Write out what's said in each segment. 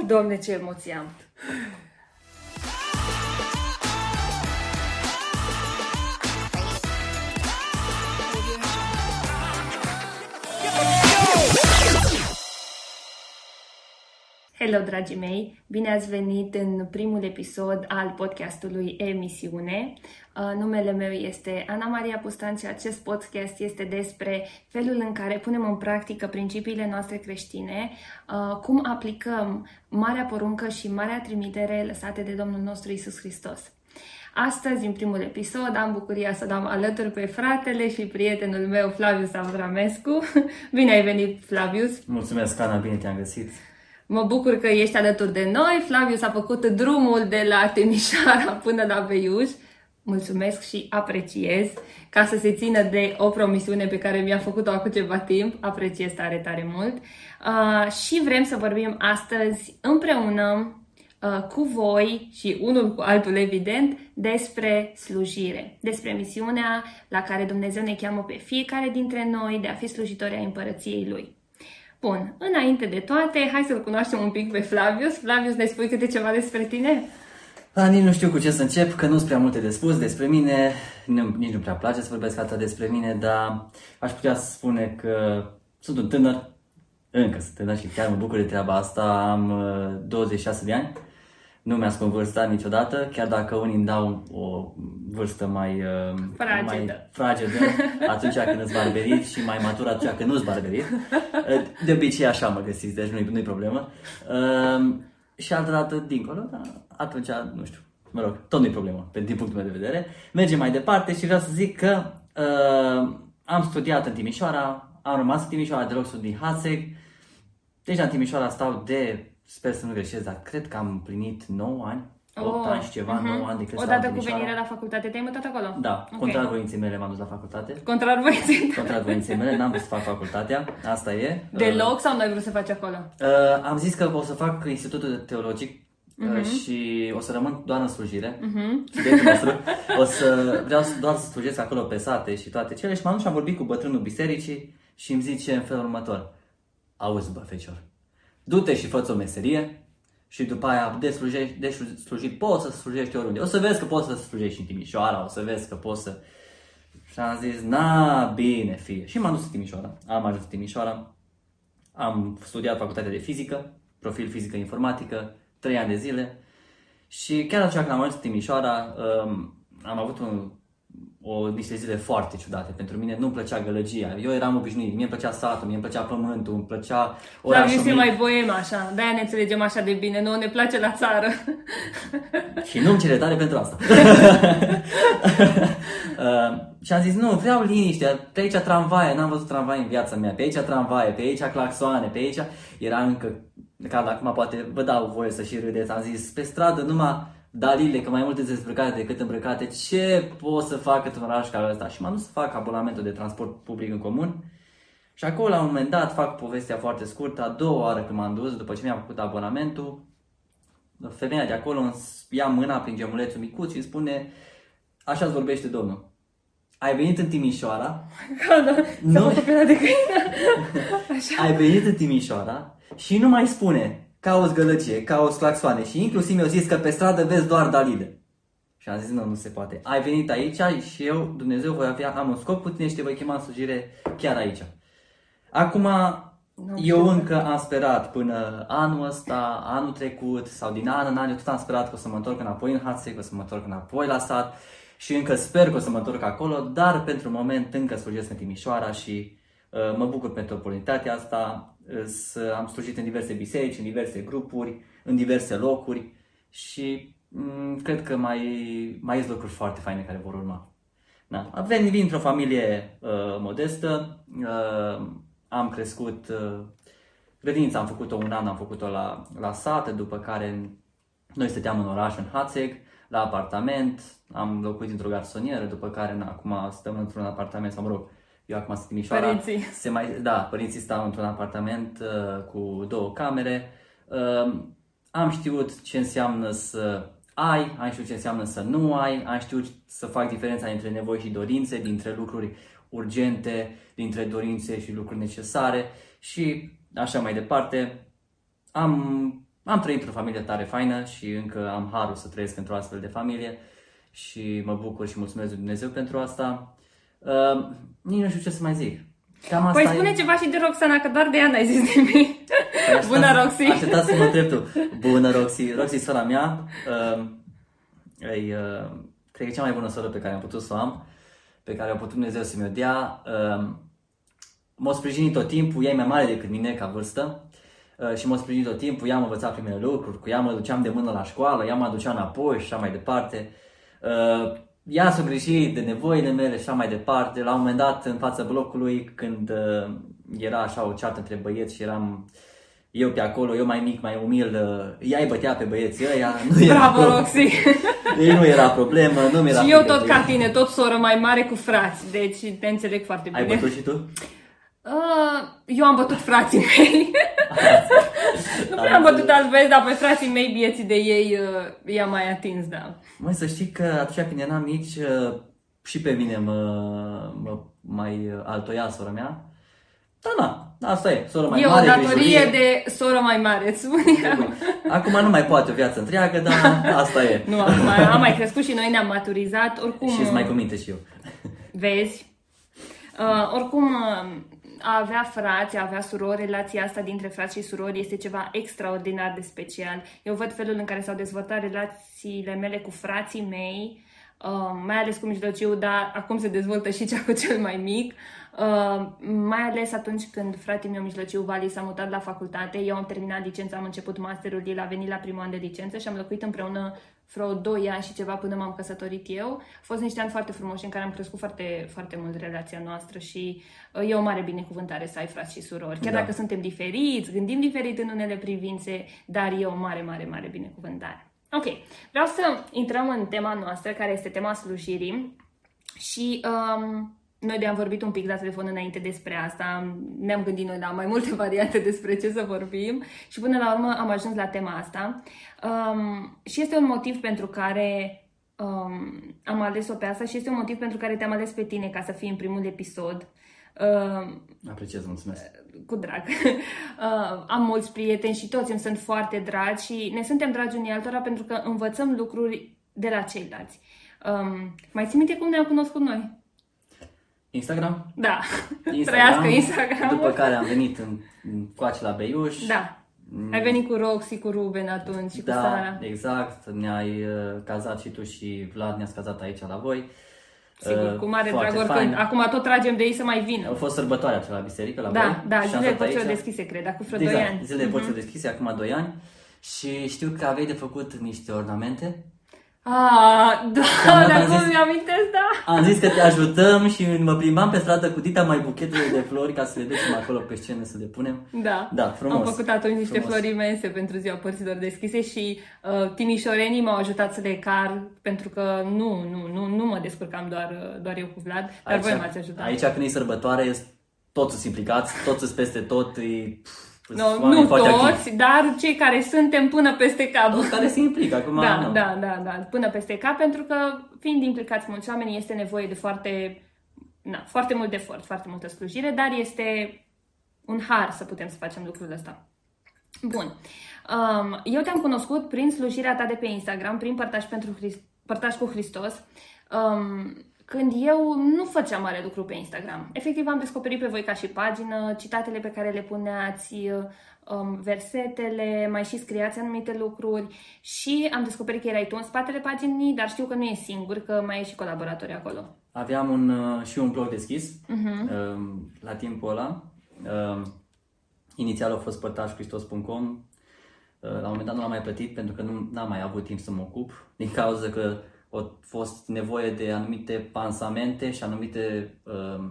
Oh, Doamne, ce emoție am! Hello, dragii mei! Bine ați venit în primul episod al podcastului Emisiune. Uh, numele meu este Ana Maria Pustan și acest podcast este despre felul în care punem în practică principiile noastre creștine, uh, cum aplicăm Marea Poruncă și Marea Trimitere lăsate de Domnul nostru Isus Hristos. Astăzi, în primul episod, am bucuria să dăm alături pe fratele și prietenul meu, Flavius Avramescu. Bine ai venit, Flavius! Mulțumesc, Ana, bine te-am găsit! Mă bucur că ești alături de noi. Flavius a făcut drumul de la Timișoara până la Beiuș. Mulțumesc și apreciez ca să se țină de o promisiune pe care mi-a făcut-o acum ceva timp. Apreciez tare, tare mult. Uh, și vrem să vorbim astăzi împreună uh, cu voi și unul cu altul, evident, despre slujire, despre misiunea la care Dumnezeu ne cheamă pe fiecare dintre noi de a fi slujitori ai împărăției Lui. Bun, înainte de toate, hai să-l cunoaștem un pic pe Flavius. Flavius, ne spui câte ceva despre tine? Da, nici nu știu cu ce să încep, că nu sunt prea multe de spus despre mine, nu, nici nu prea place să vorbesc atât despre mine, dar aș putea să spune că sunt un tânăr, încă sunt tânăr și chiar mă bucur de treaba asta, am 26 uh, de ani nu mi-a spus vârsta niciodată, chiar dacă unii îmi dau o vârstă mai, uh, fragedă. mai fragedă atunci când îți barberit și mai matur atunci când nu-ți barberit. Uh, de obicei așa mă găsiți, deci nu-i, nu-i problemă. Uh, și altă dată dincolo, dar atunci, nu știu, mă rog, tot nu-i problemă, din punctul meu de vedere. Mergem mai departe și vreau să zic că uh, am studiat în Timișoara, am rămas în Timișoara, deloc sunt din Haseg. Deja în Timișoara stau de sper să nu greșesc, dar cred că am împlinit 9 ani, 8 oh, ani și ceva, uh-huh. Mhm. 9 ani de când Odată cu venirea la facultate, te-ai mutat acolo? Da, okay. contrar voinței mele m-am dus la facultate. Contrar voinței Contrar voinței mele, n-am vrut să fac facultatea, asta e. Deloc uh, sau nu ai vrut să faci acolo? Uh, am zis că o să fac institutul teologic Uh-huh. și o să rămân doar în slujire. Uh-huh. nostru. O să vreau doar să slujesc acolo pe sate și toate cele. Și m-am dus și am vorbit cu bătrânul bisericii și îmi zice în felul următor. Auzi, bă, fecior, du-te și fă o meserie și după aia de slujit, de slujit poți să slujești oriunde. O să vezi că poți să slujești în Timișoara, o să vezi că poți să... Și am zis, na, bine, fie. Și m-am dus în Timișoara. Am ajuns în Timișoara. Am studiat facultatea de fizică, profil fizică informatică, trei ani de zile. Și chiar atunci când am ajuns în Timișoara, um, am avut un o, niște zile foarte ciudate pentru mine. Nu-mi plăcea gălăgia. Eu eram obișnuit. Mie îmi plăcea satul, mie îmi plăcea pământul, îmi plăcea orașul. Dar este mai boem așa. De-aia ne înțelegem așa de bine. Nu ne place la țară. Și nu-mi cere tare pentru asta. uh, și am zis, nu, vreau liniște. Pe aici tramvaie. N-am văzut tramvaie în viața mea. Pe aici tramvaie, pe aici claxoane, pe aici... Era încă... Ca acum poate vă dau voie să și râdeți. Am zis, pe stradă numai dalile, că mai multe dezbrăcate decât îmbrăcate, ce pot să fac într-un oraș ca ăsta? Și m-am dus să fac abonamentul de transport public în comun. Și acolo, la un moment dat, fac povestea foarte scurtă, a doua oară când m-am dus, după ce mi-am făcut abonamentul, femeia de acolo îmi ia mâna prin gemulețul micuț și îmi spune, așa îți vorbește Domnul. Ai venit în Timișoara. Da, da, nu? de Așa. Ai venit în Timișoara și nu mai spune cauți gălăgie, cauți claxoane și inclusiv mi-au zis că pe stradă vezi doar Dalide. Și am zis, nu, nu se poate. Ai venit aici și eu, Dumnezeu, voi avea, am un scop cu tine și te voi chema în slujire chiar aici. Acum, nu eu încă am sperat până anul ăsta, anul trecut sau din an în an, eu tot am sperat că o să mă întorc înapoi în Hațe, că o să mă întorc înapoi la sat și încă sper că o să mă întorc acolo, dar pentru moment încă slujesc în Timișoara și uh, mă bucur pentru oportunitatea asta am slujit în diverse biserici, în diverse grupuri, în diverse locuri și m- mm, cred că mai, mai sunt lucruri foarte faine care vor urma. Da. Vin, vin într-o familie uh, modestă, uh, am crescut, uh, grădinița am făcut-o un an, am făcut-o la, la sat, după care noi stăteam în oraș, în Hațeg, la apartament, am locuit într-o garsonieră, după care na, acum stăm într-un apartament, sau mă rog, eu acum sunt Timișoara. Părinții. Se mai, da, părinții stau într-un apartament uh, cu două camere. Uh, am știut ce înseamnă să ai, am știut ce înseamnă să nu ai, am știut să fac diferența dintre nevoi și dorințe, dintre lucruri urgente, dintre dorințe și lucruri necesare și așa mai departe. Am am trăit într-o familie tare faină și încă am harul să trăiesc într-o astfel de familie și mă bucur și mulțumesc lui Dumnezeu pentru asta. Uh, nici nu știu ce să mai zic. Cam asta păi spune e... ceva și de Roxana, că doar de ea n-ai zis nimic. Păi Bună, Roxy! Așteptați să mă întreb tu. Bună, Roxy! Roxy, sora mea, uh, e, uh, cred că e cea mai bună soră pe care am putut să o am, pe care a putut Dumnezeu să mi-o dea. Uh, m-a sprijinit tot timpul, ea e mai mare decât mine ca vârstă uh, și m-a sprijinit tot timpul, ea m-a învățat primele lucruri, cu ea mă duceam de mână la școală, ea mă aducea înapoi și așa mai departe. Uh, ea s-a greșit de nevoile mele și așa mai departe. La un moment dat, în fața blocului, când uh, era așa o ceartă între băieți și eram eu pe acolo, eu mai mic, mai umil, uh, ea îi bătea pe băieții ăia. Nu era Bravo, pro... Roxy! Ei nu era problemă, nu mi-era Și eu tot ca tine, tot soră mai mare cu frați, deci te înțeleg foarte bine. Ai bătut și tu? Uh, eu am bătut frații mei. nu prea am bătut alți băieți, dar pe frații mei vieții de ei uh, i-am mai atins, da. Mai să știi că atunci când eram mici, uh, și pe mine mă, mă mai altoia sora mea. Da, da, asta e, soră mai e mare. E o datorie de soră mai mare, îți spun Acum nu mai poate o viață întreagă, dar asta e. nu, acum am mai crescut și noi ne-am maturizat, oricum... Și mai cu minte și eu. Vezi? Uh, oricum, uh, a avea frați, a avea surori, relația asta dintre frați și surori este ceva extraordinar de special. Eu văd felul în care s-au dezvoltat relațiile mele cu frații mei, uh, mai ales cu mijlociu, dar acum se dezvoltă și cea cu cel mai mic. Uh, mai ales atunci când fratele meu mijlociu, Vali, s-a mutat la facultate, eu am terminat licența, am început masterul, el a venit la primul an de licență și am locuit împreună vreo 2 ani și ceva până m-am căsătorit eu. Au fost niște ani foarte frumoși în care am crescut foarte, foarte mult relația noastră și uh, e o mare binecuvântare să ai frați și surori. Chiar da. dacă suntem diferiți, gândim diferit în unele privințe, dar e o mare, mare, mare binecuvântare. Ok, vreau să intrăm în tema noastră, care este tema slujirii și um, noi de-am vorbit un pic la telefon înainte despre asta, ne-am gândit noi la mai multe variante despre ce să vorbim și până la urmă am ajuns la tema asta. Um, și este un motiv pentru care um, am ales-o pe asta și este un motiv pentru care te-am ales pe tine ca să fii în primul episod. Uh, Apreciez, mulțumesc. Cu drag. Uh, am mulți prieteni și toți îmi sunt foarte dragi și ne suntem dragi unii altora pentru că învățăm lucruri de la ceilalți. Um, mai ții minte cum ne-am cunoscut noi? Instagram? Da, Instagram, trăiască Instagram. După care am venit în, în coace la Beiuș. Da. Mm. Ai venit cu Roxy, cu Ruben atunci și da, cu Sara. exact. Ne-ai uh, cazat și tu și Vlad ne-ați cazat aici la voi. Sigur, uh, cu mare drag, oricând. Acum tot tragem de ei să mai vină. A fost sărbătoarea la biserică la da, voi. Da, zilele porților deschise, cred, acum vreo exact, 2 ani. zilele uh-huh. porților deschise, acum 2 ani. Și știu că aveai de făcut niște ornamente. Ah, da, de acum mi-amintesc, da. Am zis că te ajutăm și mă plimbam pe stradă cu Dita mai buchetele de flori ca să le ducem acolo pe scenă să le punem. Da. Da, frumos. Am făcut atunci niște frumos. flori imense pentru ziua părților deschise și uh, timișorenii m-au ajutat să le car pentru că nu, nu, nu, nu mă descurcam doar, uh, doar eu cu Vlad, dar aici, voi m-ați ajutat. Aici când e sărbătoare, toți sunt implicați, toți sunt peste tot, e... No, nu toți, activ. dar cei care suntem până peste cap. Toți care se implică acum. Da, nu. da, da, da, până peste cap, pentru că fiind implicați mulți oameni, este nevoie de foarte, na, foarte mult efort, foarte multă slujire, dar este un har să putem să facem lucrul ăsta. Bun. Um, eu te-am cunoscut prin slujirea ta de pe Instagram, prin Părtaș, pentru Christ, Părtaș cu Hristos. Um, când eu nu făceam mare lucru pe Instagram. Efectiv am descoperit pe voi ca și pagină, citatele pe care le puneați, um, versetele, mai și scriați anumite lucruri și am descoperit că erai tu în spatele paginii, dar știu că nu e singur, că mai e și colaboratori acolo. Aveam un, uh, și un blog deschis uh-huh. um, la timpul ăla. Um, inițial a fost părtașcristos.com uh, la un moment dat nu l-am mai plătit pentru că nu am mai avut timp să mă ocup din cauza că a fost nevoie de anumite pansamente și anumite uh,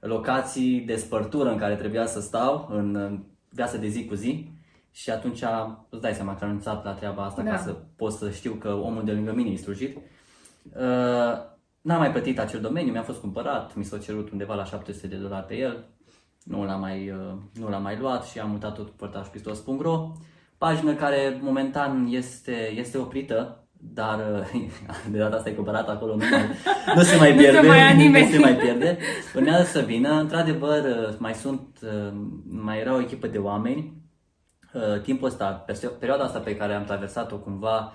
locații de spărtură în care trebuia să stau în viața de zi cu zi și atunci îți dai seama că am renunțat la treaba asta da. ca să pot să știu că omul de lângă mine e slujit. Uh, n-am mai plătit acel domeniu, mi-a fost cumpărat, mi s-a cerut undeva la 700 de dolari pe el, nu l-am mai, uh, nu l-am mai luat și am mutat tot părtașcristos.ro pagină care momentan este, este oprită dar de data asta e cumpărat acolo, nu, mai, nu se mai pierde, nu se mai, nu se mai pierde. Urmează să vină, într-adevăr, mai sunt, mai era o echipă de oameni uh, timpul ăsta, perioada asta pe care am traversat-o cumva,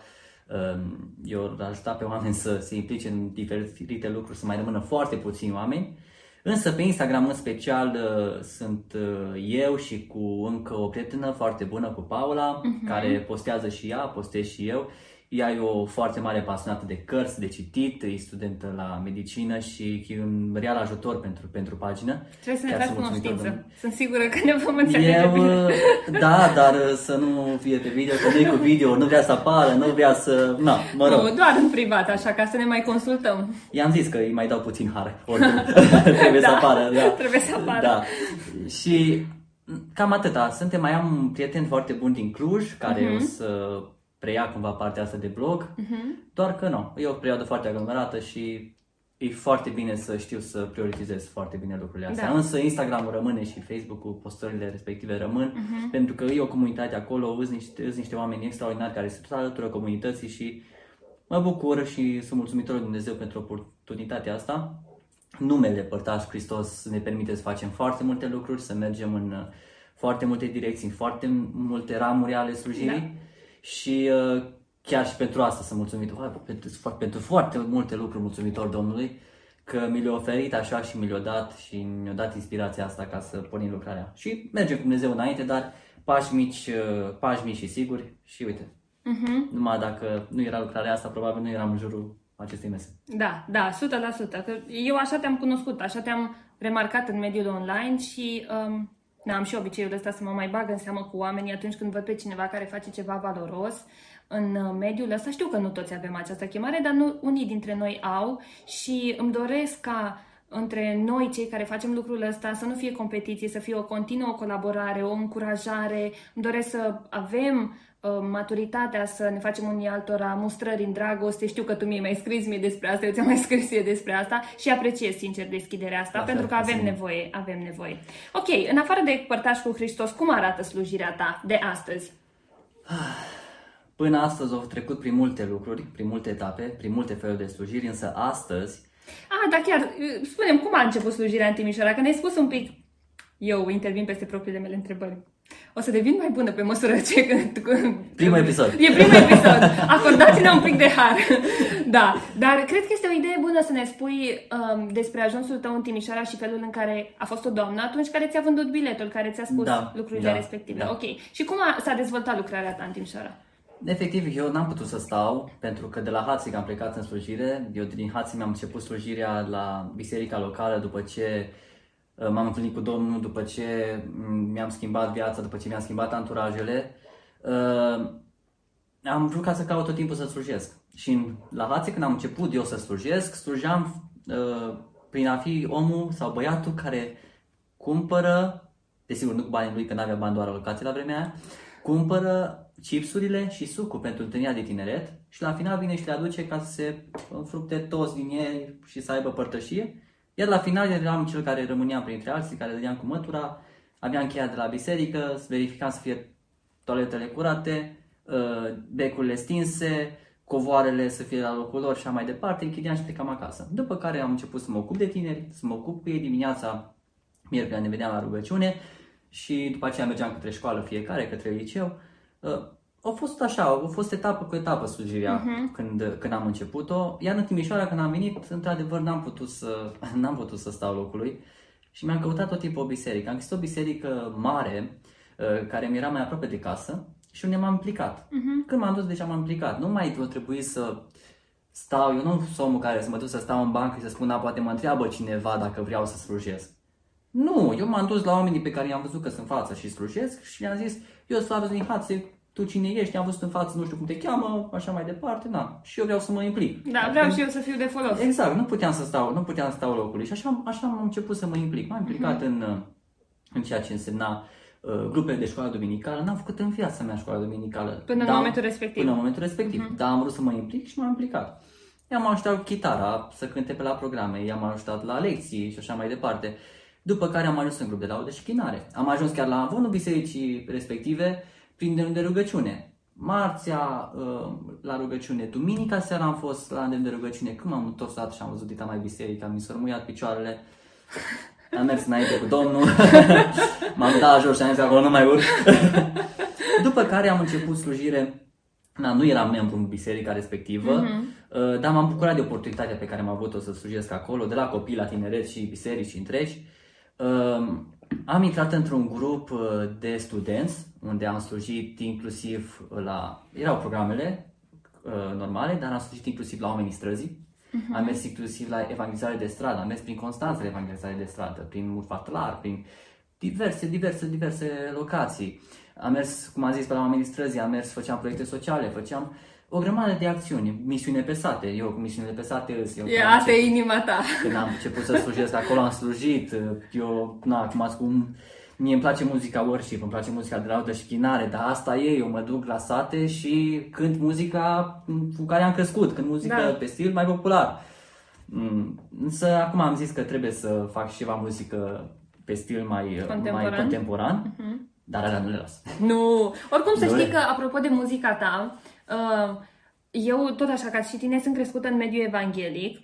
uh, eu ajutat pe oameni să se implice în diferite lucruri, să mai rămână foarte puțini oameni. Însă pe Instagram în special uh, sunt uh, eu și cu încă o prietenă foarte bună, cu Paula, uh-huh. care postează și ea, postez și eu ea e o foarte mare pasionată de cărți, de citit, e studentă la medicină și e un real ajutor pentru, pentru pagină. Trebuie să ne faci cunoștință. Sunt sigură că ne vom înțelege Eu, bine. Da, dar să nu fie pe video, că nu e cu video, nu vrea să apară, nu vrea să... Na, mă rog. Nu, doar în privat, așa, ca să ne mai consultăm. I-am zis că îi mai dau puțin har, oricum. trebuie da, să apară, da. Trebuie să apară. Da. Și cam atâta. Suntem, mai am un prieten foarte bun din Cluj, care uh-huh. o să preia cumva partea asta de blog, uh-huh. doar că nu, e o perioadă foarte aglomerată și e foarte bine să știu să prioritizez foarte bine lucrurile astea. Da. Însă Instagram-ul rămâne și Facebook-ul, postările respective rămân, uh-huh. pentru că e o comunitate acolo, îți niște, îți niște oameni extraordinari care se tot alătură comunității și mă bucur și sunt mulțumitor lui Dumnezeu pentru oportunitatea asta. Numele Părtaș Hristos ne permite să facem foarte multe lucruri, să mergem în foarte multe direcții, în foarte multe ramuri ale slujirii. Da și uh, chiar și pentru asta sunt mulțumit, pentru, pentru foarte multe lucruri mulțumitor Domnului că mi le-a oferit așa și mi le-a dat și mi-a dat inspirația asta ca să pornim lucrarea. Și mergem cu Dumnezeu înainte, dar pași mici, uh, pași mici și siguri și uite, uh-huh. numai dacă nu era lucrarea asta, probabil nu eram în jurul acestei mese. Da, da, 100%. Că eu așa te-am cunoscut, așa te-am remarcat în mediul online și um, da, am și obiceiul ăsta să mă mai bag în seamă cu oamenii atunci când văd pe cineva care face ceva valoros în uh, mediul ăsta. Știu că nu toți avem această chemare, dar nu, unii dintre noi au și îmi doresc ca între noi, cei care facem lucrul ăsta, să nu fie competiție, să fie o continuă colaborare, o încurajare. Îmi doresc să avem Uh, maturitatea să ne facem unii altora mustrări în dragoste. Știu că tu mi-ai mai scris mie despre asta, eu ți-am mai scris eu despre asta și apreciez sincer deschiderea asta da, pentru că avem zi. nevoie, avem nevoie. Ok, în afară de părtaș cu Hristos, cum arată slujirea ta de astăzi? Până astăzi au trecut prin multe lucruri, prin multe etape, prin multe feluri de slujiri, însă astăzi... Ah, da chiar, spunem cum a început slujirea în Timișoara, că ne-ai spus un pic, eu intervin peste propriile mele întrebări o să devin mai bună pe măsură ce... Primul episod. E primul episod. Acordați-ne un pic de har. Da, dar cred că este o idee bună să ne spui um, despre ajunsul tău în Timișoara și felul în care a fost o doamnă atunci care ți-a vândut biletul, care ți-a spus da, lucrurile da, respective. Da. Ok. Și cum a, s-a dezvoltat lucrarea ta în Timișoara? Efectiv, eu n-am putut să stau, pentru că de la Hațig am plecat în slujire. Eu din Hațig mi-am început slujirea la biserica locală după ce Uh, m-am întâlnit cu Domnul după ce mi-am schimbat viața, după ce mi-am schimbat anturajele. Uh, am vrut ca să caut tot timpul să slujesc. Și la Hațe, când am început eu să slujesc, slujeam uh, prin a fi omul sau băiatul care cumpără, desigur nu cu banii lui, că nu avea bani doar alocații la vremea aia, cumpără chipsurile și sucul pentru întâlnirea de tineret și la final vine și le aduce ca să se înfrupte toți din ei și să aibă părtășie. Iar la final eram cel care rămânea printre alții, care dădeam cu mătura, aveam cheia de la biserică, verificam să fie toaletele curate, uh, becurile stinse, covoarele să fie la locul lor și așa mai departe, închideam și plecam acasă. După care am început să mă ocup de tineri, să mă ocup cu ei dimineața, miercuri ne vedeam la rugăciune și după aceea mergeam către școală fiecare, către liceu. Uh, a fost așa, a fost etapă cu etapă slujirea uh-huh. când, când am început-o. Iar în Timișoara, când am venit, într-adevăr n-am putut să, n-am putut să stau locului și mi-am căutat tot timpul o biserică. Am găsit o biserică mare, uh, care mi era mai aproape de casă și unde m-am implicat. Uh-huh. Când m-am dus, deci m-am implicat. Nu mai trebuie să stau, eu nu sunt omul care să mă duc să stau în bancă și să spun, da, poate mă întreabă cineva dacă vreau să slujesc. Nu, eu m-am dus la oamenii pe care i-am văzut că sunt față și slujesc și le-am zis, eu sunt din Hațe, tu cine ești, am văzut în față, nu știu cum te cheamă, așa mai departe, da. Și eu vreau să mă implic. Da, vreau și eu să fiu de folos. Exact, nu puteam să stau, nu puteam să stau locului. Și așa, așa am început să mă implic. M-am implicat uh-huh. în, în ceea ce însemna uh, grupele de școală duminicală. N-am făcut în viața mea școală duminicală. Până în momentul respectiv. Până în momentul respectiv. Uh-huh. Dar am vrut să mă implic și m-am implicat. I-am ajutat chitara să cânte pe la programe, i-am ajutat la lecții și așa mai departe. După care am ajuns în grup de laudă și chinare. Am ajuns chiar la avonul bisericii respective prin de rugăciune marțea uh, la rugăciune, duminica seara am fost la îndemn de rugăciune, când m-am întors și am văzut dita mai biserica, mi s-au rămuiat picioarele, am mers înainte cu Domnul, m-am dat jos și am zis acolo nu mai urc. După care am început slujire Na, nu eram membru în biserica respectivă, uh-huh. dar m-am bucurat de oportunitatea pe care am avut-o să slujesc acolo, de la copii la tineret și biserici întregi. Uh, am intrat într-un grup uh, de studenți, unde am slujit inclusiv la... Erau programele uh, normale, dar am slujit inclusiv la oamenii străzii. Uh-huh. Am mers inclusiv la evangelizare de stradă, am mers prin Constanța la evangelizare de stradă, prin Murfatlar, prin diverse, diverse, diverse locații. Am mers, cum am zis, pe la oamenii străzii, am mers, făceam proiecte sociale, făceam o grămadă de acțiuni, misiune pe sate. Eu cu misiunile pe sate eu E asta e inima ta. Când am început să slujesc acolo, am slujit. Eu, na, cum ați cum, mie îmi place muzica worship, îmi place muzica de laudă și chinare, dar asta e, eu mă duc la sate și cânt muzica cu care am crescut, cânt muzică da. pe stil mai popular. Mm, însă acum am zis că trebuie să fac și ceva muzică pe stil mai contemporan, mai contemporan uh-huh. dar alea nu le las. Nu, oricum să știi că, apropo de muzica ta, uh, eu tot așa ca și tine sunt crescută în mediul evanghelic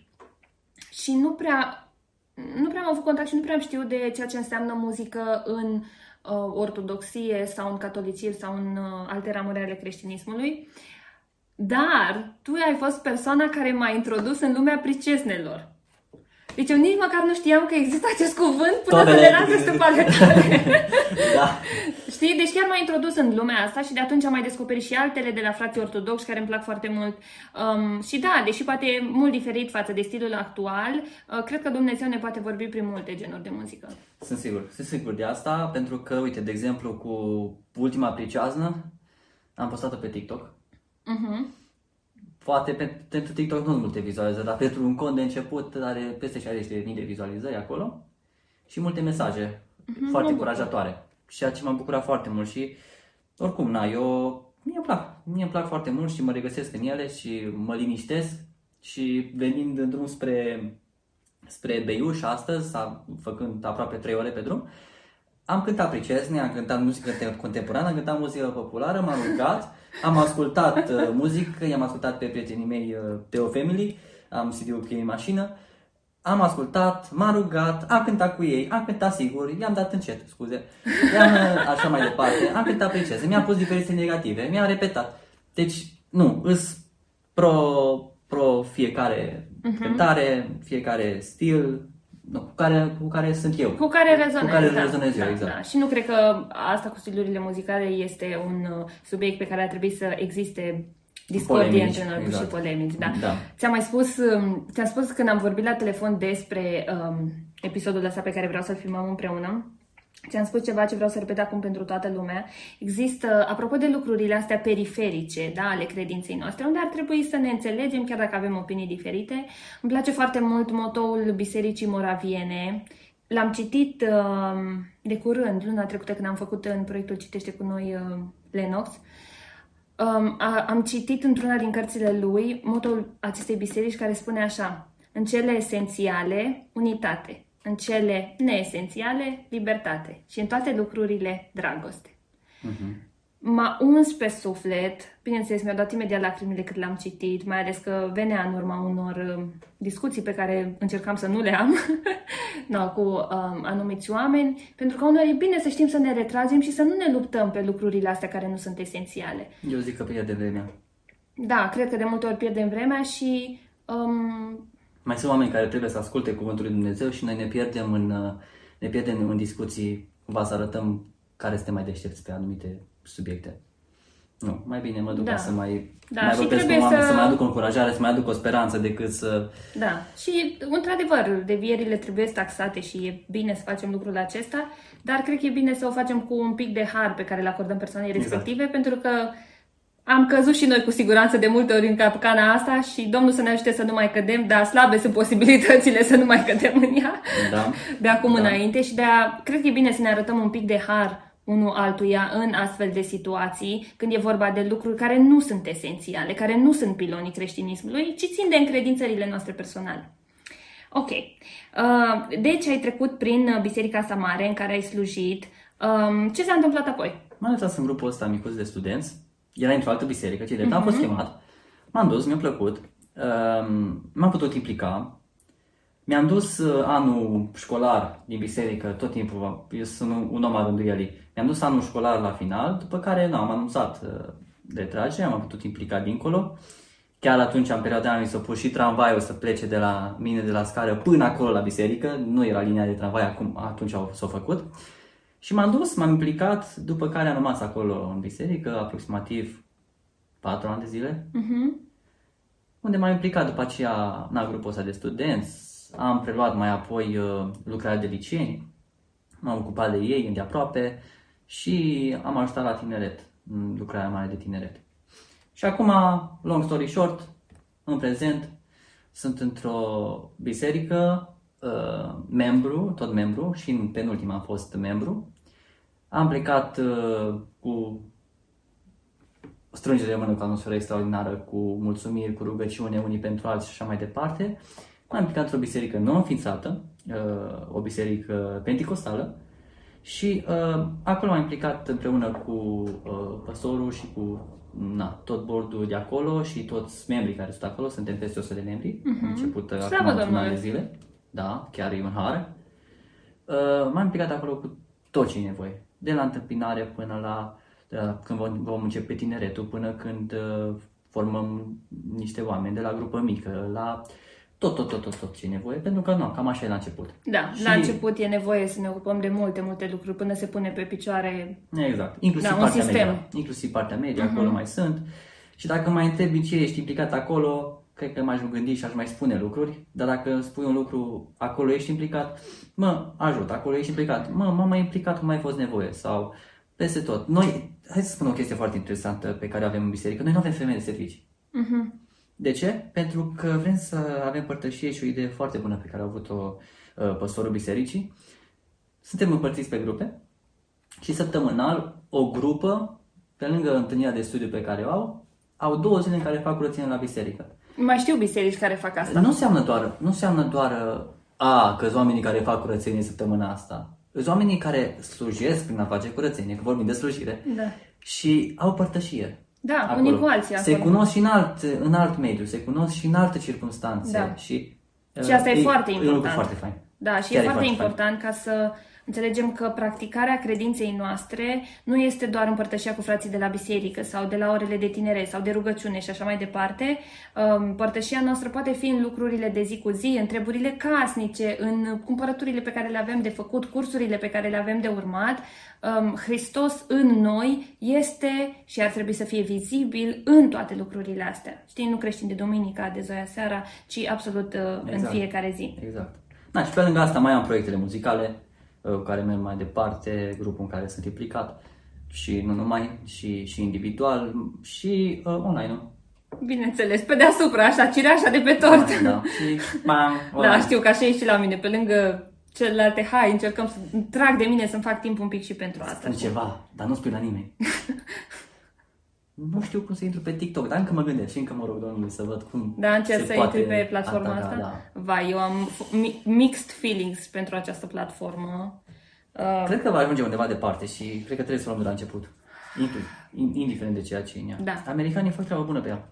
și nu prea, nu prea am avut contact și nu prea am știut de ceea ce înseamnă muzică în uh, ortodoxie sau în catolicism sau în uh, alte ramuri ale creștinismului. Dar tu ai fost persoana care m-a introdus în lumea pricesnelor. Deci eu nici măcar nu știam că există acest cuvânt până să le las să da. Știi? Deci chiar m-a introdus în lumea asta și de atunci am mai descoperit și altele de la frații ortodoxi care îmi plac foarte mult. Um, și da, deși poate e mult diferit față de stilul actual, uh, cred că Dumnezeu ne poate vorbi prin multe genuri de muzică. Sunt sigur, sunt sigur de asta, pentru că, uite, de exemplu, cu ultima priceaznă, am postat-o pe TikTok. Uh-huh Poate pentru TikTok nu sunt multe vizualizări, dar pentru un cont de început are peste 60.000 de vizualizări acolo și multe mesaje mm-hmm, foarte încurajatoare. Ceea ce m-a bucurat foarte mult și oricum, na, eu mie îmi plac, mie îmi plac foarte mult și mă regăsesc în ele și mă liniștesc și venind în drum spre, spre Beiuș astăzi, făcând aproape 3 ore pe drum, am cântat pricesne, am cântat muzică contemporană, am cântat muzică populară, m-am rugat, am ascultat uh, muzică, i-am ascultat pe prietenii mei uh, Teo Family, am CD-ul cu ei în mașină, am ascultat, m-am rugat, am cântat cu ei, am cântat sigur, i-am dat încet, scuze, i-am uh, așa mai departe, am cântat pricesne, mi-am pus diferite negative, mi-am repetat. Deci, nu, îs pro, pro fiecare uh-huh. cântare, fiecare stil, nu, cu, care, cu care sunt eu. Cu care rezonez. Cu care da, rezonez eu, da, exact. Da. Și nu cred că asta cu stilurile muzicale este un uh, subiect pe care ar trebui să existe discordie între noi exact. și polemici. Da. da. Ți-am mai spus, um, ți-am spus când am vorbit la telefon despre um, episodul ăsta pe care vreau să-l filmăm împreună, Ți-am spus ceva ce vreau să repet acum pentru toată lumea. Există, apropo de lucrurile astea periferice, da, ale credinței noastre, unde ar trebui să ne înțelegem, chiar dacă avem opinii diferite. Îmi place foarte mult motoul Bisericii Moraviene. L-am citit uh, de curând, luna trecută, când am făcut în proiectul Citește cu noi uh, Lenox. Um, a, am citit într-una din cărțile lui motoul acestei biserici care spune așa, în cele esențiale, unitate în cele neesențiale, libertate și în toate lucrurile, dragoste. Uh-huh. M-a uns pe suflet, bineînțeles, mi-a dat imediat lacrimile cât l-am citit, mai ales că venea în urma unor um, discuții pe care încercam să nu le am no, cu um, anumiți oameni, pentru că uneori e bine să știm să ne retragem și să nu ne luptăm pe lucrurile astea care nu sunt esențiale. Eu zic că pierdem vremea. Da, cred că de multe ori pierdem vremea și um, mai sunt oameni care trebuie să asculte Cuvântul lui Dumnezeu și noi ne pierdem în, uh, ne pierdem în discuții, cumva să arătăm care este mai deștepți pe anumite subiecte. Nu, mai bine mă duc da. să mai, da, mai vorbesc cu oameni, să... să mai aduc o încurajare, să mai aduc o speranță decât să... Da, și într-adevăr, devierile trebuie taxate și e bine să facem lucrul acesta, dar cred că e bine să o facem cu un pic de har pe care îl acordăm persoanei exact. respective, exact. pentru că am căzut și noi cu siguranță de multe ori în capcana asta și Domnul să ne ajute să nu mai cădem, dar slabe sunt posibilitățile să nu mai cădem în ea da. de acum da. înainte și de a, cred că e bine să ne arătăm un pic de har unul altuia în astfel de situații, când e vorba de lucruri care nu sunt esențiale, care nu sunt pilonii creștinismului, ci țin de încredințările noastre personale. Ok. Uh, deci ai trecut prin Biserica Samare în care ai slujit. Um, ce s-a întâmplat apoi? M-am lăsat în grupul ăsta micuț de studenți era într-o altă biserică, ce drept, mm-hmm. am fost mhm. chemat, m-am dus, mi-a plăcut, um, m-am putut implica, Mi-am dus uh, anul școlar din biserică, tot timpul, eu sunt un, un om al rânduielii. Mi-am dus anul școlar la final, după care nu, am anunțat uh, de trage, am putut implica dincolo. Chiar atunci, în perioada aia, mi s-a pus și tramvaiul să plece de la mine, de la scară, până acolo la biserică. Nu era linia de tramvai, acum, atunci s-a făcut. Și m-am dus, m-am implicat, după care am rămas acolo în biserică, aproximativ 4 ani de zile. Uh-huh. Unde m-am implicat după aceea în grupul ăsta de studenți, am preluat mai apoi uh, lucrarea de liceeni, m-am ocupat de ei îndeaproape și am ajutat la tineret, în lucrarea mare de tineret. Și acum, long story short, în prezent, sunt într-o biserică, uh, membru, tot membru, și în penultima am fost membru. Am plecat uh, cu strângere de mână cu atmosferă extraordinară, cu mulțumiri, cu rugăciune unii pentru alții și așa mai departe. M-am implicat într-o biserică nou înființată, uh, o biserică penticostală, și uh, acolo m-am implicat împreună cu uh, pastorul și cu na, tot bordul de acolo și toți membrii care sunt acolo, suntem peste 100 de membri, uh-huh. am început uh, acum un de zile, da, chiar e un har. Uh, m-am implicat acolo cu tot ce e nevoie, de la întâmpinare până la uh, când vom, vom începe tineretul, până când uh, formăm niște oameni, de la grupă mică, la uh, tot, tot, tot, tot, tot ce e nevoie, pentru că nu, cam așa e la început. Da, și... la început e nevoie să ne ocupăm de multe, multe lucruri până se pune pe picioare Exact, inclusiv da, partea sistem. media. Inclusiv partea media, uh-huh. acolo mai sunt. Și dacă mai întrebi ce ești implicat acolo, cred că m-aș gândi și aș mai spune lucruri, dar dacă spui un lucru, acolo ești implicat, mă, ajut, acolo ești implicat, mă, m-am mai implicat cum mai fost nevoie sau peste tot. Noi, hai să spun o chestie foarte interesantă pe care o avem în biserică, noi nu avem femei de servicii. Uh-huh. De ce? Pentru că vrem să avem părtășie și o idee foarte bună pe care a avut-o uh, păstorul bisericii. Suntem împărțiți pe grupe și săptămânal o grupă, pe lângă întâlnirea de studiu pe care o au, au două zile în care fac curățenie la biserică. Mai știu biserici care fac asta. Nu înseamnă doar, nu înseamnă doar a, că oamenii care fac curățenie săptămâna asta. Sunt oamenii care slujesc prin a face curățenie, că vorbim de slujire, da. și au părtășie. Da, acolo. unii cu alții acolo. Se cunosc și în alt, în alt mediu, se cunosc și în alte circunstanțe. Da. Și, și asta uh, e, e foarte important. E foarte fain. Da, și Chiar e foarte, foarte important fain. ca să Înțelegem că practicarea credinței noastre nu este doar împărtășia cu frații de la biserică sau de la orele de tinere sau de rugăciune și așa mai departe. Um, împărtășia noastră poate fi în lucrurile de zi cu zi, în treburile casnice, în cumpărăturile pe care le avem de făcut, cursurile pe care le avem de urmat. Um, Hristos în noi este și ar trebui să fie vizibil în toate lucrurile astea. Știi, nu creștin de duminica, de zoia seara, ci absolut uh, exact. în fiecare zi. Exact. Da, și pe lângă asta mai am proiectele muzicale, Uh, care merg mai departe, grupul în care sunt implicat și nu numai, și, și individual și uh, online, nu? Bineînțeles, pe deasupra, așa, cireașa de pe tort. Da, da. și bam, da, știu că așa e și la mine, pe lângă celelalte, hai, încercăm să trag de mine să-mi fac timp un pic și pentru asta. Spune ceva, dar nu spui la nimeni. nu știu cum să intru pe TikTok, dar încă mă gândesc și încă mă rog Domnului să văd cum Da, încerc să poate intri pe platforma ataca, asta? Da. Vai, eu am mixed feelings pentru această platformă. Uh, cred că va ajunge undeva departe și cred că trebuie să o luăm de la început. Indiferent de ceea ce e în ea. Da. Americanii fac treabă bună pe ea.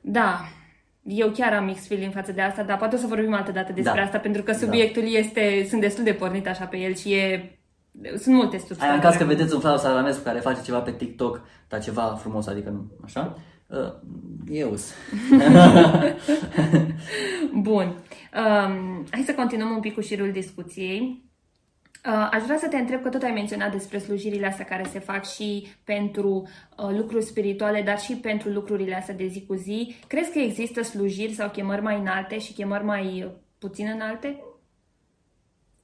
Da, eu chiar am mixed feeling față de asta, dar poate o să vorbim altă dată despre da. asta, pentru că subiectul da. este, sunt destul de pornit așa pe el și e sunt multe studii. Aia în caz că vedeți un Flav Salamescu care face ceva pe TikTok, dar ceva frumos, adică nu, așa? Uh, eu Bun. Um, hai să continuăm un pic cu șirul discuției. Uh, aș vrea să te întreb că tot ai menționat despre slujirile astea care se fac și pentru uh, lucruri spirituale, dar și pentru lucrurile astea de zi cu zi. Crezi că există slujiri sau chemări mai înalte și chemări mai puțin înalte?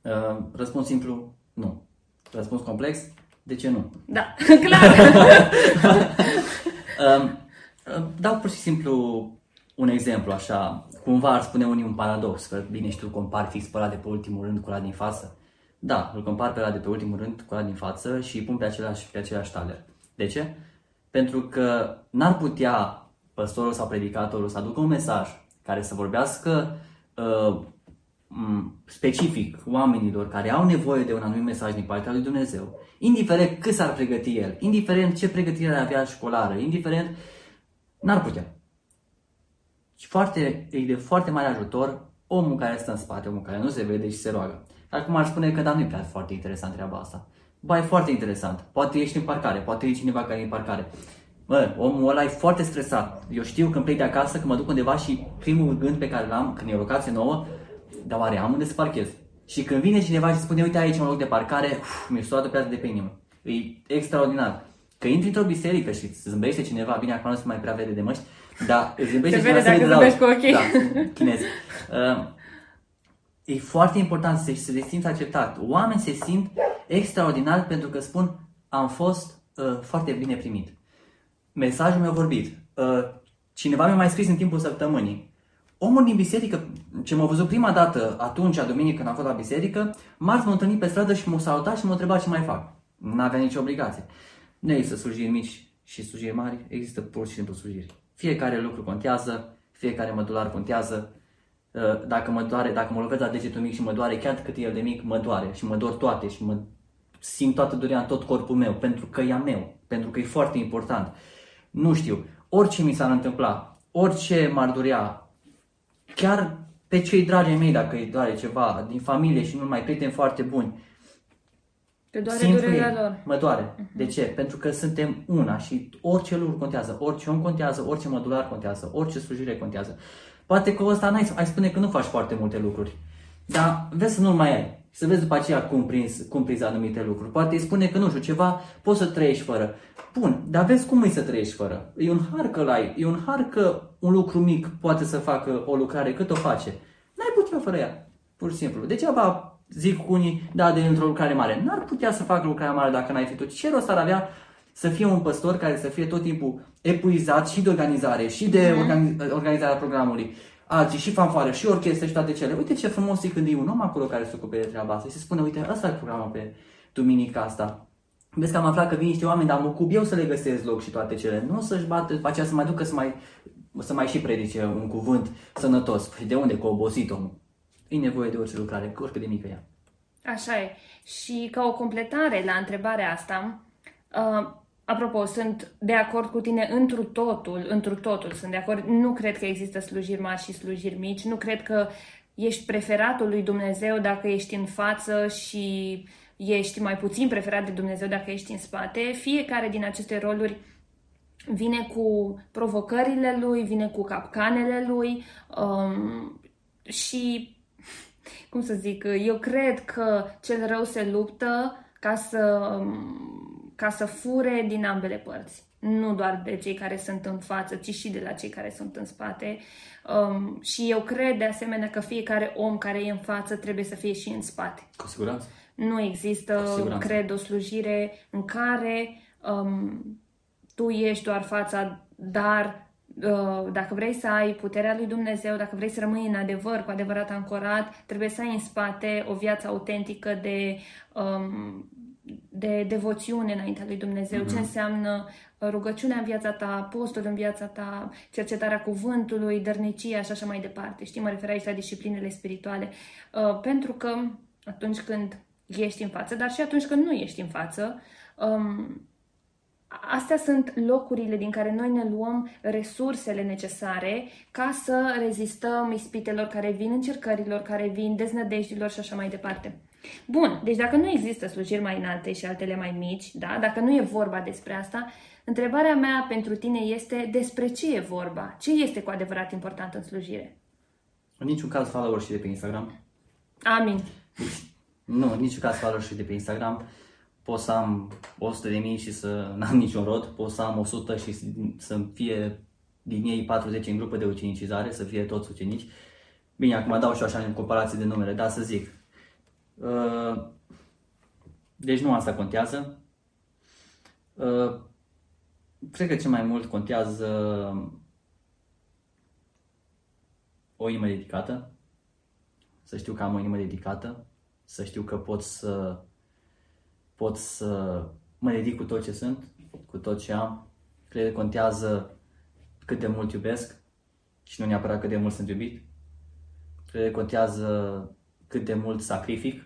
Uh, răspuns simplu, nu. Răspuns complex? De ce nu? Da, clar! um, dau pur și simplu un exemplu, așa, cumva ar spune unii un paradox, că bine știu, compar fix pe ăla de pe ultimul rând cu ăla din față. Da, îl compar pe ăla de pe ultimul rând cu ăla din față și îi pun pe același, pe același taler. De ce? Pentru că n-ar putea păstorul sau predicatorul să aducă un mesaj care să vorbească uh, specific oamenilor care au nevoie de un anumit mesaj din partea lui Dumnezeu, indiferent cât s-ar pregăti el, indiferent ce pregătire ar avea școlară, indiferent, n-ar putea. Și foarte, e de foarte mare ajutor omul care stă în spate, omul care nu se vede și se roagă. Acum ar spune că da, nu e prea foarte interesant treaba asta. Ba, e foarte interesant. Poate ești în parcare, poate e cineva care e în parcare. Bă, omul ăla e foarte stresat. Eu știu când plec de acasă, când mă duc undeva și primul gând pe care l-am, când e o locație nouă, dar oare am unde să parchez? Și când vine cineva și spune, uite aici un loc de parcare, uf, mi-e toată piața de pe inimă. E extraordinar. Că intri într-o biserică și îți zâmbește cineva, bine, acum nu se mai prea vede de măști, dar îți zâmbește Se cineva vede să dacă vede zâmbești cu ochii. Da, chinez. Uh, e foarte important să se, să se simți acceptat. Oameni se simt extraordinar pentru că spun, am fost uh, foarte bine primit. Mesajul mi-a vorbit. Uh, cineva mi-a mai scris în timpul săptămânii. Omul din biserică, ce m-a văzut prima dată atunci, duminică, când am fost la biserică, marți m-a întâlnit pe stradă și m-a salutat și m-a întrebat ce mai fac. Nu avea nicio obligație. Nu există slujiri mici și slujiri mari, există pur și simplu slujiri. Fiecare lucru contează, fiecare mădular contează. Uh, Dacă mă doare, dacă mă lovesc la degetul mic și mă doare, chiar cât e el de mic, mă doare și mă dor toate și mă simt toată durerea în tot corpul meu, pentru că e a meu, pentru că e foarte important. Nu știu, orice mi s-ar întâmpla, orice m-ar durea, chiar pe cei dragi ai mei, dacă îi doare ceva, din familie și nu numai prieteni foarte buni, Te doare simt durerea ei, lor. mă doare. De ce? Pentru că suntem una și orice lucru contează, orice om contează, orice mădular contează, orice slujire contează. Poate că ăsta n-ai, ai spune că nu faci foarte multe lucruri, dar vezi să nu mai ai. Și să vezi după aceea cum prinzi, cum prinzi anumite lucruri. Poate îi spune că nu știu, ceva poți să trăiești fără. Bun, dar vezi cum e să trăiești fără. E un har că l-ai, e un har că un lucru mic poate să facă o lucrare cât o face. N-ai putea fără ea, pur și simplu. Degeaba zic unii, da, de într-o lucrare mare. N-ar putea să facă lucrarea mare dacă n-ai fi tu. Ce rost ar avea să fie un păstor care să fie tot timpul epuizat și de organizare, și de organi- organizarea programului, alții, și fanfară, și orchestră, și toate cele. Uite ce frumos e când e un om acolo care se ocupe de treaba asta și se spune, uite, ăsta e programul pe duminica asta. Vezi că am aflat că vin niște oameni, dar mă ocup eu să le găsesc loc și toate cele. Nu să-și bată, după aceea să mai ducă să mai, să mai și predice un cuvânt sănătos. Păi de unde? Că a obosit omul. E nevoie de orice lucrare, oricât de mică ea. Așa e. Și ca o completare la întrebarea asta, uh, apropo, sunt de acord cu tine întru totul, întru totul sunt de acord. Nu cred că există slujiri mari și slujiri mici. Nu cred că ești preferatul lui Dumnezeu dacă ești în față și ești mai puțin preferat de Dumnezeu dacă ești în spate. Fiecare din aceste roluri vine cu provocările lui, vine cu capcanele lui um, și cum să zic, eu cred că cel rău se luptă ca să, ca să fure din ambele părți. Nu doar de cei care sunt în față, ci și de la cei care sunt în spate. Um, și eu cred de asemenea că fiecare om care e în față trebuie să fie și în spate. Cu siguranță. Nu există, Cu siguranță. cred, o slujire în care um, tu ești doar fața, dar uh, dacă vrei să ai puterea lui Dumnezeu, dacă vrei să rămâi în adevăr, cu adevărat ancorat, trebuie să ai în spate o viață autentică de, um, de devoțiune înaintea lui Dumnezeu. Ce înseamnă rugăciunea în viața ta, postul în viața ta, cercetarea cuvântului, dărnicia și așa mai departe. Știi, mă refer aici la disciplinele spirituale. Uh, pentru că atunci când ești în față, dar și atunci când nu ești în față, um, Astea sunt locurile din care noi ne luăm resursele necesare ca să rezistăm ispitelor care vin, încercărilor care vin, deznădejdilor și așa mai departe. Bun, deci dacă nu există slujiri mai înalte și altele mai mici, da? dacă nu e vorba despre asta, întrebarea mea pentru tine este despre ce e vorba? Ce este cu adevărat important în slujire? În niciun caz follower și de pe Instagram. Amin. Nu, în niciun caz follower și de pe Instagram. Pot să am 100 de mii și să n-am niciun rod. Pot să am 100 și să fie din ei 40 în grupă de ucenicizare, să fie toți ucenici. Bine, acum dau și eu așa în comparație de numere, dar să zic. Uh, Deci nu asta contează. Uh, Cred că ce mai mult contează o inimă dedicată, să știu că am o inimă dedicată, să știu că pot să pot să mă dedic cu tot ce sunt, cu tot ce am. Cred că contează cât de mult iubesc și nu neapărat cât de mult sunt iubit. Cred că contează cât de mult sacrific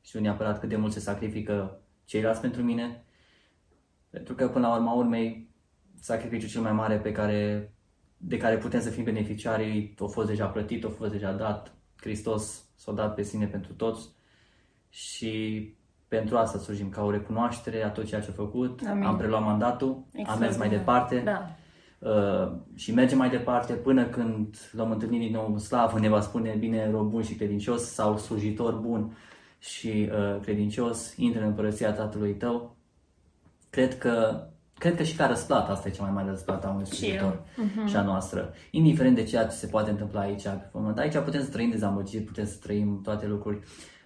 și nu neapărat cât de mult se sacrifică ceilalți pentru mine. Pentru că până la urma urmei, sacrificiul cel mai mare pe care, de care putem să fim beneficiarii a fost deja plătit, a fost deja dat, Hristos s-a dat pe sine pentru toți și pentru asta slujim, ca o recunoaștere a tot ceea ce a făcut. Amin. Am preluat mandatul, Exact, am mers mai da. departe Da. Uh, și mergem mai departe până când l-am întâlnit din nou în slavă, ne va spune bine rob bun și credincios sau slujitor bun și uh, credincios, intră în împărăția Tatălui tău. Cred că, cred că și ca răsplată, asta e cea mai mare răsplată a unui slujitor Mhm. și a noastră. Indiferent de ceea ce se poate întâmpla aici pe pământ. Aici putem să trăim dezamăgiri, putem să trăim toate lucruri.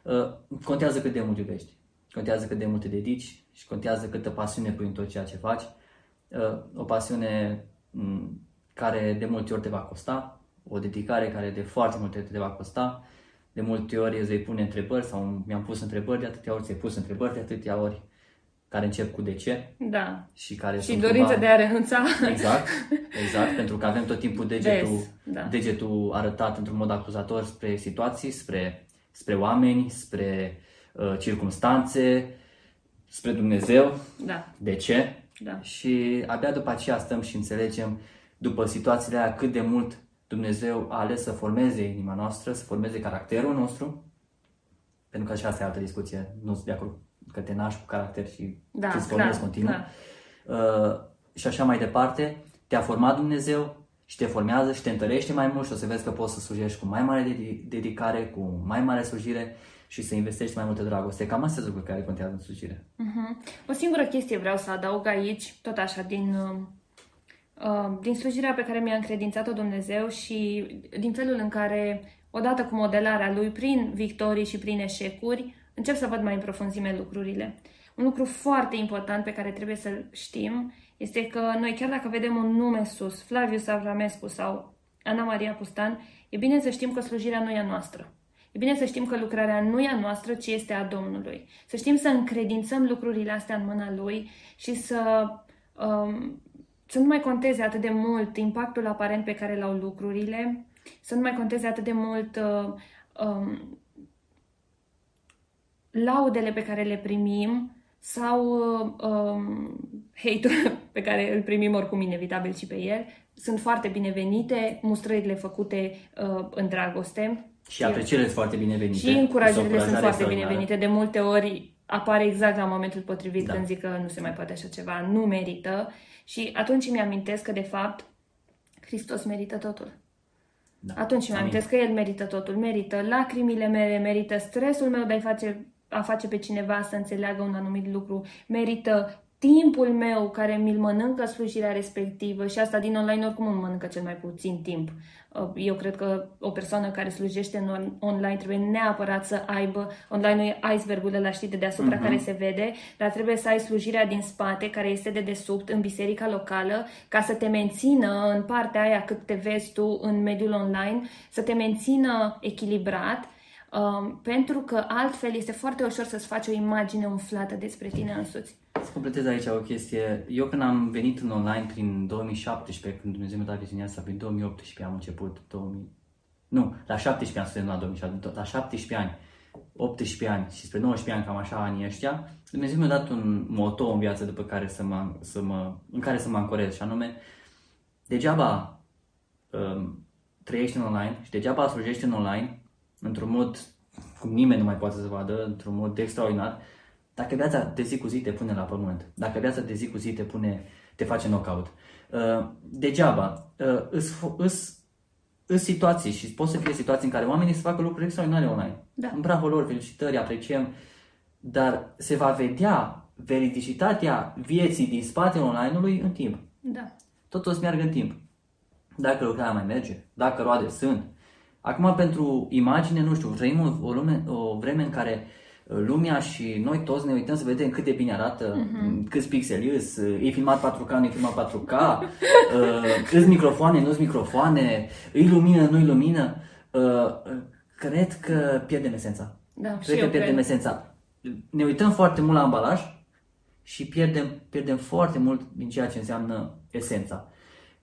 Uh, contează cât de mult iubești. Contează cât de mult te dedici și contează câtă pasiune pui în tot ceea ce faci. Uh, o pasiune m, care de multe ori te va costa, o dedicare care de foarte multe ori te va costa. De multe ori îți vei pune întrebări sau mi-am pus întrebări, de atâtea ori ți-ai pus întrebări, de atâtea ori care încep cu de ce Da. și care Și sunt dorința cumva- de a renunța. Exact, exact, pentru că avem tot timpul degetul, Des, da. degetul arătat într-un mod acuzator spre situații, spre, spre oameni, spre uh, circumstanțe, spre Dumnezeu. Da. De ce? Da. Și abia după aceea stăm și înțelegem, după situațiile alea, cât de mult Dumnezeu a ales să formeze inima noastră, să formeze caracterul nostru, pentru că și asta e altă discuție, nu sunt de acord că te naști cu caracter și Da, îți formezi clar, continuu. clar. Uh, și așa mai departe, te-a format Dumnezeu și te formează și te întărește mai mult și o să vezi că poți să slujești cu mai mare dedi- dedicare, cu mai mare slujire și să investești mai multă dragoste. Cam astea sunt lucruri care contează în slujire. Mhm. O singură chestie vreau să adaug aici, tot așa, din, uh, uh, din slujirea pe care mi-a încredințat-o Dumnezeu și din felul în care, odată cu modelarea Lui, prin victorii și prin eșecuri, încep să văd mai în profunzime lucrurile. Un lucru foarte important pe care trebuie să-l știm este că noi, chiar dacă vedem un nume sus, Flavius Avramescu sau Ana Maria Pustan, e bine să știm că slujirea nu e a noastră. E bine să știm că lucrarea nu e a noastră, ci este a Domnului. Să știm să încredințăm lucrurile astea în mâna Lui și să, um, să nu mai conteze atât de mult impactul aparent pe care l-au lucrurile, să nu mai conteze atât de mult uh, um, laudele pe care le primim sau uh, um, hate-ul pe care îl primim oricum inevitabil și pe el. Sunt foarte binevenite, mustrările făcute uh, în dragoste. Și aprecierile sunt foarte binevenite. Și încurajările Este o sunt încurajare foarte extraordinară. binevenite. De multe ori apare exact la momentul potrivit Da. când zic că nu se mai poate așa ceva, nu merită. Și atunci îmi amintesc că, de fapt, Hristos merită totul. Da. Atunci îmi Amin. amintesc că El merită totul. Merită lacrimile mele, merită stresul meu de a face, a face pe cineva să înțeleagă un anumit lucru, merită timpul meu care mi-l mănâncă slujirea respectivă și asta din online oricum îmi mănâncă cel mai puțin timp. Uh, Eu cred că o persoană care slujește în on- online trebuie neapărat să aibă, online e icebergul ăla, știi, de deasupra Mhm. care se vede, dar trebuie să ai slujirea din spate, care este de desubt, în biserica locală, ca să te mențină în partea aia cât te vezi tu în mediul online, să te mențină echilibrat, um, pentru că altfel este foarte ușor să-ți faci o imagine umflată despre tine însuți. Să completez aici o chestie. Eu când am venit în online prin 2017, când Dumnezeu mi-a dat viziunea asta, prin 2018 am început, 2000... Nu, la 17 ani student la 2007, la 17 ani, 18 ani și spre 19 ani, cam așa anii ăștia, Dumnezeu mi-a dat un moto în viață după care să mă, să mă, în care să mă ancorez și anume, degeaba um, trăiești în online și degeaba slujești în online într-un mod cum nimeni nu mai poate să vadă, într-un mod extraordinar, dacă viața de zi cu zi te pune la pământ, dacă viața de zi cu zi te pune, te face knockout, uh, degeaba, uh, îs, îs, îs situații și pot să fie situații în care oamenii să facă lucruri extraordinare online. Da. Bravo lor, felicitări, apreciem, dar se va vedea veridicitatea vieții din spatele online-ului în timp. Da. Tot o să meargă în timp. Dacă lucrarea mai merge, dacă roade sunt. Acum, pentru imagine, nu știu, trăim o, o, lume, o vreme în care uh, lumea și noi toți ne uităm să vedem cât de bine arată, mm-hmm. câți pixeli îs, uh, e filmat 4K, nu e filmat 4K, uh, îs microfoane, nu-s microfoane, îi lumină, nu-i lumină. Uh, uh, cred că pierdem esența. Da, și Cred că eu pierdem cred. esența. Ne uităm foarte mult la ambalaj și pierdem, pierdem foarte mult din ceea ce înseamnă esența.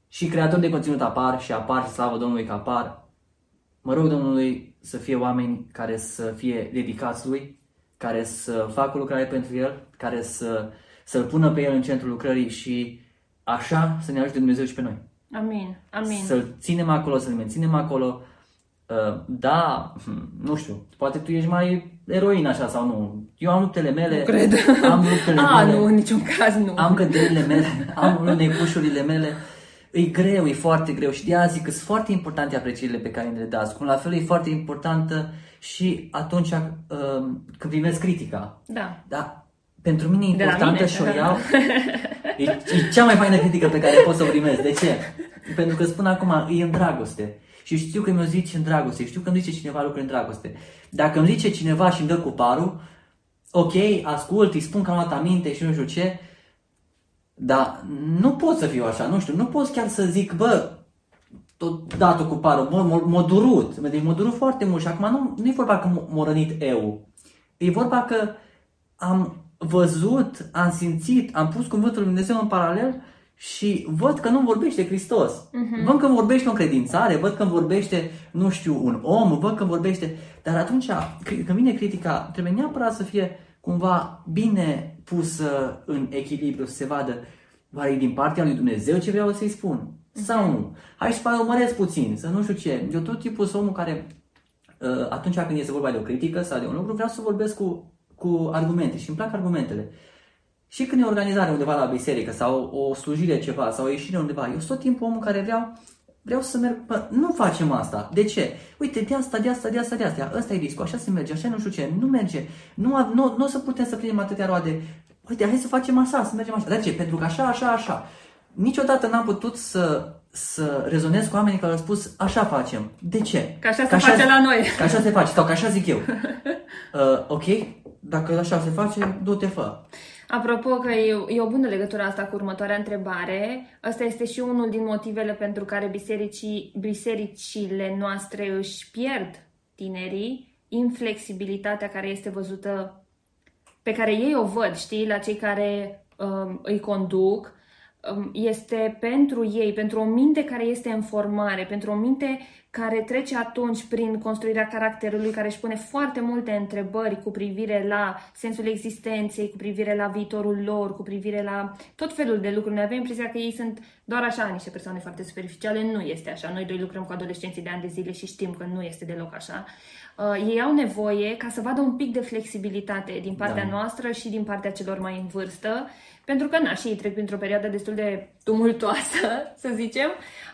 Și creatori de conținut apar și apar, slavă Domnului că apar. Mă rog Domnului să fie oameni care să fie dedicați Lui, care să facă lucrare pentru El, care să, să-L pună pe El în centrul lucrării și așa să ne ajute Dumnezeu și pe noi. Amin. Amin. Să-L ținem acolo, să-L menținem acolo. Uh, da, hm, nu știu, poate tu ești mai eroin așa sau nu. Eu am luptele mele. Nu cred. Am luptele A, mele. nu, în niciun caz nu. Am căderile mele, am necușurile mele. E greu, e foarte greu și de azi zic că sunt foarte importante aprecierile pe care le dați. Cum la fel e foarte importantă și atunci uh, când primesc critica. Da. Da, pentru mine e De la importantă mine, și o da. iau. E, e cea mai faină critică pe care pot să o primesc. De ce? Pentru că spun acum, e în dragoste. Și știu că mi-o zice în dragoste, știu că îmi zice cineva lucruri în dragoste. Dacă îmi zice cineva și îmi dă cu parul, ok, ascult, îi spun că am luat aminte și nu știu ce, dar nu pot să fiu așa, nu știu, nu pot chiar să zic, bă, tot datul cu parul, m-a, m-a, m-a durut, deci m-a durut foarte mult și acum nu, nu e vorba că m- m-a rănit eu, e vorba că am văzut, am simțit, am pus cuvântul lui Dumnezeu în paralel și văd că nu vorbește Hristos. Uh-huh. Văd că îmi vorbește o încredințare, văd că îmi vorbește, nu știu, un om, văd că îmi vorbește... Dar atunci, cri- când vine critica, trebuie neapărat să fie cumva bine pusă în echilibru, să se vadă oare e din partea lui Dumnezeu ce vreau să-i spun sau nu. Hai să mai urmăresc puțin, să nu știu ce. Eu tot tipul sunt omul care uh, atunci când este vorba de o critică sau de un lucru, vreau să vorbesc cu, cu argumente și îmi plac argumentele. Și când e o organizare undeva la biserică sau o slujire ceva sau o ieșire undeva, eu sunt tot timpul omul care vreau vreau să merg, bă, nu facem asta. De ce? Uite, de asta, de asta, de asta, de asta. Ăsta e riscul, așa se merge, așa nu știu ce, nu merge. Nu, a- nu, nu o să putem să prindem atâtea roade. Uite, hai să facem așa, să mergem așa. De ce? Pentru că așa, așa, așa. Niciodată n-am putut să, să rezonez cu oamenii care au spus așa facem. De ce? Că așa se face la noi. Că așa se face, sau că așa zic eu. Uh, ok, dacă așa se face, du-te, fă. Apropo că e, e o bună legătură asta cu următoarea întrebare, ăsta este și unul din motivele pentru care bisericii, bisericile noastre își pierd tinerii, inflexibilitatea care este văzută, pe care ei o văd, știi, la cei care um, îi conduc, um, este pentru ei, pentru o minte care este în formare, pentru o minte care trece atunci prin construirea caracterului, care își pune foarte multe întrebări cu privire la sensul existenței, cu privire la viitorul lor, cu privire la tot felul de lucruri. Noi avem impresia că ei sunt doar așa niște persoane foarte superficiale. Nu este așa. Noi doi lucrăm cu adolescenții de ani de zile și știm că nu este deloc așa. Uh, ei au nevoie ca să vadă un pic de flexibilitate din partea Da. noastră și din partea celor mai în vârstă, pentru că, na, și ei trec printr-o perioadă destul de tumultoasă, să zicem,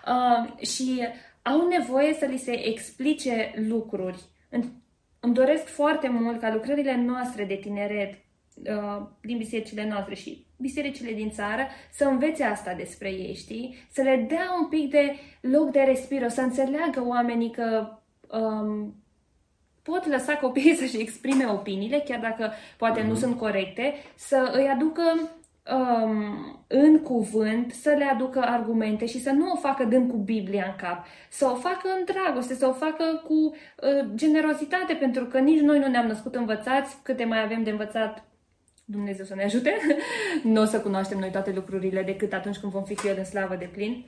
uh, și au nevoie să li se explice lucruri. Îmi- Îmi doresc foarte mult ca lucrările noastre de tineret uh, din bisericile noastre și bisericile din țară să învețe asta despre ei, știi? Să le dea un pic de loc de respiro, să înțeleagă oamenii că um, pot lăsa copiii să-și exprime opiniile, chiar dacă poate nu sunt corecte, să îi aducă um, în cuvânt, să le aducă argumente și să nu o facă dând cu Biblia în cap, să o facă în dragoste, să o facă cu uh, generozitate, pentru că nici noi nu ne-am născut învățați, câte mai avem de învățat Dumnezeu să ne ajute. nu o să cunoaștem noi toate lucrurile decât atunci când vom fi cu El în slavă de plin.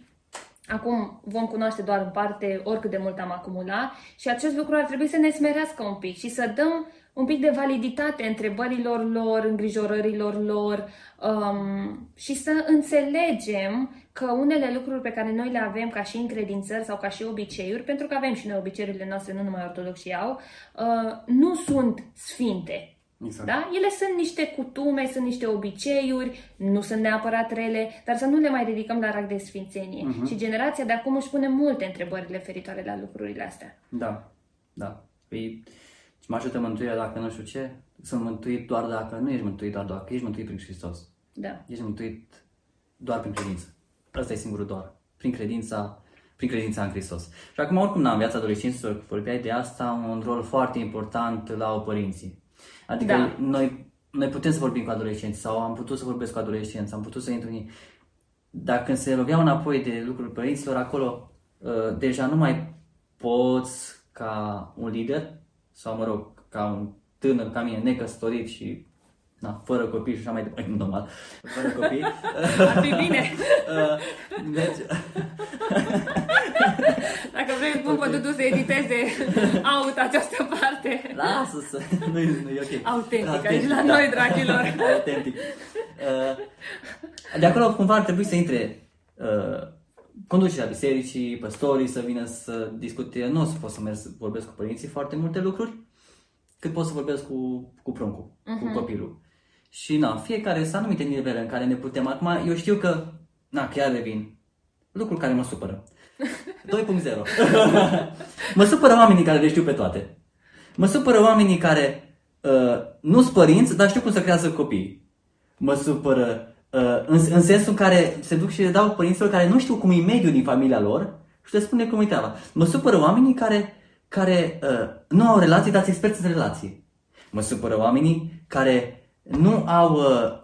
Acum vom cunoaște doar în parte oricât de mult am acumulat și acest lucru ar trebui să ne smerească un pic și să dăm un pic de validitate întrebărilor lor, îngrijorărilor lor um, și să înțelegem că unele lucruri pe care noi le avem ca și încredințări sau ca și obiceiuri, pentru că avem și noi obiceiurile noastre, nu numai ortodoxii au, uh, nu sunt sfinte. Exact. Da? Ele sunt niște cutume, sunt niște obiceiuri, nu sunt neapărat rele, dar să nu le mai ridicăm la rang de sfințenie. Uh-huh. Și generația de acum își pune multe întrebări referitoare la lucrurile astea. Da, da. Păi, și mă ajută mântuirea dacă nu știu ce, sunt mântuit doar dacă nu ești mântuit doar dacă ești mântuit prin Hristos. Da. Ești mântuit doar prin credință. Asta e singurul doar. Prin credința, prin credința în Hristos. Și acum, oricum, în viața adolescenților, vorbeai de asta, un rol foarte important la au părinții. Adică Da. noi, noi putem să vorbim cu adolescenți sau am putut să vorbesc cu adolescenți, am putut să intru în ei. Dar când se loveau înapoi de lucrul părinților, acolo uh, deja nu mai poți ca un lider sau, mă rog, ca un tânăr ca mine, necăsătorit și na, fără copii și așa mai departe, normal, fără copii, Ar fi bine. uh, merge, Dacă vrei, îți pun pe Dudu să editeze aut această parte. lasă să, nu e, nu e ok. Autentic, aici la noi, dragilor. Autentic. Uh, de acolo cumva ar trebui să intre uh, conducerea bisericii, păstorii să vină să discute. Nu o să pot să merg să vorbesc cu părinții foarte multe lucruri, cât pot să vorbesc cu, cu pruncul, uh-huh. cu copilul. Și na, fiecare sunt anumite nivele în care ne putem. Acum, eu știu că, na, chiar revin, lucruri care mă supără. 2.0 Mă supără oamenii care le știu pe toate. Mă supără oamenii care uh, nu sunt părinți, dar știu cum să creează copii. Mă supără uh, în, în sensul în care se duc și le dau părinților care nu știu cum e mediul din familia lor și le spune cum e treaba. Mă supără oamenii care, care uh, nu au relații, dar sunt experți în relații. Mă supără oamenii care nu au, uh,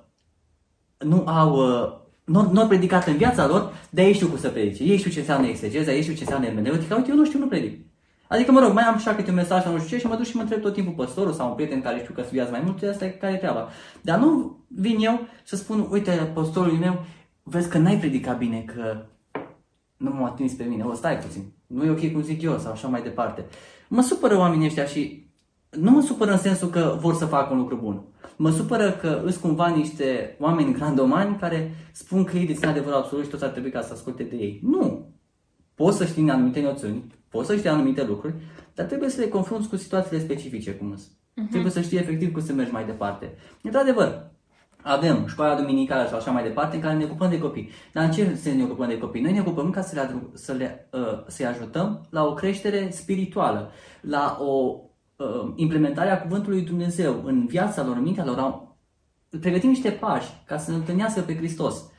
nu au uh, nu, nu au predicat în viața lor, dar ei știu cum să predice. Ei știu ce înseamnă exegeza, ei știu ce înseamnă ermeneutica. Uite, eu nu știu, nu predic. Adică, mă rog, mai am așa câte un mesaj sau nu știu ce și mă duc și mă întreb tot timpul păstorul sau un prieten care știu că studiază mai mult, asta e care e treaba. Dar nu vin eu să spun, uite, păstorul meu, vezi că n-ai predicat bine, că nu m-a atins pe mine. O, stai puțin, nu e ok cum zic eu sau așa mai departe. Mă supără oamenii ăștia și nu mă supără în sensul că vor să facă un lucru bun. Mă supără că îs cumva niște oameni grandomani care spun că ei dețin adevărul absolut și toți ar trebui ca să asculte de ei. Nu! Poți să știi anumite noțiuni, poți să știi anumite lucruri, dar trebuie să le confrunți cu situațiile specifice cum sunt. Uh-huh. Trebuie să știi efectiv cum să mergi mai departe. Într-adevăr, avem școala duminicală și așa mai departe în care ne ocupăm de copii. Dar în ce să ne ocupăm de copii? Noi ne ocupăm ca să le, să le, uh, să ajutăm la o creștere spirituală, la o uh, implementarea cuvântului Dumnezeu în viața lor, în mintea lor, pregătim niște pași ca să ne întâlnească pe Hristos.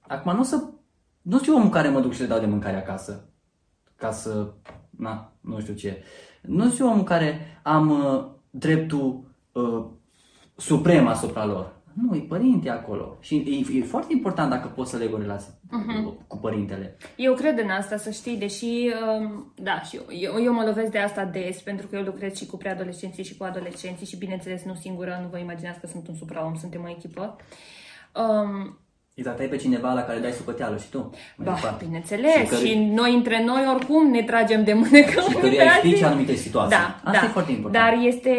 Acum nu să nu știu omul care mă duc și le dau de mâncare acasă, ca să, na, nu știu ce. Nu știu omul care am uh, dreptul uh, suprem asupra lor. Nu, e părinte acolo. Și e, e foarte important dacă poți să leg o relație uh-huh. cu părintele. Eu cred în asta, să știi, deși, um, da, și eu, eu, eu mă lovesc de asta des, pentru că eu lucrez și cu preadolescenții și cu adolescenții și, bineînțeles, nu singură, nu vă imaginați că sunt un supraom, suntem o echipă. Um, Exact, ai pe cineva la care dai supăteală și tu. Ba, departe. bineînțeles, și, cări... și noi între noi oricum ne tragem de mânecă. Și căruia explici anumite situații. Da, Asta da. e foarte important. Dar este,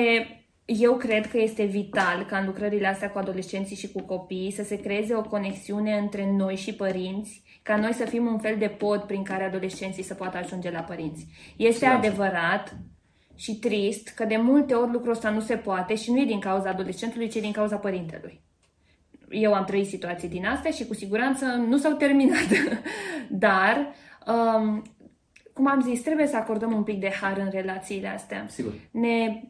eu cred că este vital ca în lucrările astea cu adolescenții și cu copiii să se creeze o conexiune între noi și părinți, ca noi să fim un fel de pod prin care adolescenții să poată ajunge la părinți. Este Sigur. adevărat și trist că de multe ori lucrul ăsta nu se poate și nu e din cauza adolescentului, ci din cauza părintelui eu am trăit situații din astea și cu siguranță nu s-au terminat. Dar, um, cum am zis, trebuie să acordăm un pic de har în relațiile astea. Sigur. Ne,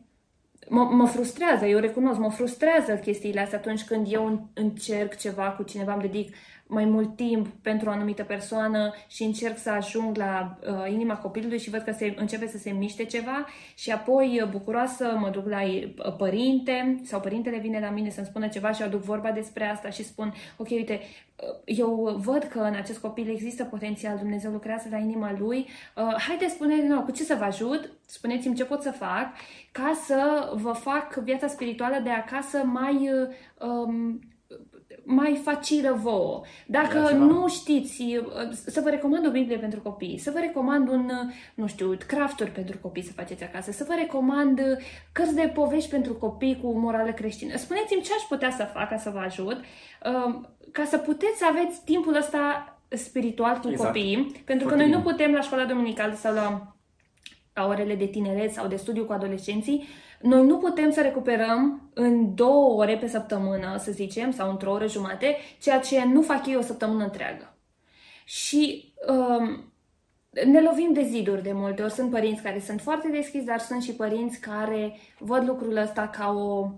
mă, mă frustrează, eu recunosc, mă frustrează chestiile astea atunci când eu încerc ceva cu cineva, îmi dedic mai mult timp pentru o anumită persoană și încerc să ajung la uh, inima copilului și văd că se, începe să se miște ceva și apoi uh, bucuroasă mă duc la uh, părinte sau părintele vine la mine să-mi spună ceva și aduc vorba despre asta și spun, ok, uite, uh, eu văd că în acest copil există potențial, Dumnezeu lucrează la inima lui, uh, haide spune no, cu ce să vă ajut, spuneți-mi ce pot să fac ca să vă fac viața spirituală de acasă mai uh, um, mai facilă vouă. Dacă nu știți, să vă recomand o Biblie pentru copii, să vă recomand un, nu știu, crafturi pentru copii să faceți acasă, să vă recomand cărți de povești pentru copii cu morală creștină. Spuneți-mi ce aș putea să fac ca să vă ajut, um, ca să puteți să aveți timpul ăsta spiritual cu exact. copiii, pentru că noi nu putem la școala dominicală sau la, la orele de tineret sau de studiu cu adolescenții noi nu putem să recuperăm în două ore pe săptămână, să zicem, sau într-o oră jumate, ceea ce nu fac eu o săptămână întreagă. Și um, ne lovim de ziduri de multe ori. Sunt părinți care sunt foarte deschiși, dar sunt și părinți care văd lucrul ăsta ca o,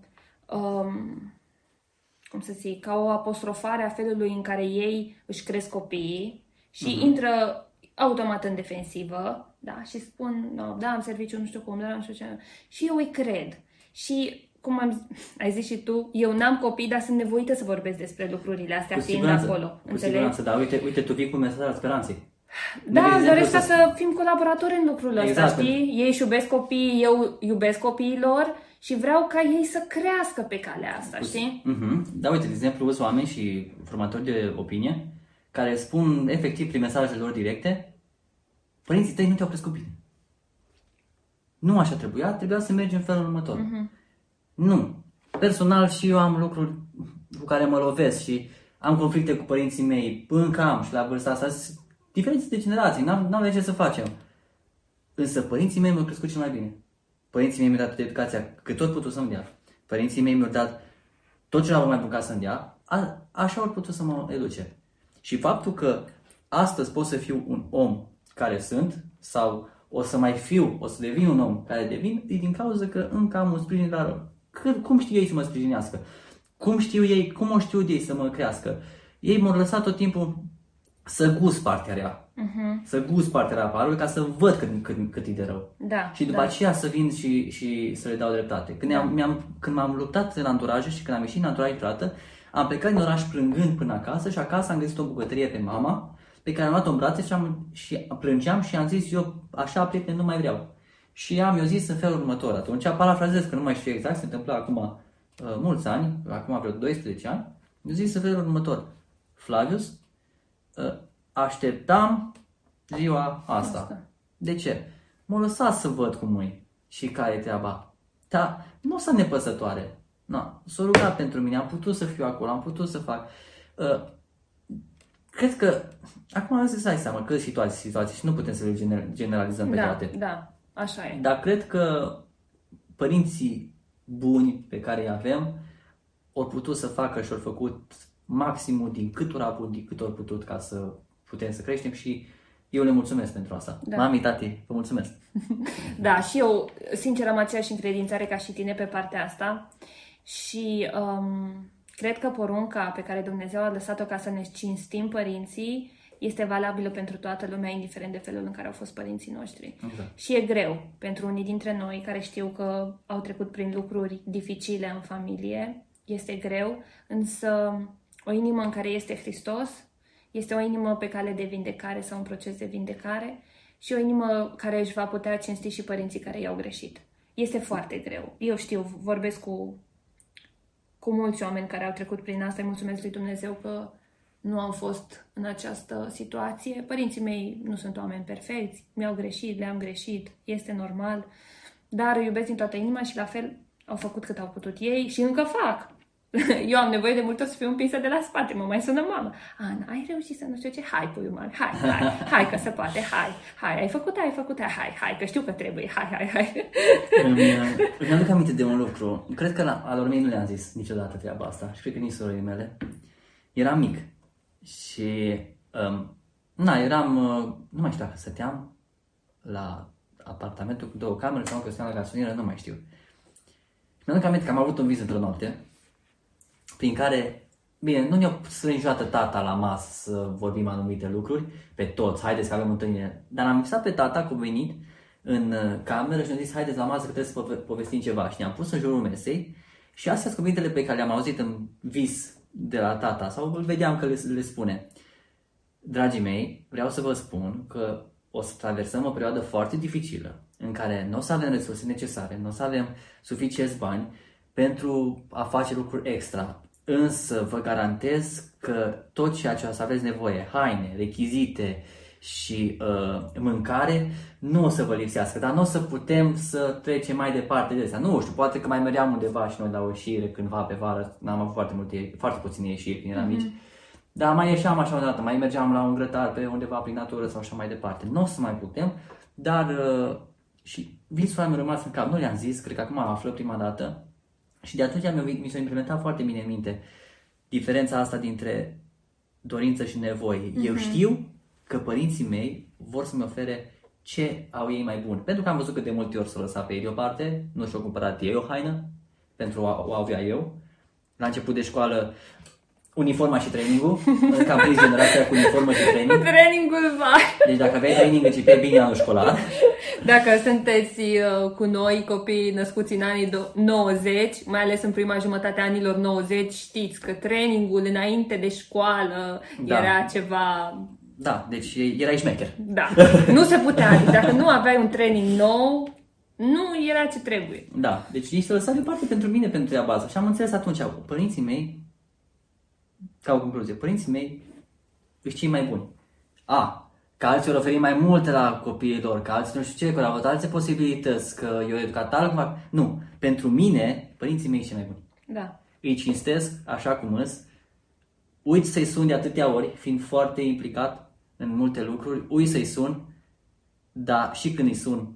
um, cum să zic, ca o apostrofare a felului în care ei își cresc copiii și uh-huh. intră automat în defensivă, da, și spun, no, da, am serviciu, nu știu cum, da, nu știu ce. Și eu îi cred. Și cum am, ai zis și tu, eu n-am copii, dar sunt nevoită să vorbesc despre lucrurile astea cu fiind acolo. Cu înțelegi? siguranță, da. Uite, uite, tu vii cu mesajul speranței. Da, îmi doresc să... să fim colaboratori în lucrul exact. ăsta, știi? Ei își iubesc copiii, eu iubesc copiilor și vreau ca ei să crească pe calea asta, știi? Uh-huh. Da, uite, de exemplu, sunt oameni și formatori de opinie care spun efectiv prin mesajele lor directe, părinții tăi nu te-au crescut bine. Nu așa trebuia, trebuia să mergi în felul următor. Uh-huh. Nu. Personal și eu am lucruri cu care mă lovesc și am conflicte cu părinții mei, încă am și la vârsta asta, diferențe de generații, n-am, n-am de ce să facem. Însă părinții mei mi-au crescut cel mai bine. Părinții mei mi-au dat educația cât tot putut să-mi dea. Părinții mei mi-au dat tot ce mai bun ca să-mi dea, a, așa au putut să mă educe. Și faptul că astăzi pot să fiu un om care sunt sau o să mai fiu, o să devin un om care devin, e din cauza că încă am un sprijin la Cât, cum știu ei să mă sprijinească? Cum știu ei, cum o știu ei să mă crească? Ei m-au lăsat tot timpul să gust partea rea. Uh-huh. Să gust partea rea a ca să văd cât, cât, cât e de rău. Da, și după da. aceea să vin și, și să le dau dreptate. Când, da. am, când m-am luptat în anturaje și când am ieșit în anturaje toată, am plecat din oraș plângând până acasă și acasă am găsit o bucătărie pe mama pe care am luat-o în brațe și, am, și plângeam și am zis eu așa prieten nu mai vreau. Și am eu zis în felul următor. Atunci parafrazez că nu mai știu exact, se întâmpla acum uh, mulți ani, acum vreo 12 ani. Eu zis în felul următor. Flavius, uh, așteptam ziua asta. asta. De ce? M-a lăsat să văd cum e și care e treaba. Dar nu o să nepăsătoare. Na, s-a rugat pentru mine, am putut să fiu acolo, am putut să fac. Uh, cred că, acum să ai seama că situații, situații și nu putem să le generalizăm pe da, toate. Da, așa e. Dar cred că părinții buni pe care îi avem au putut să facă și au făcut maximul din cât au avut, din cât au putut ca să putem să creștem și eu le mulțumesc pentru asta. Da. Mami, tati, vă mulțumesc. da, și eu, sincer, am aceeași încredințare ca și tine pe partea asta și um, cred că porunca pe care Dumnezeu a lăsat-o ca să ne cinstim părinții este valabilă pentru toată lumea, indiferent de felul în care au fost părinții noștri. Exact. Și e greu pentru unii dintre noi care știu că au trecut prin lucruri dificile în familie. Este greu, însă o inimă în care este Hristos este o inimă pe cale de vindecare sau un proces de vindecare și o inimă care își va putea cinsti și părinții care i-au greșit. Este foarte greu. Eu știu, vorbesc cu, cu mulți oameni care au trecut prin asta. Îi mulțumesc lui Dumnezeu că nu au fost în această situație. Părinții mei nu sunt oameni perfecți, mi-au greșit, le-am greșit, este normal, dar iubesc din toată inima și la fel au făcut cât au putut ei și încă fac. Eu am nevoie de mult să fiu împinsă de la spate, mă mai sună mama. Ana, ai reușit să nu știu ce? Hai, puiul mare, hai, hai, hai că se poate, hai, hai, ai făcut, ai făcut, hai, hai, că știu că trebuie, hai, hai, hai. Îmi, îmi aduc aminte de un lucru, cred că la, alor mei nu le-am zis niciodată treaba asta și cred că nici surorii mele. Eram mic și, um, na, eram, uh, nu mai știu dacă stăteam la apartamentul cu două camere sau că stăteam la gasolină, nu mai știu. Mi-aduc aminte că am avut un vis într-o noapte prin care, bine, nu ne-a strâns niciodată tata la masă să vorbim anumite lucruri, pe toți, haideți că avem întâlnire. Dar am visat pe tata cu venit în uh, cameră și ne-a zis, haideți la masă că trebuie să povestim ceva. Și ne-am pus în jurul mesei și astea sunt cuvintele pe care le-am auzit în vis de la tata sau îl vedeam că le, le spune. Dragii mei, vreau să vă spun că o să traversăm o perioadă foarte dificilă în care nu o să avem resurse necesare, nu o să avem suficienți bani pentru a face lucruri extra. Însă vă garantez că tot ceea ce o să aveți nevoie, haine, rechizite și uh, mâncare, nu o să vă lipsească, dar nu o să putem să trecem mai departe de asta. Nu știu, poate că mai mergeam undeva și noi la o ieșire cândva pe vară, n-am avut foarte, multe, foarte puține ieșiri când eram mm-hmm. mici. Dar mai ieșeam așa o dată, mai mergeam la un grătar pe undeva prin natură sau așa mai departe. Nu o să mai putem, dar uh, și visul mi-a rămas în cap. Nu le-am zis, cred că acum află prima dată. Și de atunci mi s-a implementat foarte bine în minte diferența asta dintre dorință și nevoie. Mm-hmm. Eu știu că părinții mei vor să-mi ofere ce au ei mai bun. Pentru că am văzut cât de multe ori s-o lăsat pe ei deoparte, nu și-au cumpărat ei o haină pentru a o avea eu. La început de școală uniforma și trainingul, că am prins generația cu uniformă și training. Trainingul va. Deci dacă aveai training începe bine anul școlar. Dacă sunteți uh, cu noi, copii născuți în anii 90, mai ales în prima jumătate a anilor 90, știți că trainingul înainte de școală da. era ceva... Da, deci erai șmecher. Da, nu se putea. Dacă nu aveai un training nou, nu era ce trebuie. Da, deci ei se lăsat deoparte pentru mine, pentru ea bază. Și am înțeles atunci, părinții mei ca o concluzie, părinții mei sunt cei mai buni. A, că alții au oferit mai multe la copiii lor, că alții nu știu ce, că au avut alte posibilități, că eu educat altcumva. Nu, pentru mine, părinții mei sunt cei mai buni. Da. Îi cinstesc așa cum îs, uit să-i sun de atâtea ori, fiind foarte implicat în multe lucruri, ui să-i sun, dar și când îi sun,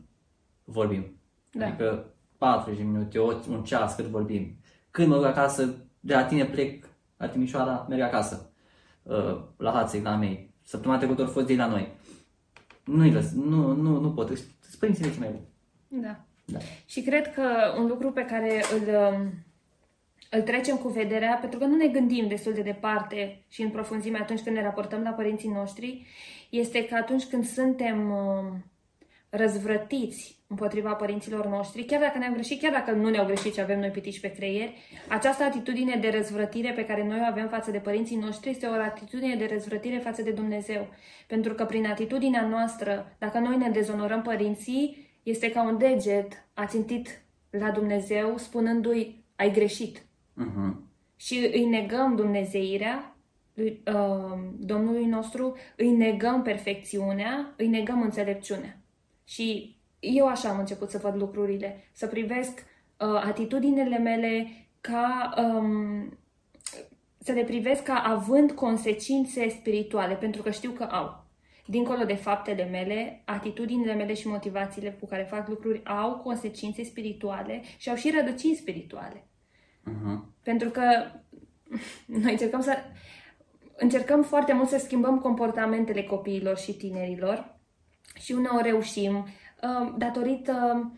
vorbim. Da. Adică 40 minute, o, un ceas cât vorbim. Când mă duc acasă, de la tine plec la Timișoara, merg acasă. Uh, la Hațeg, la mei. Săptămâna trecută au fost de la noi. Nu-i lăs, nu, nu, nu pot. Sunt părinții mei ce mai bun. Da. Da. Și cred că un lucru pe care îl, um, îl trecem cu vederea, pentru că nu ne gândim destul de departe și în profunzime atunci când ne raportăm la părinții noștri, este că atunci când suntem um, răzvrătiți împotriva părinților noștri, chiar dacă ne-am greșit, chiar dacă nu ne-au greșit și avem noi pitici pe creier, această atitudine de răzvrătire pe care noi o avem față de părinții noștri este o atitudine de răzvrătire față de Dumnezeu. Pentru că prin atitudinea noastră, dacă noi ne dezonorăm părinții, este ca un deget ațintit la Dumnezeu spunându-i ai greșit. Uh-huh. Și îi negăm dumnezeirea lui, uh, Domnului nostru, îi negăm perfecțiunea, îi negăm înțelepciunea. Și eu așa am început să văd lucrurile, să privesc uh, atitudinile mele ca um, să le privesc ca având consecințe spirituale, pentru că știu că au. Dincolo de faptele mele, atitudinile mele și motivațiile cu care fac lucruri au consecințe spirituale și au și rădăcini spirituale. Uh-huh. Pentru că noi încercăm să încercăm foarte mult să schimbăm comportamentele copiilor și tinerilor și uneori reușim uh, datorită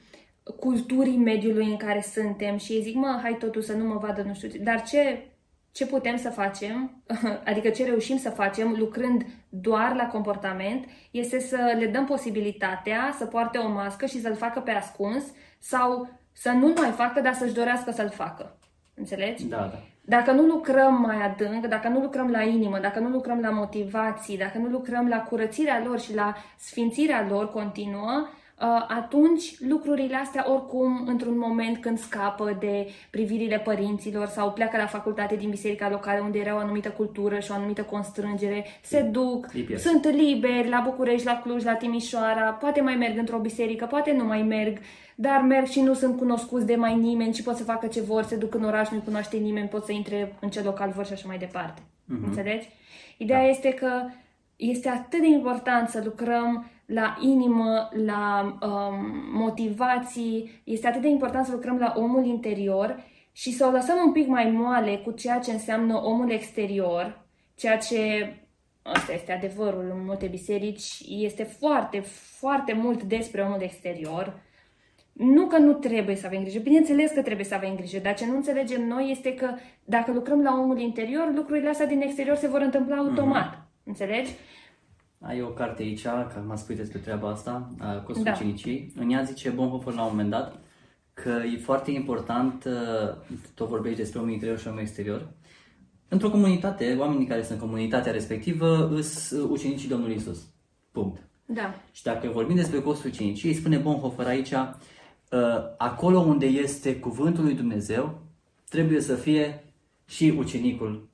culturii mediului în care suntem și ei zic, mă, hai totuși să nu mă vadă nu știu ce. Dar ce, ce putem să facem, adică ce reușim să facem lucrând doar la comportament, este să le dăm posibilitatea să poarte o mască și să-l facă pe ascuns sau să nu-l mai facă, dar să-și dorească să-l facă. Înțelegi? Da, da. Dacă nu lucrăm mai adânc, dacă nu lucrăm la inimă, dacă nu lucrăm la motivații, dacă nu lucrăm la curățirea lor și la sfințirea lor continuă, uh, atunci lucrurile astea oricum într-un moment când scapă de privirile părinților sau pleacă la facultate din biserica locală unde era o anumită cultură și o anumită constrângere, se duc, Îi pierd. sunt liberi la București, la Cluj, la Timișoara, poate mai merg într-o biserică, poate nu mai merg, dar merg și nu sunt cunoscuți de mai nimeni și pot să facă ce vor, se duc în oraș, nu-i cunoaște nimeni, pot să intre în ce local vor și așa mai departe. Mhm. Înțelegi? Ideea este că este atât de important să lucrăm la inimă, la um, motivații, este atât de important să lucrăm la omul interior și să o lăsăm un pic mai moale cu ceea ce înseamnă omul exterior, ceea ce, asta este adevărul în multe biserici, este foarte, foarte mult despre omul exterior. Nu că nu trebuie să avem grijă, bineînțeles că trebuie să avem grijă, dar ce nu înțelegem noi este că dacă lucrăm la omul interior, lucrurile astea din exterior se vor întâmpla automat. Înțelegi? Ai o carte aici, că m-a spus despre treaba asta, a costul Da. ucenicii. În ea zice Bonhoeffer la un moment dat că e foarte important, uh, tot vorbești despre omul interior și omul exterior, într-o comunitate, oamenii care sunt în comunitatea respectivă sunt ucenicii Domnului Isus. Punct. Da. Și dacă vorbim despre costul ucenicii, spune Bonhoeffer aici, uh, acolo unde este cuvântul lui Dumnezeu, trebuie să fie și ucenicul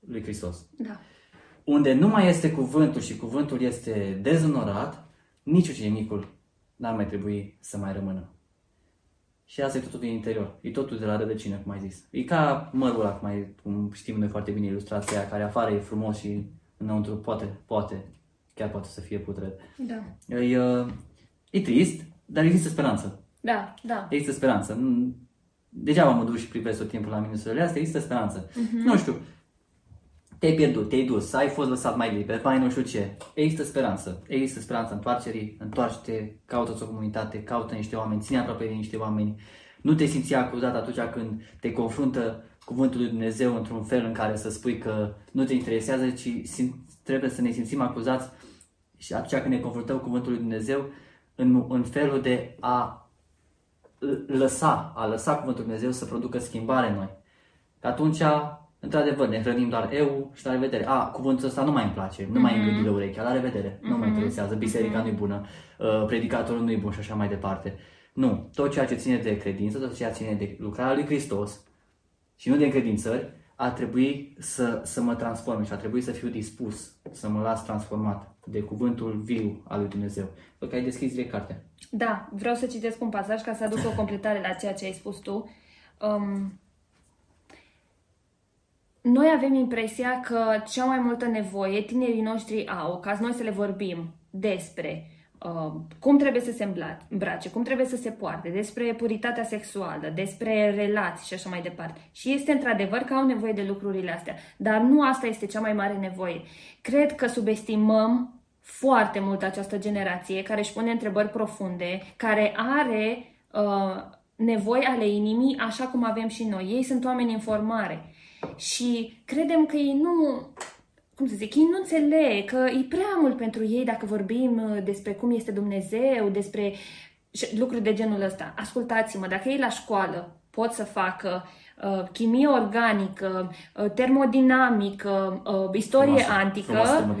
lui Hristos. Da. Unde nu mai este cuvântul și cuvântul este dezonorat, nici ucenicul n-ar mai trebui să mai rămână. Și asta e totul din interior. E totul de la rădăcină, cum ai zis. E ca mărul ăla, cum, ai, cum știm noi foarte bine ilustrația aia, care afară e frumos și înăuntru poate, poate, chiar poate să fie putred. Da. E, uh, e trist, dar există speranță. Da, da. Există speranță. Nu- Degeaba mă duc și privesc tot timpul la minusurile astea, există speranță. Nu știu, te-ai pierdut, te-ai dus, ai fost lăsat mai liber, mai nu știu ce. Există speranță. Există speranță întoarcerii, întoarce-te, caută o comunitate, caută niște oameni, ține aproape de niște oameni. Nu te simți acuzat atunci când te confruntă cuvântul lui Dumnezeu într-un fel în care să spui că nu te interesează, ci sim- trebuie să ne simțim acuzați și atunci când ne confruntăm cu cuvântul lui Dumnezeu în, în felul de a lăsa, a lăsa cuvântul lui Dumnezeu să producă schimbare în noi. Că atunci, într-adevăr, ne hrănim doar eu și la revedere. A, cuvântul ăsta nu mai îmi place, nu mai îmi gândi de urechea, la revedere, nu mă interesează, biserica nu-i bună, uh, predicatorul nu-i bun și așa mai departe. Nu, tot ceea ce ține de credință, tot ceea ce ține de lucrarea lui Hristos și nu de încredințări, ar trebui să, să mă transforme și ar trebui să fiu dispus să mă las transformat de cuvântul viu al lui Dumnezeu. Pentru că ai deschis direct cartea. Da, vreau să citesc un pasaj ca să aduc o completare la ceea ce ai spus tu. Um, noi avem impresia că cea mai multă nevoie tinerii noștri au ca noi să le vorbim despre uh, cum trebuie să se îmbrace, cum trebuie să se poarte, despre puritatea sexuală, despre relații și așa mai departe. Și este într-adevăr că au nevoie de lucrurile astea, dar nu asta este cea mai mare nevoie. Cred că subestimăm foarte mult această generație care își pune întrebări profunde, care are uh, nevoi ale inimii așa cum avem și noi. Ei sunt oameni în formare și credem că ei nu, cum să zic, ei nu înțeleg, că e prea mult pentru ei dacă vorbim uh, despre cum este Dumnezeu, despre lucruri de genul ăsta. Ascultați-mă, dacă ei la școală pot să facă uh, chimie organică, uh, termodinamică, uh, istorie frumoasă, antică, frumoasă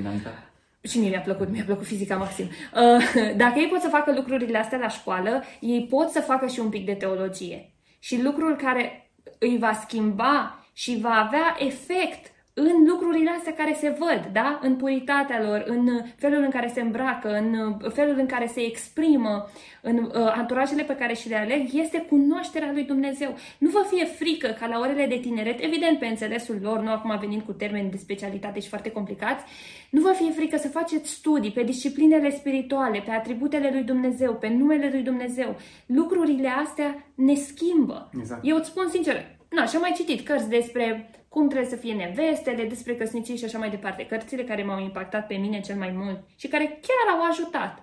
și mie mi-a plăcut, mi-a plăcut fizica maxim. Uh, dacă ei pot să facă lucrurile astea la școală, ei pot să facă și un pic de teologie. Și lucrul care îi va schimba și va avea efect în lucrurile astea care se văd, da? În puritatea lor, în felul în care se îmbracă, în felul în care se exprimă, în uh, anturajele pe care și le aleg, este cunoașterea lui Dumnezeu. Nu vă fie frică ca la orele de tineret, evident pe înțelesul lor, nu acum venind cu termeni de specialitate și foarte complicați, nu vă fie frică să faceți studii pe disciplinele spirituale, pe atributele lui Dumnezeu, pe numele lui Dumnezeu. Lucrurile astea ne schimbă. Exact. Eu îți spun sincer, Na, și am mai citit cărți despre cum trebuie să fie nevestele, despre căsnicii și așa mai departe. Cărțile care m-au impactat pe mine cel mai mult și care chiar au ajutat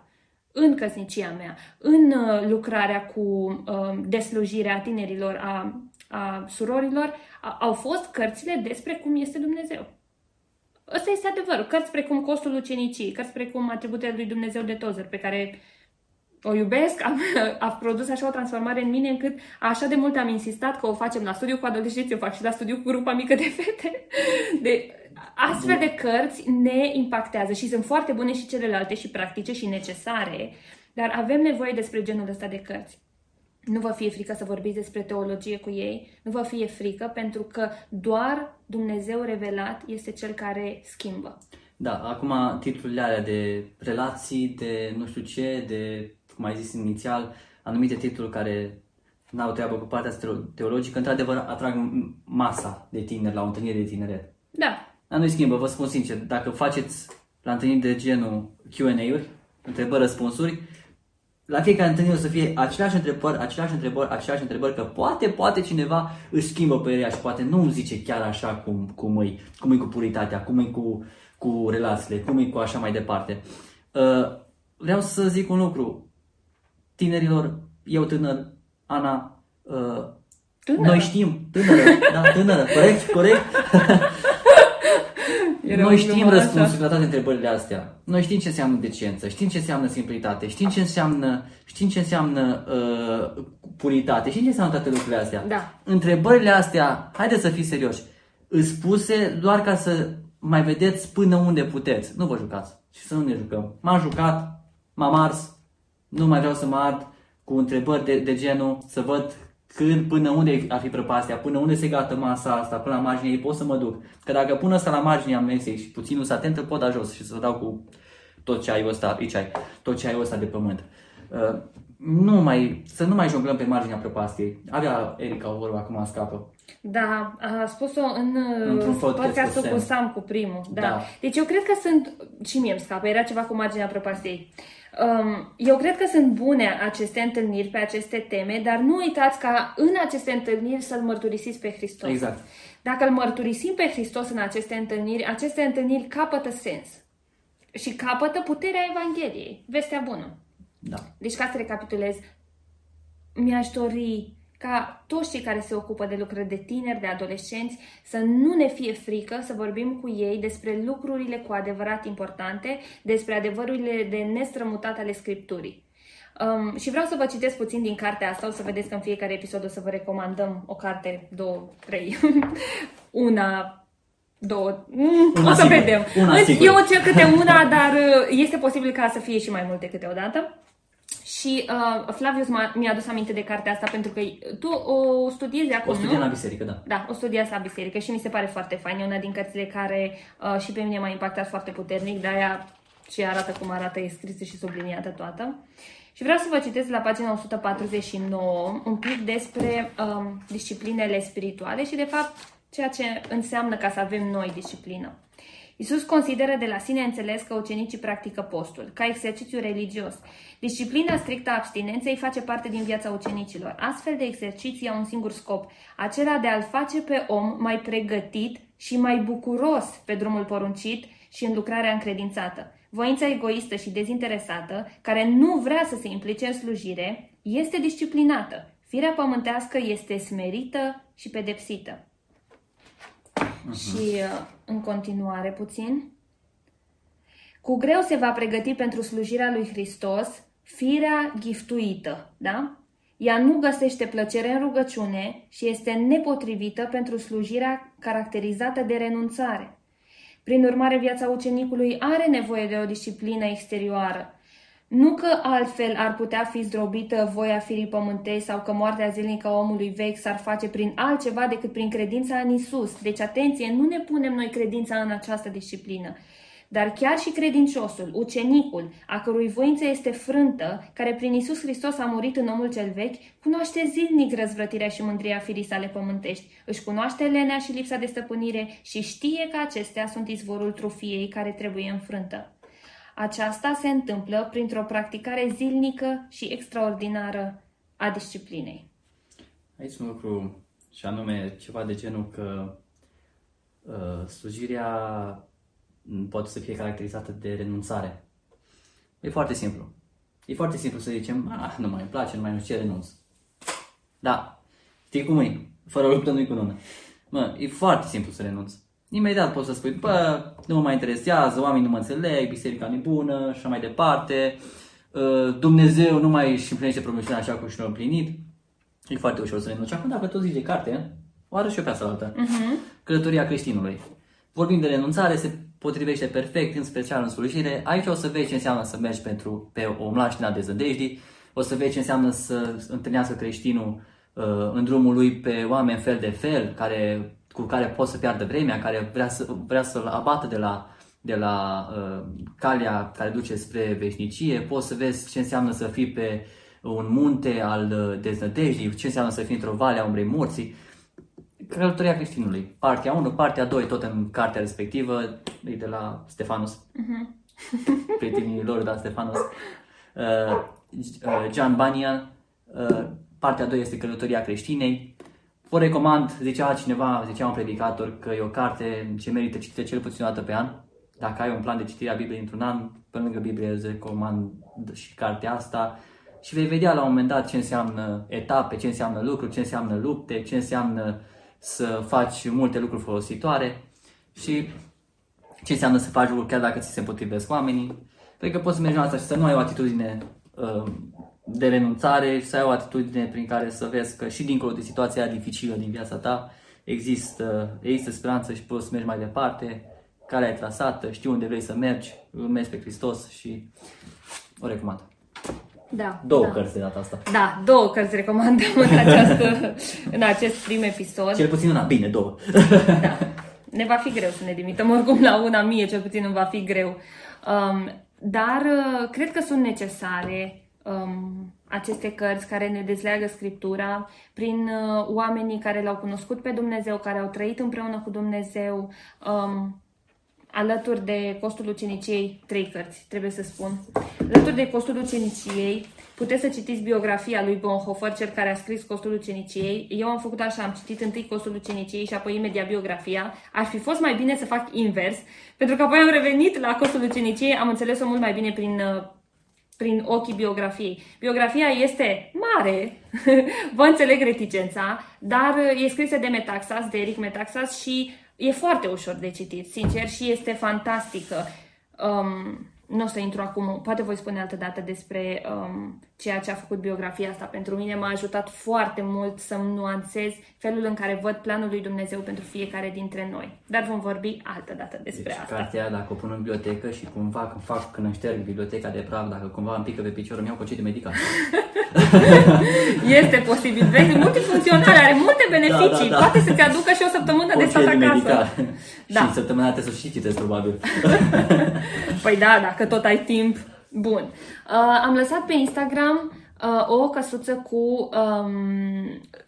în căsnicia mea, în uh, lucrarea cu uh, deslujirea tinerilor, a, a surorilor, a, au fost cărțile despre cum este Dumnezeu. Ăsta este adevărul. Cărți precum Costul Ucenicii, cărți precum Atributele lui Dumnezeu de Tozer, pe care o iubesc, am, a produs așa o transformare în mine încât așa de mult am insistat că o facem la studiu cu adolescenți, o fac și la studiu cu grupa mică de fete. De, astfel de cărți ne impactează și sunt foarte bune și celelalte și practice și necesare, dar avem nevoie despre genul ăsta de cărți. Nu vă fie frică să vorbiți despre teologie cu ei, nu vă fie frică pentru că doar Dumnezeu revelat este cel care schimbă. Da, acum titlurile alea de relații, de nu știu ce, de cum ai zis inițial, anumite titluri care n-au treabă cu partea teologică, într-adevăr atrag masa de tineri la o întâlnire de tineret. Da. Dar nu-i schimbă, vă spun sincer, dacă faceți la întâlniri de genul Q&A-uri, întrebări-răspunsuri, la fiecare întâlnire o să fie aceleași întrebări, aceleași întrebări, aceleași întrebări, că poate, poate cineva își schimbă părerea și poate nu zice chiar așa cum, cum, e, cum e cu puritatea, cum e cu, cu relațiile, cum e cu așa mai departe. Uh, vreau să zic un lucru tinerilor, eu tânăr, Ana, uh, tânără. noi știm, tânără, da, tânără, corect, corect. noi știm răspunsul la toate întrebările astea. Noi știm ce înseamnă decență, știm ce înseamnă simplitate, știm ce înseamnă, știm ce înseamnă uh, puritate, știm ce înseamnă toate lucrurile astea. Da. Întrebările astea, haideți să fiți serioși, îți spuse doar ca să mai vedeți până unde puteți. Nu vă jucați și să nu ne jucăm. M-am jucat, m-am ars, nu mai vreau să mă ard cu întrebări de, de genul să văd când, până unde ar fi prăpastia, până unde se gata masa asta, până la marginea ei pot să mă duc. Că dacă pun asta la marginea mesei și puțin nu s atentă, pot da jos și să dau cu tot ce ai ăsta, aici ai, tot ce ai ăsta de pământ. Uh, nu mai, să nu mai jonglăm pe marginea prăpastiei. Avea Erica o vorbă, acum scapă. Da, a spus-o în Într-un podcastul cu Sam, cu primul. Da. da. Deci eu cred că sunt, și mie îmi scapă, era ceva cu marginea prăpastiei. Um, eu cred că sunt bune aceste întâlniri pe aceste teme, dar nu uitați ca în aceste întâlniri să-L mărturisiți pe Hristos. Exact. Dacă îl mărturisim pe Hristos în aceste întâlniri, aceste întâlniri capătă sens și capătă puterea Evangheliei, vestea bună. Da. Deci, ca să recapitulez, mi-aș dori ca toți cei care se ocupă de lucrări de tineri, de adolescenți, să nu ne fie frică să vorbim cu ei despre lucrurile cu adevărat importante, despre adevărurile de nestrămutat ale Scripturii. Um, și vreau să vă citesc puțin din cartea asta, o să vedeți că în fiecare episod o să vă recomandăm o carte, două, trei, una, două, mm, una o să sigur. vedem. Una Eu cer câte una, dar uh, este posibil ca să fie și mai multe câteodată. Și uh, Flavius mi-a adus aminte de cartea asta pentru că tu o studiezi acum, O studiem la biserică, da. Da, o studiezi la biserică și mi se pare foarte fain. E una din cărțile care uh, și pe mine m-a impactat foarte puternic, de aia și arată cum arată, e scrisă și subliniată toată. Și vreau să vă citesc la pagina 149 un pic despre um, disciplinele spirituale și, de fapt, ceea ce înseamnă ca să avem noi disciplină. Isus consideră de la sine înțeles că ucenicii practică postul, ca exercițiu religios. Disciplina strictă a abstinenței face parte din viața ucenicilor. Astfel de exerciții au un singur scop, acela de a-l face pe om mai pregătit și mai bucuros pe drumul poruncit și în lucrarea încredințată. Voința egoistă și dezinteresată, care nu vrea să se implice în slujire, este disciplinată. Firea pământească este smerită și pedepsită. Uh-huh. Și uh, în continuare puțin. Cu greu se va pregăti pentru slujirea lui Hristos firea giftuită, da? Ea nu găsește plăcere în rugăciune și este nepotrivită pentru slujirea caracterizată de renunțare. Prin urmare, viața ucenicului are nevoie de o disciplină exterioară. Nu că altfel ar putea fi zdrobită voia firii pământei sau că moartea zilnică a omului vechi s-ar face prin altceva decât prin credința în Isus. Deci, atenție, nu ne punem noi credința în această disciplină. Dar chiar și credinciosul, ucenicul, a cărui voință este frântă, care prin Isus Hristos a murit în omul cel vechi, cunoaște zilnic răzvrătirea și mândria firii sale pământești, își cunoaște lenea și lipsa de stăpânire și știe că acestea sunt izvorul trufiei care trebuie înfrântă. Aceasta se întâmplă printr-o practicare zilnică și extraordinară a disciplinei. Aici un lucru și anume ceva de genul că uh, slujirea poate să fie caracterizată de renunțare. E foarte simplu. E foarte simplu să zicem, ah, nu mai îmi place, nu mai știu ce renunț. Da, știi cum e? Fără luptă nu-i cu nună. Mă, e foarte simplu să renunți. Imediat poți să spui, bă, nu mă mai interesează, oamenii nu mă înțeleg, biserica nu bună și așa mai departe. Uh, Dumnezeu nu mai își împlinește promisiunea așa cum și l-a împlinit. E foarte ușor să renunți. Acum, dacă tu zici de carte, o arăt și eu pe asta altă. Uh-huh. Călătoria creștinului. Vorbim de renunțare, se potrivește perfect, în special în slujire. Aici o să vezi ce înseamnă să mergi pentru, pe o mlaștina de zădejdii, o să vezi ce înseamnă să întâlnească creștinul uh, în drumul lui pe oameni fel de fel, care, cu care poți să piardă vremea, care vrea, să, vrea să-l abată de la, de la uh, calea care duce spre veșnicie, poți să vezi ce înseamnă să fii pe un munte al uh, deznădejdii, ce înseamnă să fii într-o vale a umbrei morții. Călătoria creștinului. Partea 1, partea 2, tot în cartea respectivă, e de la Stefanus. Uh-huh. Prietenii lor, da, Stefanus. Uh, uh, John Bunyan. Uh, partea 2 este Călătoria creștinei. O recomand, zicea cineva, zicea un predicator, că e o carte ce merită citită cel puțin o dată pe an. Dacă ai un plan de citire a Bibliei într-un an, pe lângă Biblie îți recomand și cartea asta și vei vedea la un moment dat ce înseamnă etape, ce înseamnă lucruri, ce înseamnă lupte, ce înseamnă să faci multe lucruri folositoare și ce înseamnă să faci lucruri chiar dacă ți se împotrivesc oamenii. Cred că poți să mergi în asta și să nu ai o atitudine uh, de renunțare și să ai o atitudine prin care să vezi că și dincolo de situația dificilă din viața ta există, există speranță și poți să mergi mai departe, care ai trasată, știi unde vrei să mergi, urmezi pe Hristos și o recomand. Da. Două da. cărți de data asta. Da, două cărți recomandăm în, această, în acest prim episod. Cel puțin una, bine, două. Da. Ne va fi greu să ne limităm oricum la una mie, cel puțin îmi va fi greu. Um, dar uh, cred că sunt necesare um, aceste cărți care ne dezleagă Scriptura prin uh, oamenii care l-au cunoscut pe Dumnezeu, care au trăit împreună cu Dumnezeu, um, alături de costul uceniciei, trei cărți, trebuie să spun. Alături de costul uceniciei, puteți să citiți biografia lui Bonhoeffer, cel care a scris costul uceniciei. Eu am făcut așa, am citit întâi costul uceniciei și apoi imediat biografia. Ar fi fost mai bine să fac invers, pentru că apoi am revenit la costul uceniciei, am înțeles-o mult mai bine prin prin ochii biografiei. Biografia este mare, vă înțeleg reticența, dar e scrisă de Metaxas, de Eric Metaxas și e foarte ușor de citit, sincer, și este fantastică. Um, nu o să intru acum, poate voi spune altă dată despre um, ceea ce a făcut biografia asta pentru mine. M-a ajutat foarte mult să-mi nuanțez felul în care văd planul lui Dumnezeu pentru fiecare dintre noi. Dar vom vorbi altă dată despre deci, asta. cartea, dacă o pun în bibliotecă și cumva când fac, când îmi șterg biblioteca de praf, dacă cumva îmi pică pe picior, îmi iau concediu medical. este posibil. Vezi, multifuncțional, are multe beneficii. Da, da, da. Poate să-ți aducă și o săptămână de stat acasă. Medical. Da. Și săptămâna trebuie să și citesc, probabil. păi da, dacă tot ai timp. Bun. Uh, am lăsat pe Instagram uh, o căsuță cu um,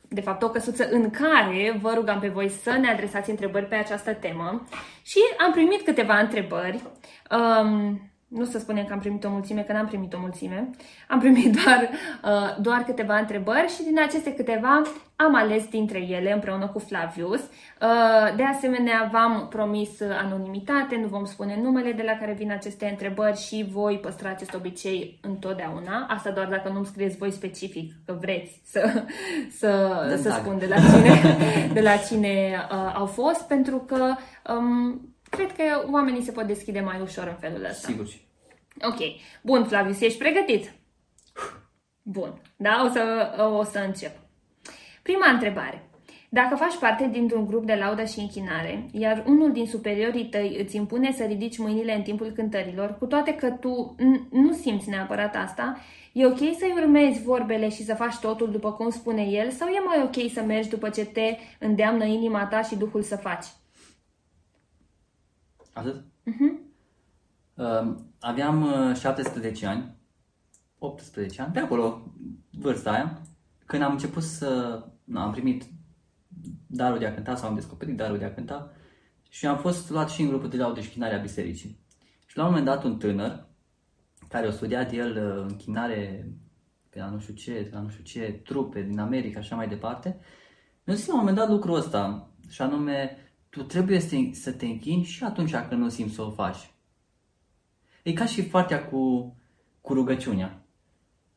de fapt o căsuță în care vă rugam pe voi să ne adresați întrebări pe această temă și am primit câteva întrebări. Um, nu să spunem că am primit o mulțime, că n-am primit o mulțime. Am primit doar, uh, doar câteva întrebări și din aceste câteva am ales dintre ele împreună cu Flavius. Uh, de asemenea, v-am promis anonimitate, nu vom spune numele de la care vin aceste întrebări și voi păstra acest obicei întotdeauna. Asta doar dacă nu-mi scrieți voi specific că vreți să, să, să spun de la cine, de la cine uh, au fost, pentru că um, cred că oamenii se pot deschide mai ușor în felul ăsta. Sigur. Ok. Bun, Flavius, ești pregătit? Bun. Da, o să, o să încep. Prima întrebare. Dacă faci parte dintr-un grup de laudă și închinare, iar unul din superiorii tăi îți impune să ridici mâinile în timpul cântărilor, cu toate că tu nu simți neapărat asta, e ok să-i urmezi vorbele și să faci totul după cum spune el sau e mai ok să mergi după ce te îndeamnă inima ta și Duhul să faci? Atât? Uh-huh. Uh, aveam uh, 17 ani, 18 ani, pe acolo, vârsta aia, când am început să... Nu, am primit darul de a cânta sau am descoperit darul de a cânta și am fost luat și în grupul de laudă și chinare a bisericii. Și la un moment dat un tânăr, care a studiat el uh, închinare pe la nu știu ce, la nu știu ce, trupe din America și așa mai departe, mi-a zis la un moment dat lucrul ăsta, și anume, tu trebuie să te, să te închini și atunci când nu simți să o faci. E ca și partea cu, cu rugăciunea.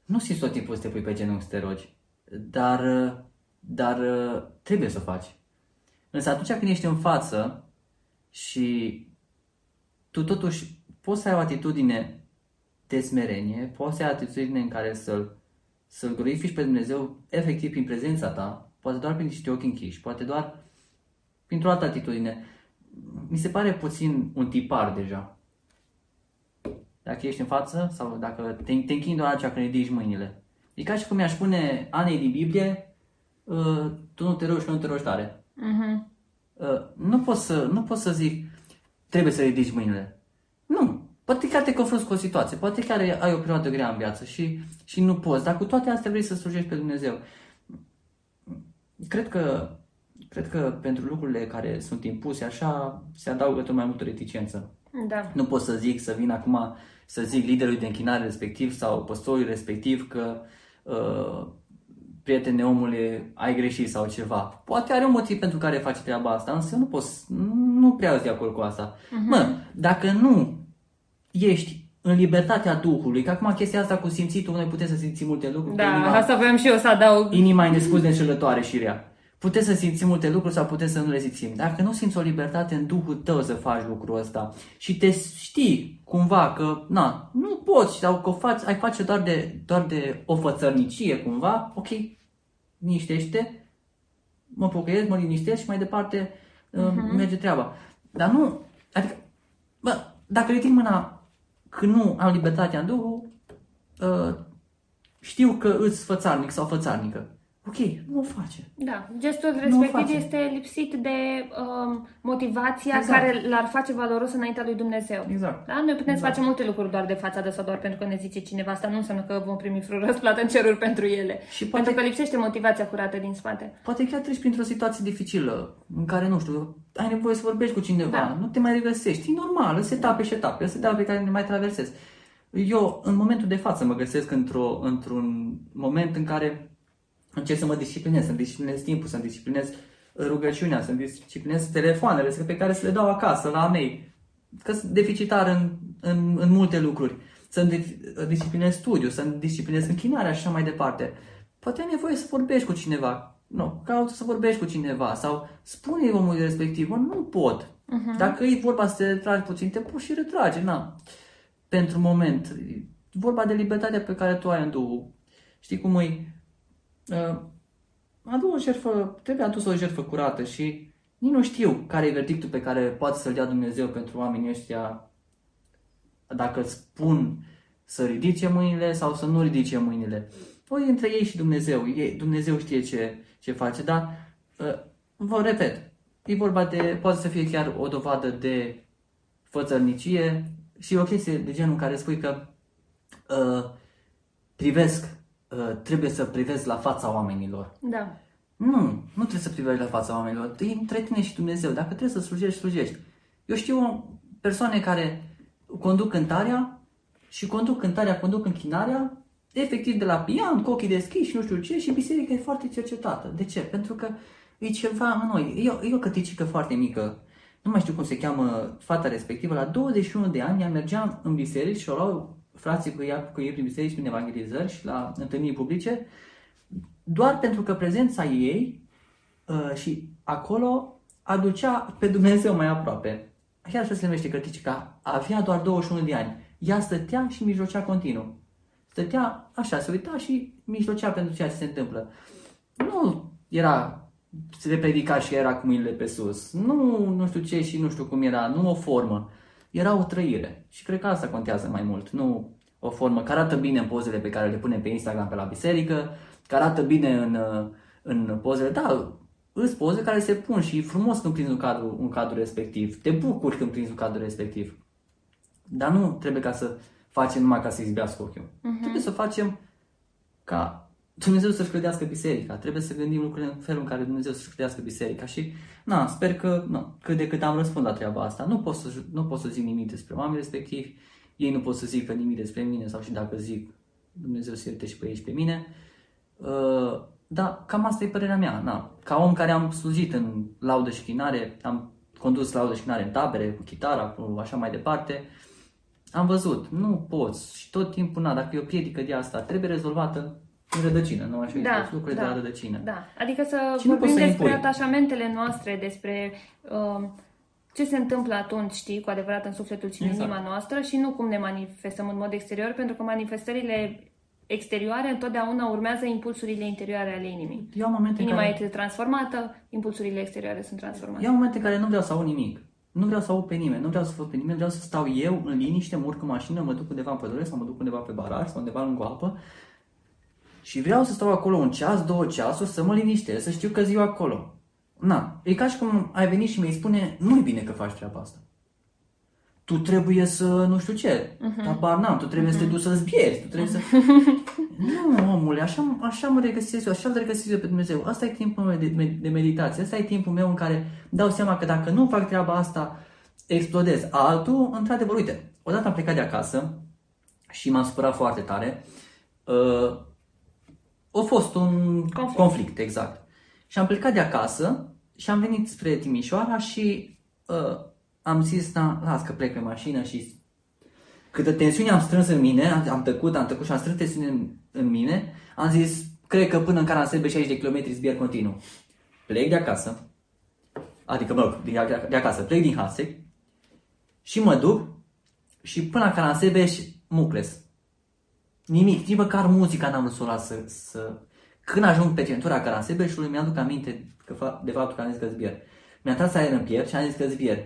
Nu simți tot timpul să te pui pe genunchi să te rogi, dar, dar trebuie să o faci. Însă atunci când ești în față și tu totuși poți să ai o atitudine de smerenie, poți să ai o atitudine în care să-L, să-L glorifici pe Dumnezeu efectiv prin prezența ta, poate doar prin niște ochi închiși, poate doar printr-o altă atitudine. Mi se pare puțin un tipar deja. Dacă ești în față sau dacă te, te închini doar aceea când ridici mâinile. E ca și cum mi-aș spune Anei din Biblie, uh, tu nu te rogi că nu te rogi tare. Uh-huh. Uh, nu, pot să, nu pot să zic, trebuie să ridici mâinile. Nu. Poate chiar te confrunți cu o situație, poate chiar ai o perioadă grea în viață și, și nu poți, dar cu toate astea vrei să slujești pe Dumnezeu. Cred că cred că pentru lucrurile care sunt impuse așa, se adaugă tot mai multă reticență. Da. Nu pot să zic, să vin acum să zic liderului de închinare respectiv sau păstorului respectiv că uh, prietene omule, ai greșit sau ceva. Poate are un motiv pentru care face treaba asta, însă nu poți, nu prea de acord cu asta. Uh-huh. Mă, dacă nu ești în libertatea Duhului, că acum chestia asta cu simțitul, noi putem să simțim multe lucruri. Da, inima, asta voiam și eu să adaug. Inima e nespus de înșelătoare și rea. Puteți să simți multe lucruri sau puteți să nu le simți. Dacă nu simți o libertate în Duhul tău să faci lucrul ăsta și te știi cumva că na, nu poți sau că o faci, ai face doar de, doar de o fățărnicie cumva, ok, liniștește, mă pocăiesc, mă liniștesc și mai departe uh-huh. merge treaba. Dar nu, adică, bă, dacă ridic mâna când nu am libertatea în Duhul, uh, știu că îți fățarnic sau fățarnică ok, nu o face. Da, gestul respectiv este lipsit de um, motivația exact. care l-ar face valoros înaintea lui Dumnezeu. Exact. Da? Noi putem exact. să facem multe lucruri doar de fațadă sau doar pentru că ne zice cineva asta, nu înseamnă că vom primi frul răsplată în ceruri pentru ele. Și poate, pentru că lipsește motivația curată din spate. Poate chiar treci printr-o situație dificilă în care, nu știu, ai nevoie să vorbești cu cineva, da. nu te mai regăsești. E normal, se etape și etape, se etape pe care ne mai traversezi. Eu, în momentul de față, mă găsesc într-o, într-un moment în care încerc să mă disciplinez, să-mi disciplinez timpul, să-mi disciplinez rugăciunea, să-mi disciplinez telefoanele pe care să le dau acasă, la mei. Că sunt deficitar în, în, în multe lucruri. Să-mi disciplinez studiu, să-mi disciplinez închinarea și așa mai departe. Poate ai nevoie să vorbești cu cineva. Nu, caută să vorbești cu cineva sau spune-i omului respectiv, nu pot. Uh-huh. Dacă e vorba să te retragi puțin, te poți și retrage, na. Pentru moment. Vorba de libertatea pe care tu ai în Duhul. Știi cum e? Uh, adu o jertfă, trebuie adus o jertfă curată și nici nu știu care e verdictul pe care poate să-l dea Dumnezeu pentru oamenii ăștia dacă spun să ridice mâinile sau să nu ridice mâinile. Păi între ei și Dumnezeu. Ei, Dumnezeu știe ce, ce face, dar uh, vă repet, e vorba de, poate să fie chiar o dovadă de fățărnicie și o chestie de genul în care spui că uh, privesc Uh, trebuie să privezi la fața oamenilor. Da. Nu, nu trebuie să privești la fața oamenilor. E între tine și Dumnezeu. Dacă trebuie să slujești, slujești. Eu știu persoane care conduc cântarea și conduc cântarea, conduc închinarea, efectiv de la pian, cu ochii deschiși și nu știu ce, și biserica e foarte cercetată. De ce? Pentru că e ceva în noi. E o, e o căticică foarte mică. Nu mai știu cum se cheamă fata respectivă. La 21 de ani ea mergea în biserici și o luau frații cu ea, cu ei prin biserici, prin evangelizări și la întâlniri publice, doar pentru că prezența ei uh, și acolo aducea pe Dumnezeu mai aproape. Chiar așa se numește cărticica. Avea doar 21 de ani. Ea stătea și mijlocea continuu. Stătea așa, se uita și mijlocea pentru ceea ce se întâmplă. Nu era se predica și era cu mâinile pe sus. Nu, nu știu ce și nu știu cum era, nu o formă. Era o trăire. Și cred că asta contează mai mult. Nu o formă care arată bine în pozele pe care le punem pe Instagram pe la biserică, care arată bine în, în pozele, da, îți poze care se pun și e frumos când prinzi un cadru, un cadru respectiv. Te bucuri când prinzi un cadru respectiv. Dar nu trebuie ca să facem numai ca să izbească ochiul. Uh-huh. Trebuie să facem ca Dumnezeu să-și credească biserica. Trebuie să gândim lucrurile în felul în care Dumnezeu să-și credească biserica. Și, na, sper că, na, cât de cât am răspuns la treaba asta. Nu pot să, nu pot să zic nimic despre oameni respectivi. Ei nu pot să zică nimic despre mine sau și dacă zic, Dumnezeu să ierte și pe ei și pe mine. Uh, da, cam asta e părerea mea. Na. Ca om care am slujit în laudă și chinare, am condus laudă și chinare în tabere, cu chitara, cu așa mai departe, am văzut, nu poți și tot timpul, na, dacă e o piedică de asta, trebuie rezolvată în rădăcină, nu așa da, lucrurile da, de la rădăcină. Da, adică să și vorbim despre impui. atașamentele noastre, despre uh, ce se întâmplă atunci, știi, cu adevărat în sufletul și în exact. inima noastră și nu cum ne manifestăm în mod exterior, pentru că manifestările exterioare întotdeauna urmează impulsurile interioare ale inimii. Eu momente Inima care... este transformată, impulsurile exterioare sunt transformate. Eu momente în care nu vreau să aud nimic. Nu vreau să aud pe nimeni, nu vreau să văd pe nimeni, vreau să stau eu în liniște, mă urc în mașină, mă duc undeva în pădure sau mă duc undeva pe baraj sau undeva lângă apă și vreau să stau acolo un ceas, două ceasuri, să mă liniștesc, să știu că ziua acolo. Na, e ca și cum ai venit și mi-ai spune, nu e bine că faci treaba asta tu trebuie să, nu știu ce, uh-huh. tabar n-am, tu trebuie uh-huh. să te mhm. duci să zbieri, tu trebuie să... nu, omule, așa, așa mă regăsesc eu, așa mă regăsesc eu pe Dumnezeu. Asta e timpul meu de, de meditație, asta e timpul meu în care dau seama că dacă nu fac treaba asta, explodez. Altul, într-adevăr, uite, odată am plecat de acasă și m-am supărat foarte tare. Uh, a fost un conflict. conflict, exact. Și am plecat de acasă și am venit spre Timișoara și uh, am zis, da, las că plec pe mașină și câtă tensiune am strâns în mine, am tăcut, am tăcut și am strâns tensiune în, în mine, am zis, cred că până în Caransebe 60 de km zbier continuu. Plec de acasă, adică, mă, de, de acasă, plec din Hasek și mă duc și până la Caransebe și Mucles. Nimic, nici măcar muzica n-am vrut să, să... Când ajung pe centura Caransebeșului, mi-aduc aminte că, de faptul că am zis că zbier. Mi-a tras aer în piept și am zis că zbier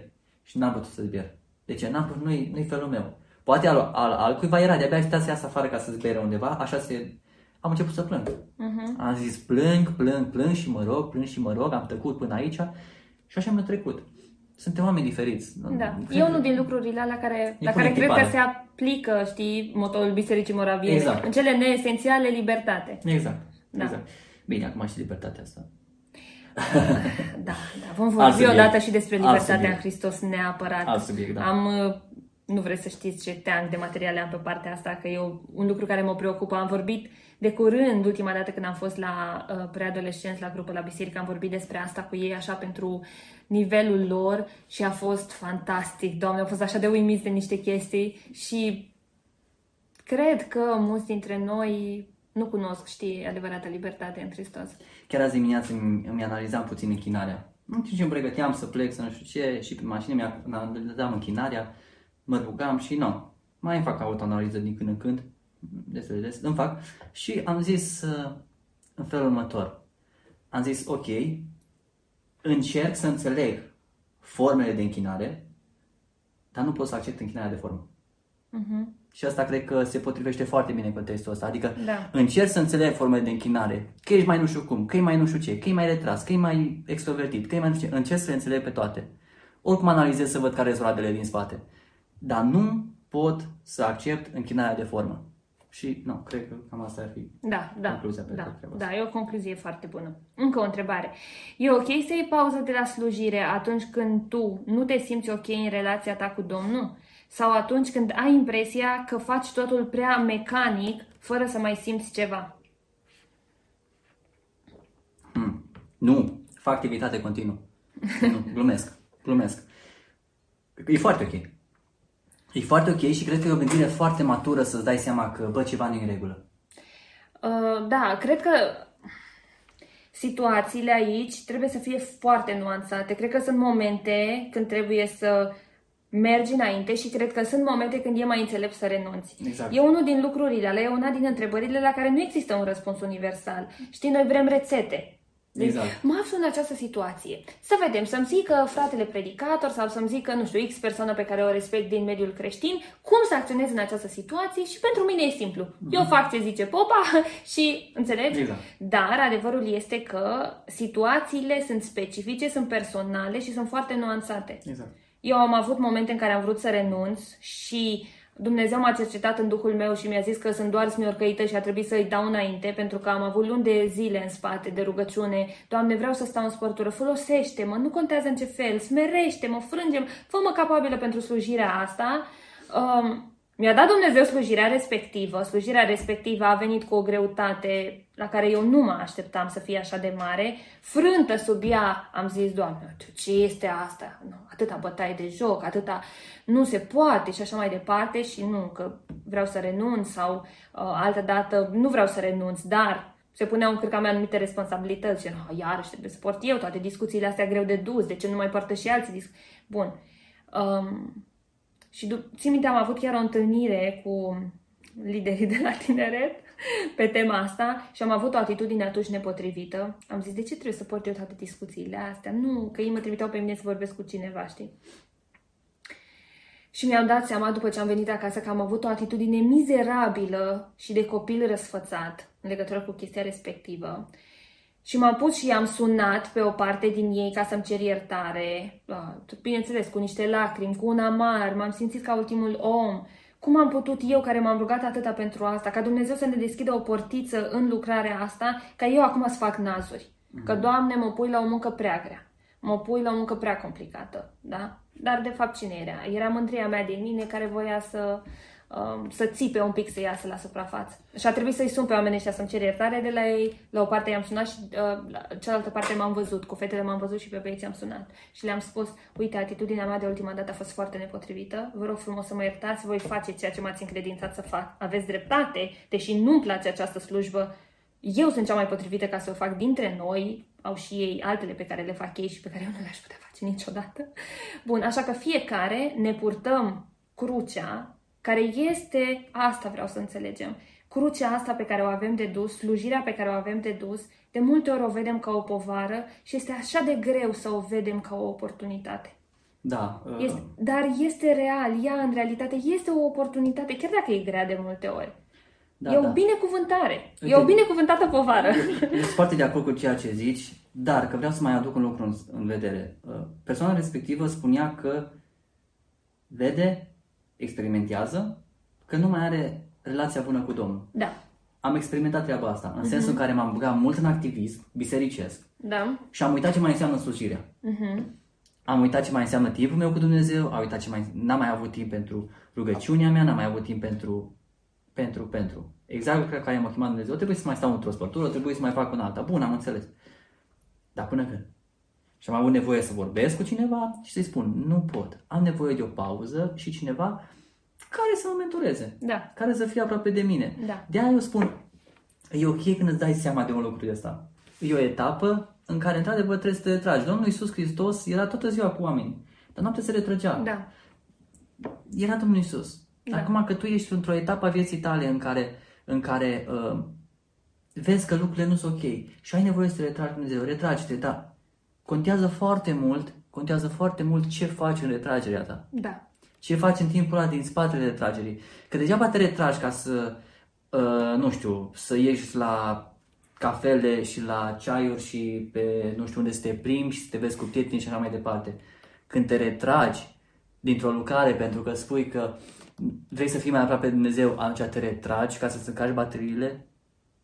și n-am putut să zbier. De ce? N-am putut, nu-i, nu-i felul meu. Poate al, al, al cuiva era, de-abia aștepta să iasă afară ca să zbiere undeva, așa se... Am început să plâng. Uh-huh. Am zis plâng, plâng, plâng și mă rog, plâng și mă rog, am tăcut până aici și așa mi-a trecut. Suntem oameni diferiți. Da. E unul din lucrurile alea care, la care cred că se aplică, știi, motorul Bisericii Moraviene. Exact. În cele neesențiale, libertate. Exact. Da. exact. Bine, acum și libertatea asta. da, da, vom vorbi odată și despre libertatea în Hristos neapărat. Alt subiect, da. Am, uh, nu vreți să știți ce teanc de materiale am pe partea asta, că e un lucru care mă preocupă. Am vorbit de curând, ultima dată când am fost la uh, preadolescenți, la grupă la biserică, am vorbit despre asta cu ei, așa pentru nivelul lor și a fost fantastic. Doamne, au fost așa de uimiți de niște chestii și cred că mulți dintre noi nu cunosc, știi, adevărata libertate în Hristos. Chiar azi dimineață îmi, îmi analizam puțin închinarea. Nu știu ce îmi pregăteam să plec, să nu știu ce, și pe mașină mi-a dădeam închinarea, mă rugam și nu. Mai îmi fac autoanaliză din când în când, destul de des, îmi fac. Și am zis uh, în felul următor. Am zis, ok, încerc să înțeleg formele de închinare, dar nu pot să accept închinarea de formă. Uh-huh. Și asta cred că se potrivește foarte bine în contextul ăsta. Adică da. încerci să înțelegi formele de închinare, că ești mai nu știu cum, că e mai nu știu ce, că e mai retras, că e mai extrovertit, că e mai nu știu ce. Încerci să le înțelegi pe toate. Oricum analizez să văd care sunt roadele din spate. Dar nu pot să accept închinarea de formă. Și nu, cred că cam asta ar fi Da, da, concluzia pe da, care trebuie da, e o concluzie foarte bună. Încă o întrebare. E ok să iei pauză de la slujire atunci când tu nu te simți ok în relația ta cu Domnul? Sau atunci când ai impresia că faci totul prea mecanic, fără să mai simți ceva? Hmm. Nu, fac activitate continuă. nu, glumesc, glumesc. E foarte ok. E foarte ok și cred că e o gândire foarte matură să-ți dai seama că, bă, ceva nu e în regulă. Uh, da, cred că situațiile aici trebuie să fie foarte nuanțate. Cred că sunt momente când trebuie să mergi înainte și cred că sunt momente când e mai înțelept să renunți. Exact. E unul din lucrurile alea, e una din întrebările la care nu există un răspuns universal. Știi, noi vrem rețete. Deci, Exact. Mă aflu în această situație. Să vedem, să-mi zică fratele predicator sau să-mi zică, nu știu, X persoană pe care o respect din mediul creștin, cum să acționez în această situație și pentru mine e simplu. Eu fac ce zice popa și, înțelegi? Exact. Dar adevărul este că situațiile sunt specifice, sunt personale și sunt foarte nuanțate. Exact. Eu am avut momente în care am vrut să renunț și Dumnezeu m-a cercetat în Duhul meu și mi-a zis că sunt doar smiorcăită și a trebuit să-i dau înainte pentru că am avut luni de zile în spate de rugăciune. Doamne, vreau să stau în sportură, folosește-mă, nu contează în ce fel, smerește-mă, frângem, fă-mă capabilă pentru slujirea asta. Um, mi-a dat Dumnezeu slujirea respectivă. Slujirea respectivă a venit cu o greutate la care eu nu mă așteptam să fie așa de mare. Frântă sub ea am zis, Doamne, ce este asta? Nu, atâta bătaie de joc, atâta nu se poate și așa mai departe și nu, că vreau să renunț sau uh, altă dată nu vreau să renunț, dar se puneau în cârca mea anumite responsabilități și no, iarăși trebuie să port eu toate discuțiile astea greu de dus, de ce nu mai poartă și alții discuții? Bun. Um, și dup- țin minte, am avut chiar o întâlnire cu liderii de la tineret pe tema asta și am avut o atitudine atunci nepotrivită. Am zis, de ce trebuie să port eu toate discuțiile astea? Nu, că ei mă trimiteau pe mine să vorbesc cu cineva, știi? Și mi-am dat seama după ce am venit acasă că am avut o atitudine mizerabilă și de copil răsfățat în legătură cu chestia respectivă. Și m-am pus și i-am sunat pe o parte din ei ca să-mi cer iertare. Ah, Bineînțeles, cu niște lacrimi, cu un amar, m-am simțit ca ultimul om. Cum am putut eu, care m-am rugat atâta pentru asta, ca Dumnezeu să ne deschidă o portiță în lucrarea asta, ca eu acum să fac nazuri? Că, Doamne, mă pui la o muncă prea grea. Mă pui la o muncă prea complicată, da? Dar, de fapt, cine era? Era mândria mea de mine care voia să, um, să țipe un pic să iasă la suprafață. Și a trebuit să-i sun pe oamenii ăștia să-mi cer iertare de la ei. La o parte i-am sunat și uh, la cealaltă parte m-am văzut. Cu fetele m-am văzut și pe băieți am sunat. Și le-am spus, uite, atitudinea mea de ultima dată a fost foarte nepotrivită. Vă rog frumos să mă iertați, voi face ceea ce m-ați încredințat să fac. Aveți dreptate, deși nu-mi place această slujbă, eu sunt cea mai potrivită ca să o fac dintre noi, au și ei altele pe care le fac ei și pe care eu nu le-aș putea face niciodată. Bun, așa că fiecare ne purtăm crucea, care este, asta vreau să înțelegem, crucea asta pe care o avem de dus, slujirea pe care o avem de dus, de multe ori o vedem ca o povară și este așa de greu să o vedem ca o oportunitate. Da. uh, Este, dar este real, ea în realitate este o oportunitate, chiar dacă e grea de multe ori. Da, e o da. binecuvântare. E Uite. o binecuvântată povară. Eu sunt foarte de acord cu ceea ce zici, dar că vreau să mai aduc un lucru în, în vedere. Uh, Persoana respectivă spunea că vede, experimentează, că nu mai are relația bună cu Domnul. Da. Am experimentat treaba asta, în sensul în care m-am băgat mult în activism bisericesc Da. și am uitat ce mai înseamnă slujirea. Mhm. Am uitat ce mai înseamnă timpul meu cu Dumnezeu, am uitat ce mai... N-am mai avut timp pentru rugăciunea mea, n-am mai avut timp pentru... Pentru, pentru. Exact lucrurile care m-a chemat Dumnezeu. Trebuie să mai stau într-o spărtură, trebuie să mai fac un alta. Bun, am înțeles. Dar până când? Și am avut nevoie să vorbesc cu cineva și să-i spun, nu pot. Am nevoie de o pauză și cineva care să mă mentoreze. Da. Care să fie aproape de mine. Da. De aia eu spun, e ok când îți dai seama de un lucru de ăsta. E o etapă în care, într-adevăr, trebuie să te retragi. Domnul Iisus Hristos era toată ziua cu oamenii, dar noaptea se retrăgea. Da. Era Domnul Iisus. Da. Acum că tu ești într-o etapă a vieții tale în care, în care uh, vezi că lucrurile nu sunt ok și ai nevoie să te retragi Dumnezeu, retragi-te, da. Contează foarte mult, contează foarte mult ce faci în retragerea ta. Da. Ce faci în timpul ăla din spatele retragerii. Că degeaba te retragi ca să, uh, nu știu, să ieși la cafele și la ceaiuri și pe nu știu unde să te plimbi și să te vezi cu prietenii și așa mai departe. Când te retragi dintr-o lucrare pentru că spui că vrei să fii mai aproape de Dumnezeu, atunci te retragi ca să-ți încarci bateriile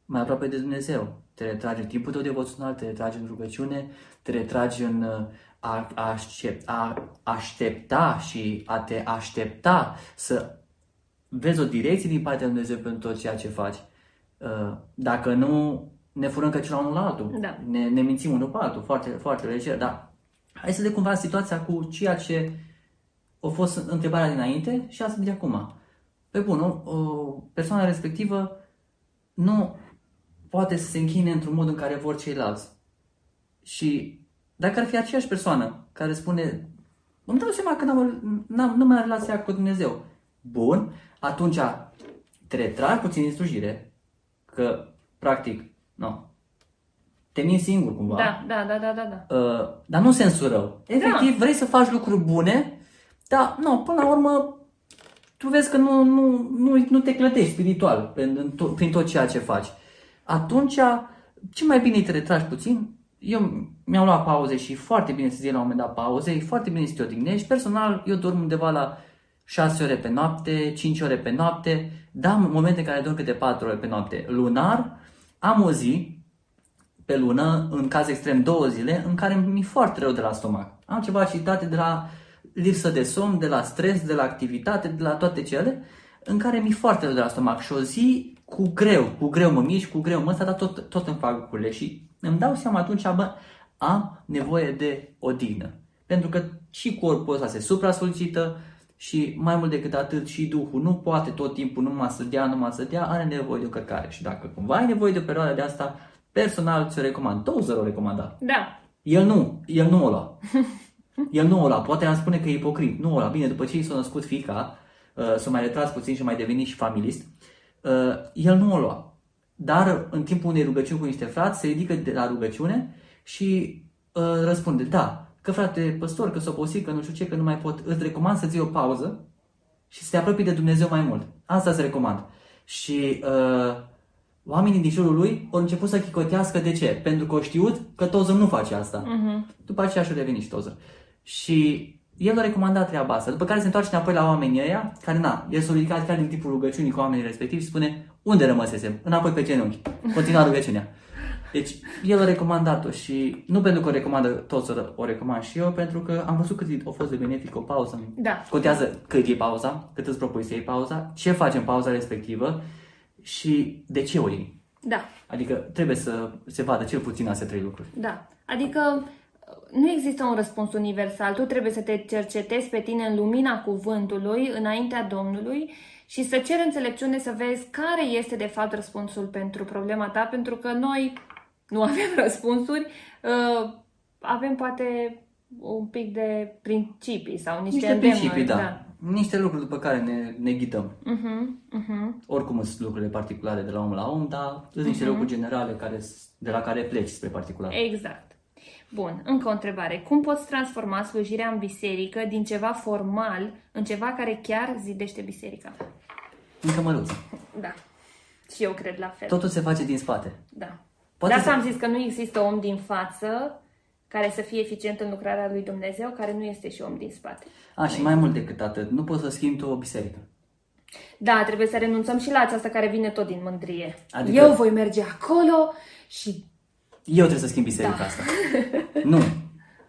mai aproape de Dumnezeu. Te retragi în timpul tău devoțional, te retragi în rugăciune, te retragi în uh, a, a, aștept, a aștepta și a te aștepta să vezi o direcție din partea lui Dumnezeu pentru tot ceea ce faci. Uh, dacă nu, ne furăm căci la unul la altul. Da. Ne, ne mințim unul pe altul, foarte, foarte leger, dar hai să le cumva situația cu ceea ce a fost întrebarea dinainte și asta de acum. Pe bun, o, o persoană respectivă nu poate să se închine într-un mod în care vor ceilalți. Și dacă ar fi aceeași persoană care spune, îmi dau seama că n-am, n-am, nu mai am relația cu Dumnezeu. Bun, atunci te retragi puțin din slujire, că practic, nu, te minți singur cumva. Da, da, da, da, da. da. Uh, dar nu în sensul rău. Efectiv, da. vrei să faci lucruri bune, dar, nu, până la urmă, tu vezi că nu, nu, nu, nu te clătești spiritual prin, prin tot ceea ce faci. Atunci, ce mai bine te retragi puțin? Eu mi-am luat pauze și foarte bine să zic la un moment dat pauze, e foarte bine să te odihnești. Personal, eu dorm undeva la 6 ore pe noapte, 5 ore pe noapte, dar în momente în care dorm câte 4 ore pe noapte. Lunar, am o zi pe lună, în caz extrem două zile, în care mi-e foarte rău de la stomac. Am ceva aciditate de la lipsă de somn, de la stres, de la activitate, de la toate cele, în care mi-e foarte rău de la stomac. Și o zi cu greu, cu greu mă mișc, cu greu mă ăsta, dar tot, tot îmi fac lucrurile și îmi dau seama atunci, bă, am nevoie de odihnă. Pentru că și corpul ăsta se supra-solicită și mai mult decât atât și Duhul nu poate tot timpul numai să dea, numai să dea, are nevoie de o cărcare. Și dacă cumva ai nevoie de o perioadă de asta, personal ți-o recomand. Tozer o recomanda. Da. El nu, el nu o lua. El nu o lua. Poate am spune că e ipocrit. Nu o lua. Bine, după ce i s-a născut fica, uh, s-a mai retras puțin și mai devenit și familist, uh, el nu o lua. Dar în timpul unei rugăciuni cu niște frați, se ridică de la rugăciune și uh, răspunde, da, că frate păstor, că s-o posit, că nu știu ce, că nu mai pot, îți recomand să-ți iei o pauză și să te apropii de Dumnezeu mai mult. Asta îți recomand. Și uh, oamenii din jurul lui au început să chicotească de ce? Pentru că au știut că Tozer nu face asta. Uh-huh. După aceea și-a revenit și Tozer. Și el a recomandat treaba asta. După care se întoarce înapoi la oamenii ăia, care na, el s-a ridicat chiar din tipul rugăciunii cu oamenii respectivi și spune, unde rămăsesem? Înapoi pe genunchi. Continua rugăciunea. Deci, el a recomandat-o și nu pentru că o recomandă toți să o recomand și eu, pentru că am văzut cât a fost de benefic o pauză. Da. Contează cât e pauza, cât îți propui să iei pauza, ce faci în pauza respectivă și de ce o iei. Da. Adică trebuie să se vadă cel puțin astea trei lucruri. Da. Adică nu există un răspuns universal. Tu trebuie să te cercetezi pe tine în lumina cuvântului, înaintea Domnului și să ceri înțelepciune să vezi care este de fapt răspunsul pentru problema ta, pentru că noi nu avem răspunsuri, uh, avem poate un pic de principii sau niște, niște principii, da. da. Niște lucruri după care ne, ne ghidăm. Uh-huh, uh-huh. Oricum sunt lucrurile particulare de la om la om, dar sunt niște uh-huh. lucruri generale care, de la care pleci spre particular. Exact. Bun, încă o întrebare. Cum poți transforma slujirea în biserică din ceva formal în ceva care chiar zidește biserica? Încă măruț. Da. Și eu cred la fel. Totul se face din spate. Da. Poate de asta să... am zis că nu există om din față care să fie eficient în lucrarea lui Dumnezeu, care nu este și om din spate. A, și mai mult decât atât, nu poți să schimbi tu o biserică. Da, trebuie să renunțăm și la aceasta care vine tot din mândrie. Adică... Eu voi merge acolo și... Eu trebuie să schimb biserica da. asta. nu.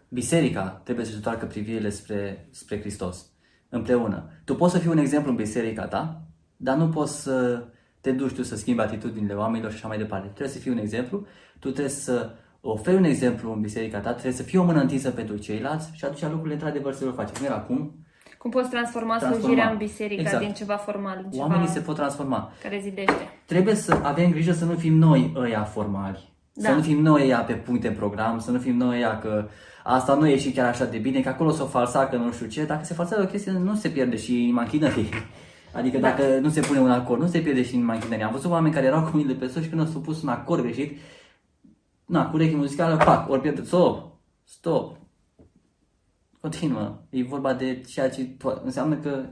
Biserica trebuie să-și întoarcă privirile spre, spre Hristos. Împreună. Tu poți să fii un exemplu în biserica ta, dar nu poți să te duci tu să schimbi atitudinile oamenilor și așa mai departe. Trebuie să fii un exemplu, tu trebuie să oferi un exemplu în biserica ta, trebuie să fii o mână întinsă pentru ceilalți și atunci lucrurile într-adevăr se vor face. Cum era acum? Cum poți transforma, transforma. slujirea în biserică exact. din ceva formal în ceva Oamenii se pot transforma. Care zidește. Trebuie să avem grijă să nu fim noi ăia formali. Da. Să nu fim noi ăia pe puncte în program, să nu fim noi ăia că asta nu e și chiar așa de bine, că acolo s-o falsa, că nu știu ce. Dacă se falsează o chestie, nu se pierde și în machinării. Adică da. dacă nu se pune un acord, nu se pierde și în machinărie. Am văzut oameni care erau cu mine de pe sus și când au supus un acord greșit, na, cu urechi muzicală, pac, ori pierde, stop, stop, continuă. E vorba de ceea ce înseamnă că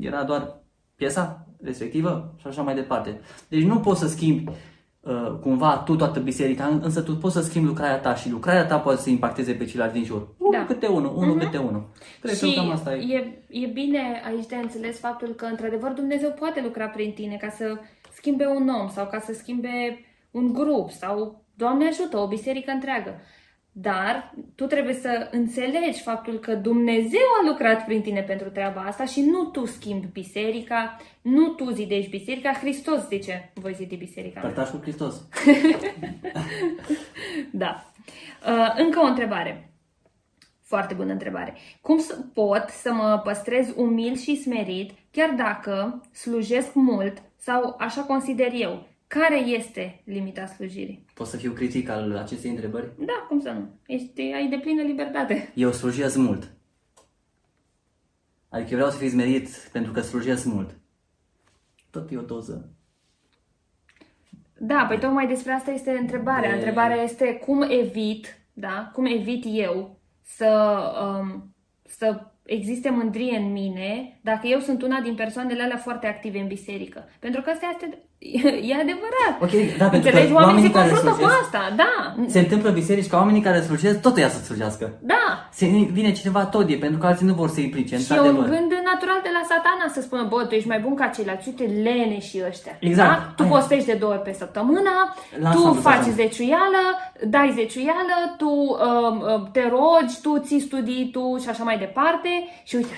era doar piesa respectivă și așa mai departe. Deci nu poți să schimbi uh, cumva tu toată biserica, însă tu poți să schimbi lucrarea ta și lucrarea ta poate să impacteze pe ceilalți din jur. Unul Da. câte unul, unul Mhm. câte unul. Cred că și cam asta e. e, e bine aici de înțeles faptul că, într-adevăr, Dumnezeu poate lucra prin tine ca să schimbe un om sau ca să schimbe un grup sau, Doamne ajută, o biserică întreagă. Dar tu trebuie să înțelegi faptul că Dumnezeu a lucrat prin tine pentru treaba asta și nu tu schimbi biserica, nu tu zidești biserica, Hristos zice, voi zidi biserica. mea. Părtaș cu Hristos. Da. Uh, încă o întrebare. Foarte bună întrebare. Cum să pot să mă păstrez umil și smerit, chiar dacă slujesc mult sau așa consider eu? Care este limita slujirii? Pot să fiu critic al acestei întrebări? Da, cum să nu? Ești, ai de plină libertate. Eu slujesc mult. Adică eu vreau să fiu smerit pentru că slujesc mult. Tot e o doză. Da, păi tocmai despre asta este întrebarea. De- Întrebarea este cum evit, da, cum evit eu să, um, să existe mândrie în mine dacă eu sunt una din persoanele alea foarte active în biserică. Pentru că asta este, e adevărat. Ok, da, pentru Înțelegi? că Oamenii oamenii se care confruntă cu slujesc- asta, da. Se întâmplă în biserici ca oamenii care slujesc tot ea să slujească. Da. Se vine cineva tot e, pentru că alții nu vor să implice, Și e un într-adevăr. gând natural de la satana să spună, bă, tu ești mai bun ca ceilalți, uite, lene și ăștia. Exact. Da? Tu Aia. postești de două ori pe săptămână, Lasă tu am faci așa. zeciuială, dai zeciuială, tu um, um, te rogi, tu ții studii, tu și așa mai departe. Și uite,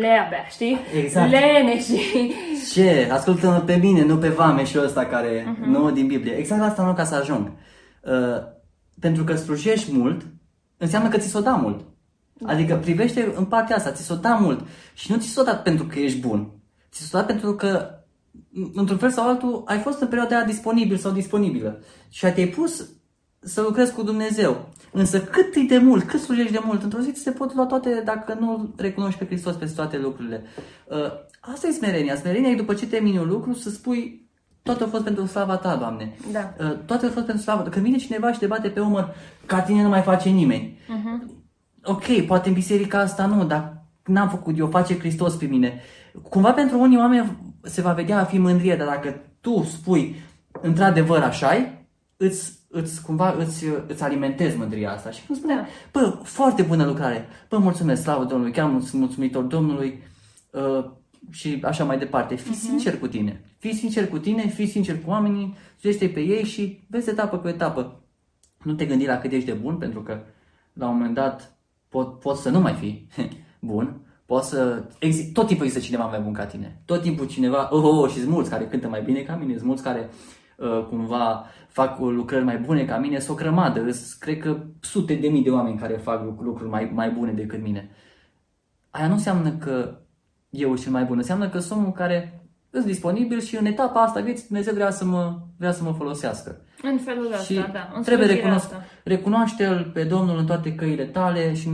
le abia, știi? Exact. Lene și... Ce? Ascultă-mă pe mine, nu pe vameșul ăsta care Mhm. uh-huh. nu din Biblie. Exact la asta nu ca să ajung. Uh, pentru că slujești mult, înseamnă că ți s-o da mult. Adică privește în partea asta, ți s-o da mult. Și nu ți s-o dat pentru că ești bun. Ți s-o dat pentru că, într-un fel sau altul, ai fost în perioada aia disponibil sau disponibilă. Și te-ai pus să lucrezi cu Dumnezeu. Însă cât e de mult, cât slujești de mult, într-o zi ți se pot lua toate dacă nu îl recunoști pe Hristos pe toate lucrurile. Uh, asta e smerenia. Smerenia e după ce termini un lucru să spui totul a fost pentru slava ta, Doamne. Da. Uh, toate a fost pentru slava ta. Când vine cineva și te bate pe umăr, ca tine nu mai face nimeni. Ok, poate în biserica asta nu, dar n-am făcut eu, face Hristos pe mine. Cumva pentru unii oameni se va vedea a fi mândrie, dar dacă tu spui într-adevăr așa îți, îți cumva îți, îți alimentezi mândria asta și îmi spune, Da. bă, foarte bună lucrare, bă, mulțumesc, slavă Domnului, chiar mulț- sunt mulțumitor Domnului uh, și așa mai departe. Fii sincer cu tine, fii sincer cu tine, fii sincer cu oamenii, suiește pe ei și vezi etapă cu etapă. Nu te gândi la cât ești de bun, pentru că la un moment dat pot, poți să nu mai fii bun, poți să... Exi- tot timpul există cineva mai bun ca tine. Tot timpul cineva... Oh, oh, oh, și sunt mulți care cântă mai bine ca mine, sunt mulți care uh, cumva fac lucrări mai bune ca mine, sunt o grămadă. Îs, cred că sute de mii de oameni care fac luc- lucruri mai, mai bune decât mine. Aia nu înseamnă că eu sunt cel mai bun, înseamnă că sunt omul care sunt disponibil și în etapa asta vieții Dumnezeu vrea să mă, vrea să mă folosească. În felul ăsta, Și da. În trebuie slujirea recunosc, asta. recunoaște-L pe Domnul în toate căile tale și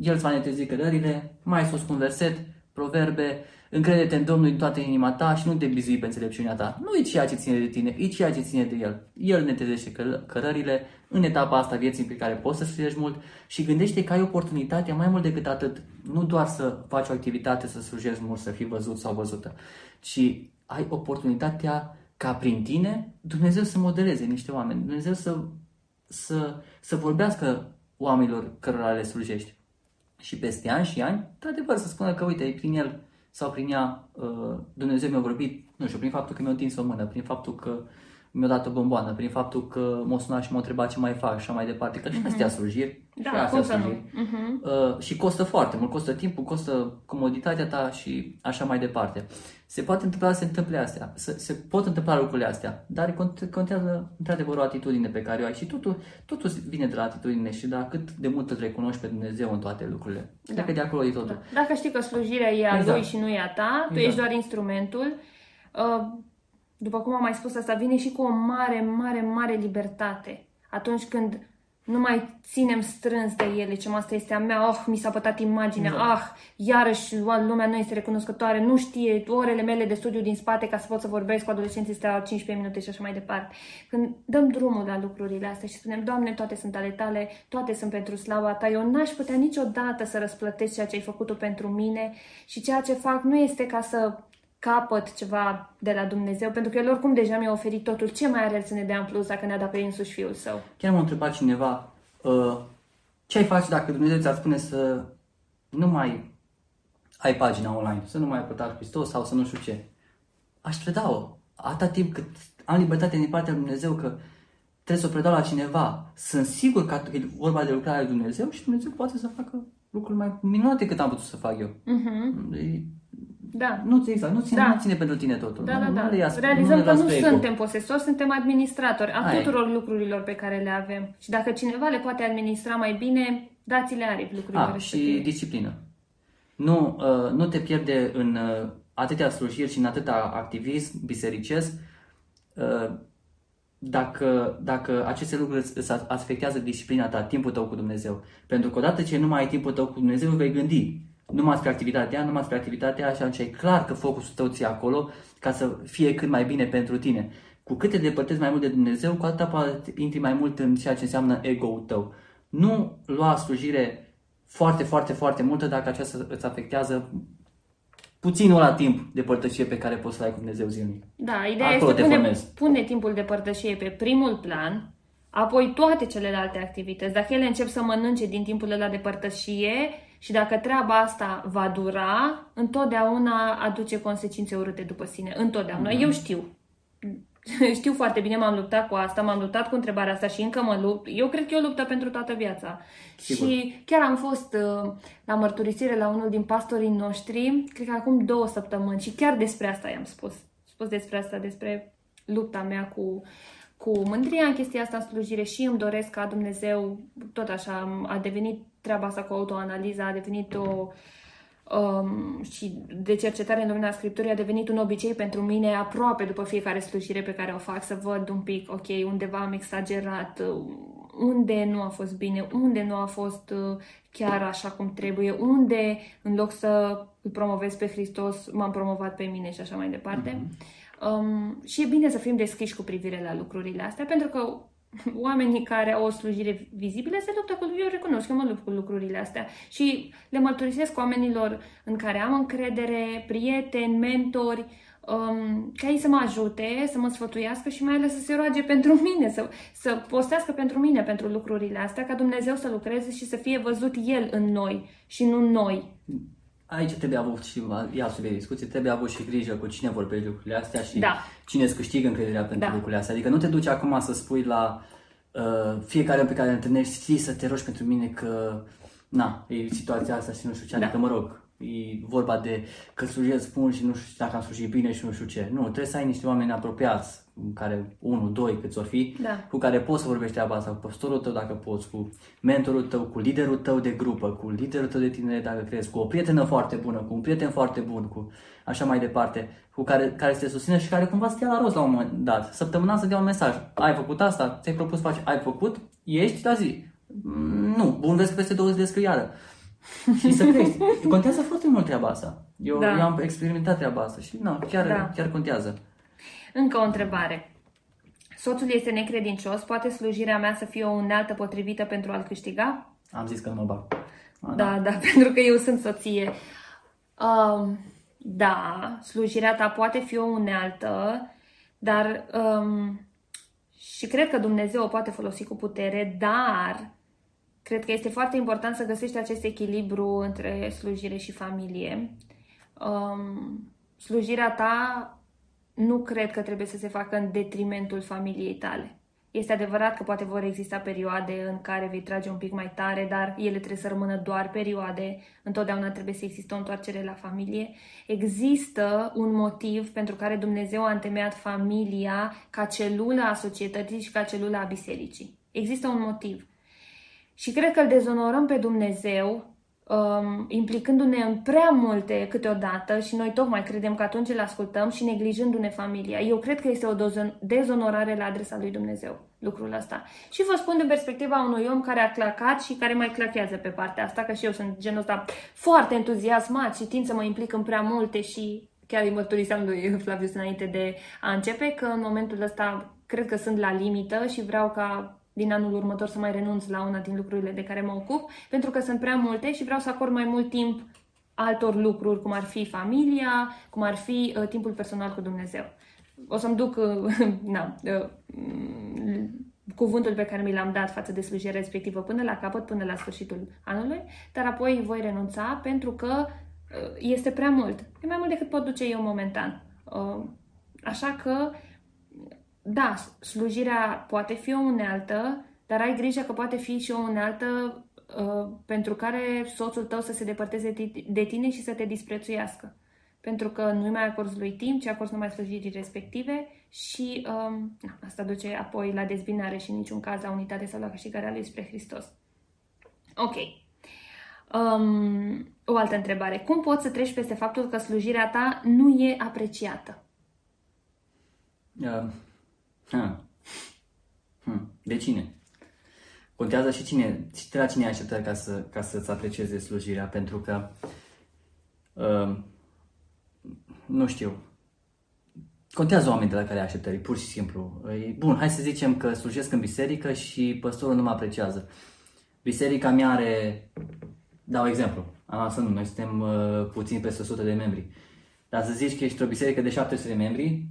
El îți va netezi cădările. Mai sus cu un verset, proverbe, încrede-te în Domnul din toată inima ta și nu te bizui pe înțelepciunea ta. Nu e ceea ce ține de tine, e ceea ce ține de El. El netezește căl- cărările în etapa asta vieții pe care poți să slujești mult și gândește că ai oportunitatea mai mult decât atât, nu doar să faci o activitate, să slujești mult, să fii văzut sau văzută, ci ai oportunitatea ca prin tine Dumnezeu să modeleze niște oameni, Dumnezeu să, să, să vorbească oamenilor cărora le slujești. Și peste ani și ani, într-adevăr, să spună că, uite, prin el sau prin ea uh, Dumnezeu mi-a vorbit, nu știu, prin faptul că mi-a întins o mână, prin faptul că mi-a dat o bomboană, prin faptul că m-a sunat și m-a întrebat ce mai fac și așa mai departe, că și astea slujiri. Da, și astea cum să nu? slujiri. Mhm. Uh, și costă foarte mult, costă timpul, costă comoditatea ta și așa mai departe. Se poate întâmpla să se întâmple astea, se, se pot întâmpla lucrurile astea, dar cont- contează într-adevăr o atitudine pe care o ai și totul, totul vine de la atitudine și de la cât de mult îl recunoști pe Dumnezeu în toate lucrurile. Da. Cred că de acolo e totul. Dacă știi că slujirea e a Exact. lui și nu e a ta, tu Exact. ești doar instrumentul, uh, după cum am mai spus asta, vine și cu o mare, mare, mare libertate. Atunci când nu mai ținem strâns de ele, ce asta este a mea, oh, mi s-a pătat imaginea, Exact. ah, iarăși lumea nu este recunoscătoare, nu știe orele mele de studiu din spate ca să pot să vorbesc cu adolescenții ăstea 15 minute și așa mai departe. Când dăm drumul la lucrurile astea și spunem, Doamne, toate sunt ale tale, toate sunt pentru slava ta, eu n-aș putea niciodată să răsplătesc ceea ce ai făcut tu pentru mine și ceea ce fac nu este ca să capăt ceva de la Dumnezeu, pentru că El oricum deja mi-a oferit totul. Ce mai are El să ne dea în plus dacă ne-a dat pe însuși Fiul Său? Chiar m-a întrebat cineva, uh, ce ai face dacă Dumnezeu ți-ar spune să nu mai ai pagina online, să nu mai ai pătat Hristos sau să nu știu ce. Aș preda-o. Atâta timp cât am libertate din partea lui Dumnezeu că trebuie să o predau la cineva. Sunt sigur că e vorba de lucrarea lui Dumnezeu și Dumnezeu poate să facă lucruri mai minunate decât am putut să fac eu. Uh-huh. E, Da. nu, exact, nu ține, Da. nu ține pentru tine totul. Da, nu, da, nu da. le ia, Realizăm le că las nu pe ego. suntem posesori, suntem administratori a Aia e. tuturor lucrurilor pe care le avem. Și dacă cineva le poate administra mai bine, dați-le aripi lucrurile Ah, și respective. disciplină. Nu, uh, nu te pierde în uh, atâtea slujiri și în atâta activism bisericesc uh, dacă, dacă aceste lucruri îți îți afectează disciplina ta, timpul tău cu Dumnezeu. Pentru că odată ce nu mai ai timpul tău cu Dumnezeu, vei gândi numai spre activitatea, numai spre activitatea și atunci e clar că focusul tău ți acolo ca să fie cât mai bine pentru tine. Cu cât te depărtezi mai mult de Dumnezeu, cu atâta poate intri mai mult în ceea ce înseamnă ego-ul tău. Nu lua slujire foarte, foarte, foarte multă dacă aceasta îți afectează puținul la timp de părtășie pe care poți să ai cu Dumnezeu zilnic. Da, ideea Acolo este te pune, formezi. pune timpul de părtășie pe primul plan, apoi toate celelalte activități. Dacă ele încep să mănânce din timpul ăla de părtășie și dacă treaba asta va dura, întotdeauna aduce consecințe urâte după sine. Întotdeauna. Mhm. Eu știu. Știu foarte bine, m-am luptat cu asta, m-am luptat cu întrebarea asta și încă mă lupt. Eu cred că e o luptă pentru toată viața. Sigur. Și chiar am fost uh, la mărturisire la unul din pastorii noștri, cred că acum două săptămâni și chiar despre asta i-am spus. Spus despre asta, despre lupta mea cu, cu mândria în chestia asta în slujire și îmi doresc ca Dumnezeu, tot așa, a devenit treaba asta cu autoanaliza, a devenit o um, și de cercetare în domeniul Scripturii a devenit un obicei pentru mine aproape după fiecare slujire pe care o fac să văd un pic, ok, undeva am exagerat, uh, unde nu a fost bine, unde nu a fost uh, chiar așa cum trebuie, unde în loc să îl promovez pe Hristos m-am promovat pe mine și așa mai departe. Um, și e bine să fim deschiși cu privire la lucrurile astea, pentru că oamenii care au o slujire vizibilă se luptă cu, eu recunosc că mă lupt cu lucrurile astea și le mărturisesc oamenilor în care am încredere, prieteni, mentori, um, ca ei să mă ajute, să mă sfătuiască și mai ales să se roage pentru mine, să, să postească pentru mine pentru lucrurile astea, ca Dumnezeu să lucreze și să fie văzut El în noi și nu noi. Aici trebuie avut și ia subiect de discuție, trebuie avut și grijă cu cine vorbești lucrurile astea și Da. Cine îți câștigă încrederea pentru Da. lucrurile astea. Adică nu te duci acum să spui la uh, fiecare pe care îl întâlnești, știi să te rogi pentru mine că, na, e situația asta și nu știu ce, Da. adică mă rog, e vorba de că slujesc spun și nu știu dacă am slujit bine și nu știu ce. Nu, trebuie să ai niște oameni apropiați, care, unul, doi, câți or fi, Da. cu care poți să vorbești treaba asta, cu pastorul tău dacă poți, cu mentorul tău, cu liderul tău de grupă, cu liderul tău de tinere dacă crezi, cu o prietenă foarte bună, cu un prieten foarte bun, cu așa mai departe, cu care, care să te susține și care cumva să te ia la rost la un moment dat. Săptămâna să dea un mesaj. Ai făcut asta? Ți-ai propus să faci? Ai făcut? Ești la zi? Mm, Nu. Bun, vezi că peste două zile scriu iară. și să crești. Contează foarte mult treaba asta. Eu, Da. eu am experimentat treaba asta și nu, chiar, Da. chiar contează. Încă o întrebare. Soțul este necredincios, poate slujirea mea să fie o unealtă potrivită pentru a-l câștiga? Am zis că nu mă bag. A, Da, da, pentru că eu sunt soție. Um, da, slujirea ta poate fi o unealtă, dar um, și cred că Dumnezeu o poate folosi cu putere, dar cred că este foarte important să găsești acest echilibru între slujire și familie. Um, slujirea ta nu cred că trebuie să se facă în detrimentul familiei tale. Este adevărat că poate vor exista perioade în care vei trage un pic mai tare, dar ele trebuie să rămână doar perioade. Întotdeauna trebuie să existe o întoarcere la familie. Există un motiv pentru care Dumnezeu a întemeiat familia ca celulă a societății și ca celulă a bisericii. Există un motiv. Și cred că îl dezonorăm pe Dumnezeu um, implicându-ne în prea multe câteodată și noi tocmai credem că atunci îl ascultăm și neglijându-ne familia. Eu cred că este o dozon- dezonorare la adresa lui Dumnezeu lucrul ăsta. Și vă spun din perspectiva unui om care a clacat și care mai clachează pe partea asta, că și eu sunt genul ăsta foarte entuziasmat și tind să mă implic în prea multe și chiar îi mărturiseam lui Flavius înainte de a începe că în momentul ăsta cred că sunt la limită și vreau ca din anul următor să mai renunț la una din lucrurile de care mă ocup, pentru că sunt prea multe și vreau să acord mai mult timp altor lucruri, cum ar fi familia, cum ar fi uh, timpul personal cu Dumnezeu. O să-mi duc uh, na, uh, cuvântul pe care mi l-am dat față de slujirea respectivă până la capăt, până la sfârșitul anului, dar apoi voi renunța pentru că uh, este prea mult. E mai mult decât pot duce eu momentan. Uh, așa că, da, slujirea poate fi o unealtă, dar ai grijă că poate fi și o unealtă uh, pentru care soțul tău să se depărteze de tine și să te disprețuiască pentru că nu mai acorzi lui timp, ci acorzi numai slujirii respective și um, na, asta duce apoi la dezbinare și în niciun caz la unitate sau la câștigarea lui spre Hristos. Ok. Um, o altă întrebare. Cum poți să treci peste faptul că slujirea ta nu e apreciată? Uh, uh. Hmm. De cine? Contează și cine, și de la cine așteptări ca, să, ca să-ți aprecieze slujirea, pentru că uh, nu știu, contează oamenii de la care așteptări, pur și simplu. Bun, hai să zicem că slujesc în biserică și păstorul nu mă apreciază. Biserica mea are, dau exemplu, am să nu, noi suntem uh, puțin peste 100 de membri. Dar să zici că ești o biserică de 700 de membri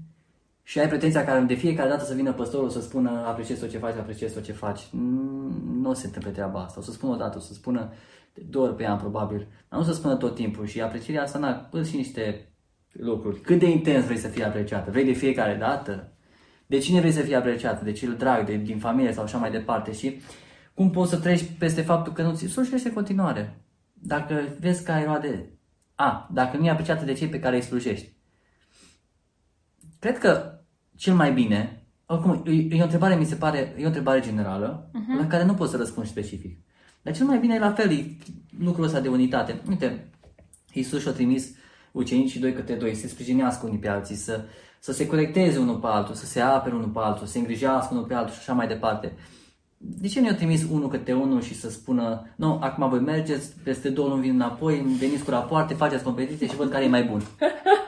și ai pretenția ca de fiecare dată să vină păstorul să spună apreciez tot ce faci, apreciez tot ce faci. Nu se întâmplă treaba asta. O să spună o dată, o să spună de două ori pe an probabil, dar nu să spună tot timpul și aprecierea asta, na, și niște lucruri. Cât de intens vrei să fii apreciată? Vrei de fiecare dată? De cine vrei să fii apreciată? De cel drag, de, din familie sau așa mai departe? Și cum poți să treci peste faptul că nu ți slujește în continuare? Dacă vezi că ai roade... A, dacă nu e apreciată de cei pe care îi slujești. Cred că cel mai bine, oricum, e, e o întrebare, mi se pare, e o întrebare generală, uh-huh. la care nu pot să răspund specific. Dar cel mai bine e la fel, e lucrul ăsta de unitate. Uite, Iisus și-a trimis ucenicii doi câte doi, să sprijinească unii pe alții, să, să se corecteze unul pe altul, să se apere unul pe altul, să se îngrijească unul pe altul și așa mai departe. De ce nu i-a trimis unul câte unul și să spună, nu, acum voi mergeți, peste două luni vin înapoi, veniți cu rapoarte, faceți competiție și văd care e mai bun.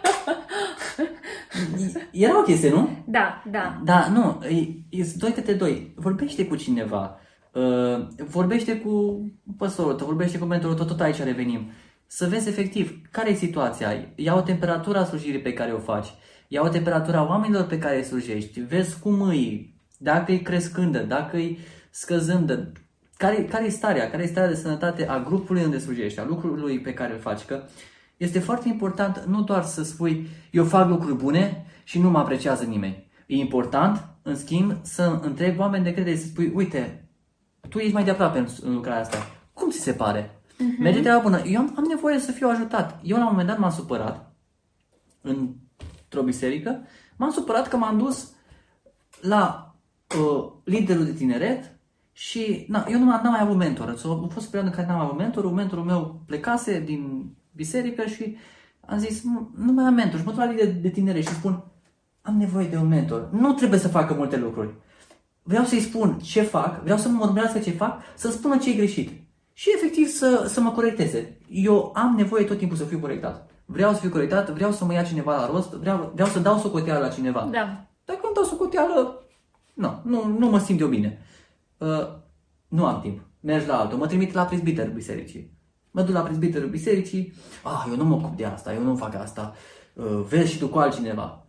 Era o chestie, nu? Da, da. Da, nu, e, e doi câte doi. Vorbește cu cineva, uh, vorbește cu păstorul tău, vorbește cu mentorul tău, tot aici revenim să vezi efectiv care e situația. Ia o temperatură a slujirii pe care o faci. Ia o temperatură a oamenilor pe care îi slujești. Vezi cum îi, dacă e crescândă, dacă e scăzândă. Care, care e starea? Care e starea de sănătate a grupului unde slujești, a lucrului pe care îl faci? Că este foarte important nu doar să spui eu fac lucruri bune și nu mă apreciază nimeni. E important, în schimb, să întrebi oameni de credere să spui, uite, tu ești mai de aproape în lucrarea asta. Cum ți se pare? Uh-huh. Merge treaba bună. Eu am, am nevoie să fiu ajutat. Eu la un moment dat m-am supărat într-o biserică. M-am supărat că m-am dus la uh, liderul de tineret și na, eu nu am, n-am mai avut mentor. So, a fost perioadă în care n-am avut mentor. Mentorul meu plecase din biserică și am zis, nu, nu mai am mentor. Și mă duc la lider de tineret și spun, am nevoie de un mentor. Nu trebuie să facă multe lucruri. Vreau să-i spun ce fac, vreau să mă urmărească ce fac, să spună ce e greșit și efectiv să, să mă corecteze. Eu am nevoie tot timpul să fiu corectat. Vreau să fiu corectat, vreau să mă ia cineva la rost, vreau, vreau să dau socoteală la cineva. Da. Dacă îmi dau socoteală, nu, nu, nu mă simt eu bine. Uh, nu am timp. Mergi la altul. Mă trimit la prezbiterul bisericii. Mă duc la prezbiterul bisericii. Ah, eu nu mă ocup de asta, eu nu fac asta. Uh, vezi și tu cu altcineva.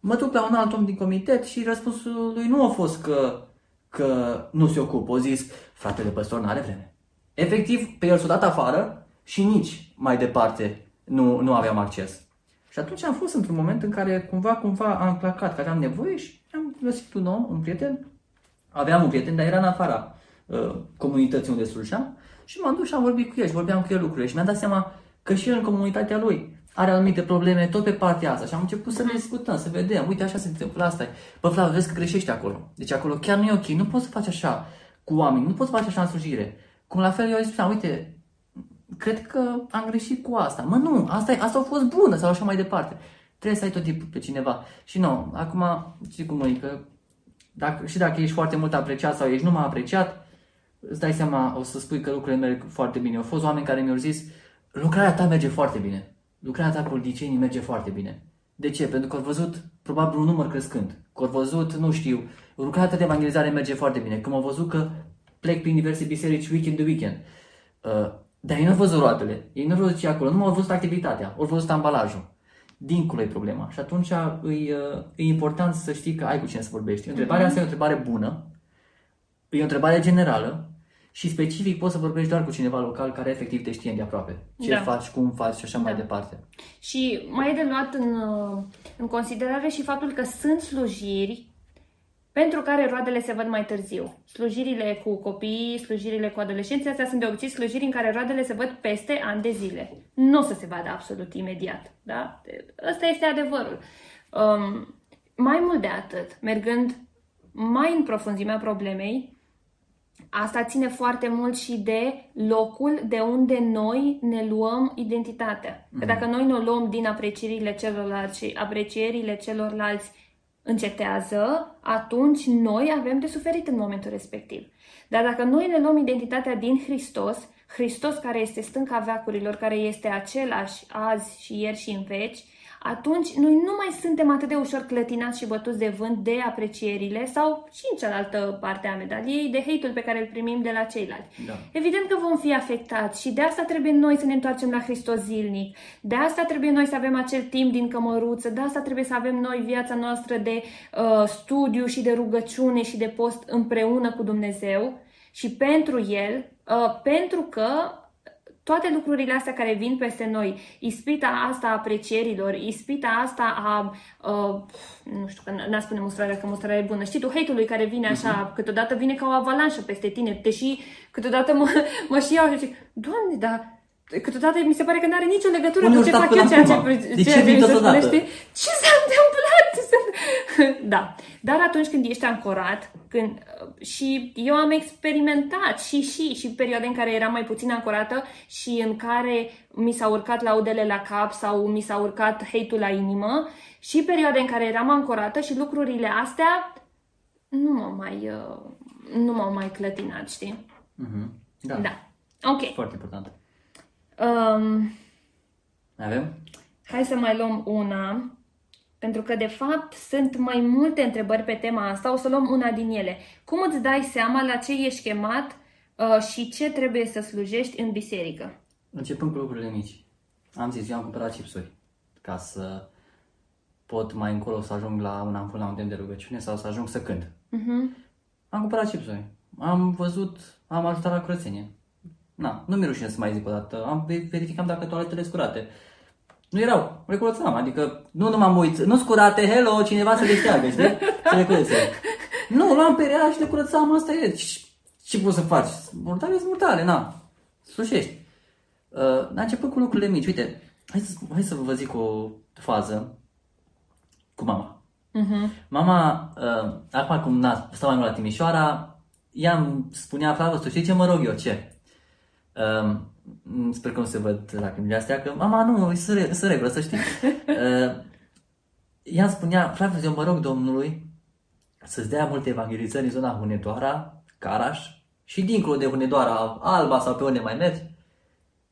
Mă duc la un alt om din comitet și răspunsul lui nu a fost că, că nu se ocupă. O zis, fratele păstor n-are vreme. Efectiv, pe el s-a dat afară și nici mai departe nu, nu aveam acces. Și atunci am fost într-un moment în care cumva, cumva am clacat, că aveam nevoie și am găsit un om, un prieten. Aveam un prieten, dar era în afara uh, comunității unde slujeam și m-am dus și am vorbit cu el și vorbeam cu el lucrurile și mi-am dat seama că și el în comunitatea lui are anumite probleme tot pe partea asta și am început să ne discutăm, să vedem, uite așa se întâmplă asta. Bă, Flav, vezi că greșești acolo. Deci acolo chiar nu e ok, nu poți să faci așa cu oameni, nu poți să faci așa în slujire. Cum la fel eu îi spuneam, uite, cred că am greșit cu asta. Mă, nu, asta, asta a fost bună sau așa mai departe. Trebuie să ai tot timpul pe cineva. Și nu, acum, știi cum e, că dacă, și dacă ești foarte mult apreciat sau ești numai apreciat, îți dai seama, o să spui că lucrurile merg foarte bine. Au fost oameni care mi-au zis, lucrarea ta merge foarte bine. Lucrarea ta cu licenii merge foarte bine. De ce? Pentru că au văzut probabil un număr crescând. Că au văzut, nu știu, lucrarea ta de evangelizare merge foarte bine. Când au văzut că plec prin diverse biserici weekend de weekend. Uh, Dar ei nu au văzut roatele, ei nu au văzut ce e acolo, nu au văzut activitatea, au văzut ambalajul. Dincolo e problema. Și atunci e, e important să știi că ai cu cine să vorbești. Întrebarea asta e o întrebare bună, e o întrebare generală și specific poți să vorbești doar cu cineva local care efectiv te știe de aproape. Ce Da. faci, cum faci și așa mai Da. departe. Și mai e de luat în, uh, în considerare și faptul că sunt slujiri pentru care roadele se văd mai târziu. Slujirile cu copii, slujirile cu adolescenții, astea sunt de obicei slujiri în care roadele se văd peste ani de zile. Nu o să se vadă absolut imediat. Da? Ăsta este adevărul. Um, mai mult de atât, mergând mai în profunzimea problemei, Asta ține foarte mult și de locul de unde noi ne luăm identitatea. Că dacă noi ne o luăm din aprecierile celorlalți și aprecierile celorlalți încetează, atunci noi avem de suferit în momentul respectiv. Dar dacă noi ne luăm identitatea din Hristos, Hristos care este stânca veacurilor, care este același azi și ieri și în veci, atunci noi nu mai suntem atât de ușor clătinați și bătuți de vânt de aprecierile sau și în cealaltă parte a medaliei de hate-ul pe care îl primim de la ceilalți. Da. Evident că vom fi afectați și de asta trebuie noi să ne întoarcem la Hristos zilnic. De asta trebuie noi să avem acel timp din cămăruță, de asta trebuie să avem noi viața noastră de uh, studiu și de rugăciune și de post împreună cu Dumnezeu și pentru El, uh, pentru că toate lucrurile astea care vin peste noi, ispita asta a aprecierilor, ispita asta a, uh, nu știu, că n-a spune mustrarea că mustrarea e bună, știi tu, hate-ului care vine așa, câteodată vine ca o avalanșă peste tine, deși câteodată mă, mă și iau și zic, Doamne, dar câteodată mi se pare că nu are nicio legătură Unde cu au ce stat fac până eu, ceea ce, acum? De ceea ce vin mi se totodată? spune, știi? Ce s-a întâmplat? da. Dar atunci când ești ancorat, când, și eu am experimentat și și și perioade în care eram mai puțin ancorată și în care mi s-au urcat laudele la cap sau mi s-a urcat hate-ul la inimă și perioade în care eram ancorată și lucrurile astea nu m-au mai, uh, nu m-au mai clătinat, știi? Mhm. Da. Da. Ok. Foarte important. Um, Mai avem? Hai să mai luăm una, pentru că de fapt sunt mai multe întrebări pe tema asta, o să luăm una din ele. Cum îți dai seama la ce ești chemat uh, și ce trebuie să slujești în biserică? Începând cu lucrurile mici. Am zis, eu am cumpărat chipsuri ca să pot mai încolo să ajung la un ampul la un timp de rugăciune sau să ajung să cânt. Uh-huh. Am cumpărat chipsuri. Am văzut, am ajutat la curățenie. Na, nu mi-e rușine să mai zic o dată. Am verificat dacă toaletele sunt curate. Nu erau, le curățam, adică nu numai mă uit, nu sunt curate, hello, cineva să le șteargă, știi? Să le curățe. Nu, luam pe rea și le curățam, asta e. Ce, ce poți să faci? Mortale sunt mortale, na. Slușești. Uh, a început cu lucrurile mici. Uite, hai să, hai să vă zic o fază cu mama. Uh-huh. Mama, uh, acum cum na, stau mai mult la Timișoara, ea îmi spunea, Flavă, tu știi ce mă rog eu, ce? Uh, sper că nu se văd lacrimile astea, că mama nu, să, re- să regulă, să știi. Uh, ea îmi spunea, Flavă, eu mă rog Domnului să-ți dea multe evangelizări în zona Hunedoara, Caraș și dincolo de Hunedoara, Alba sau pe unde mai mergi.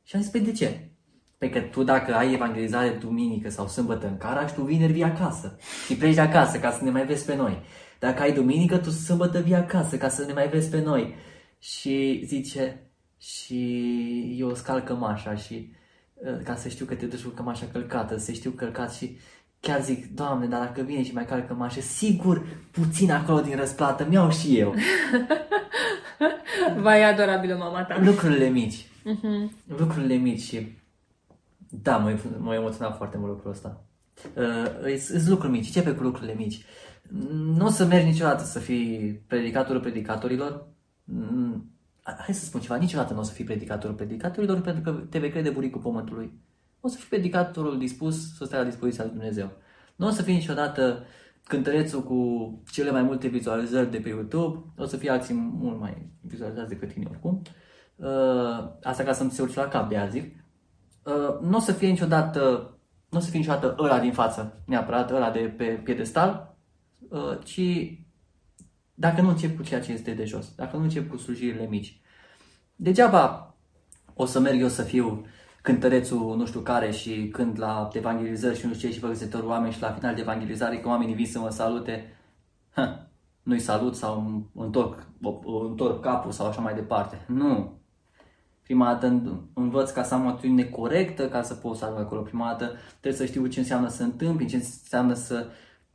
Și am zis, păi de ce? Păi că tu dacă ai evangelizare duminică sau sâmbătă în Caraș, tu vineri vii acasă și pleci de acasă ca să ne mai vezi pe noi. Dacă ai duminică, tu sâmbătă vii acasă ca să ne mai vezi pe noi. Și zice, și eu scalc cămașa și uh, ca să știu că te duci cu cămașa călcată, să știu călcat și chiar zic, Doamne, dar dacă vine și mai calc cămașă, sigur puțin acolo din răsplată mi-au și eu. Vai, adorabilă mama ta. Lucrurile mici. Uh-huh. Lucrurile mici și... Da, m-a, m-a emoționat foarte mult lucrul ăsta. Uh, Sunt lucruri mici, începe cu lucrurile mici. Nu o să mergi niciodată să fii predicatorul predicatorilor. Mm, Hai să spun ceva, niciodată nu o să fii predicatorul predicatorilor pentru că te vei crede buricul pământului. O să fii predicatorul dispus să stai la dispoziția lui Dumnezeu. Nu o să fii niciodată cântărețul cu cele mai multe vizualizări de pe YouTube. O să fie alții mult mai vizualizați decât tine oricum. Uh, asta ca să-mi se urce la cap de azi zic. Uh, nu o să fie niciodată nu o să fie niciodată ăla din față, neapărat ăla de pe piedestal, uh, ci dacă nu încep cu ceea ce este de jos, dacă nu încep cu slujirile mici. Degeaba o să merg eu să fiu cântărețul nu știu care și când la evangelizări și nu știu ce și văzătorul oameni și la final de evangelizare că oamenii vin să mă salute, hă, nu-i salut sau întorc, întorc capul sau așa mai departe. Nu. Prima dată învăț ca să am o atitudine corectă ca să pot să ajung acolo. Prima dată trebuie să știu ce înseamnă să întâmpli, ce înseamnă să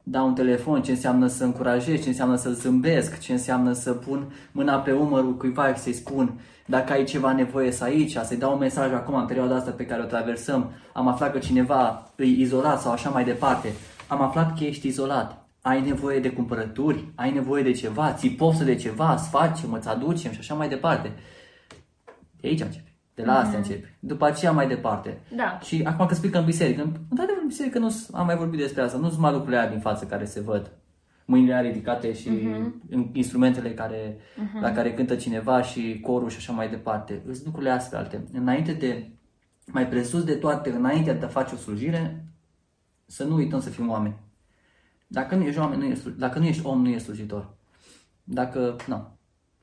dau un telefon, ce înseamnă să încurajez, ce înseamnă să zâmbesc, ce înseamnă să pun mâna pe umărul cuiva și să-i spun dacă ai ceva nevoie să aici, să-i dau un mesaj acum în perioada asta pe care o traversăm, am aflat că cineva e izolat sau așa mai departe, am aflat că ești izolat, ai nevoie de cumpărături, ai nevoie de ceva, ți poftă de ceva, îți facem, îți aducem și așa mai departe. De aici începe. De la astea mm-hmm. începi. După aceea mai departe. Da. Și acum că spui în biserică, într-adevăr în biserică nu am mai vorbit despre asta, nu sunt mai lucrurile din față care se văd. Mâinile ridicate și mm-hmm. instrumentele care, mm-hmm. la care cântă cineva și corul și așa mai departe. Sunt lucrurile astea alte. Înainte de, mai presus de toate, înainte de a face o slujire, să nu uităm să fim oameni. Dacă nu ești, oameni, nu ești, dacă nu ești om, nu ești slujitor. Dacă, nu.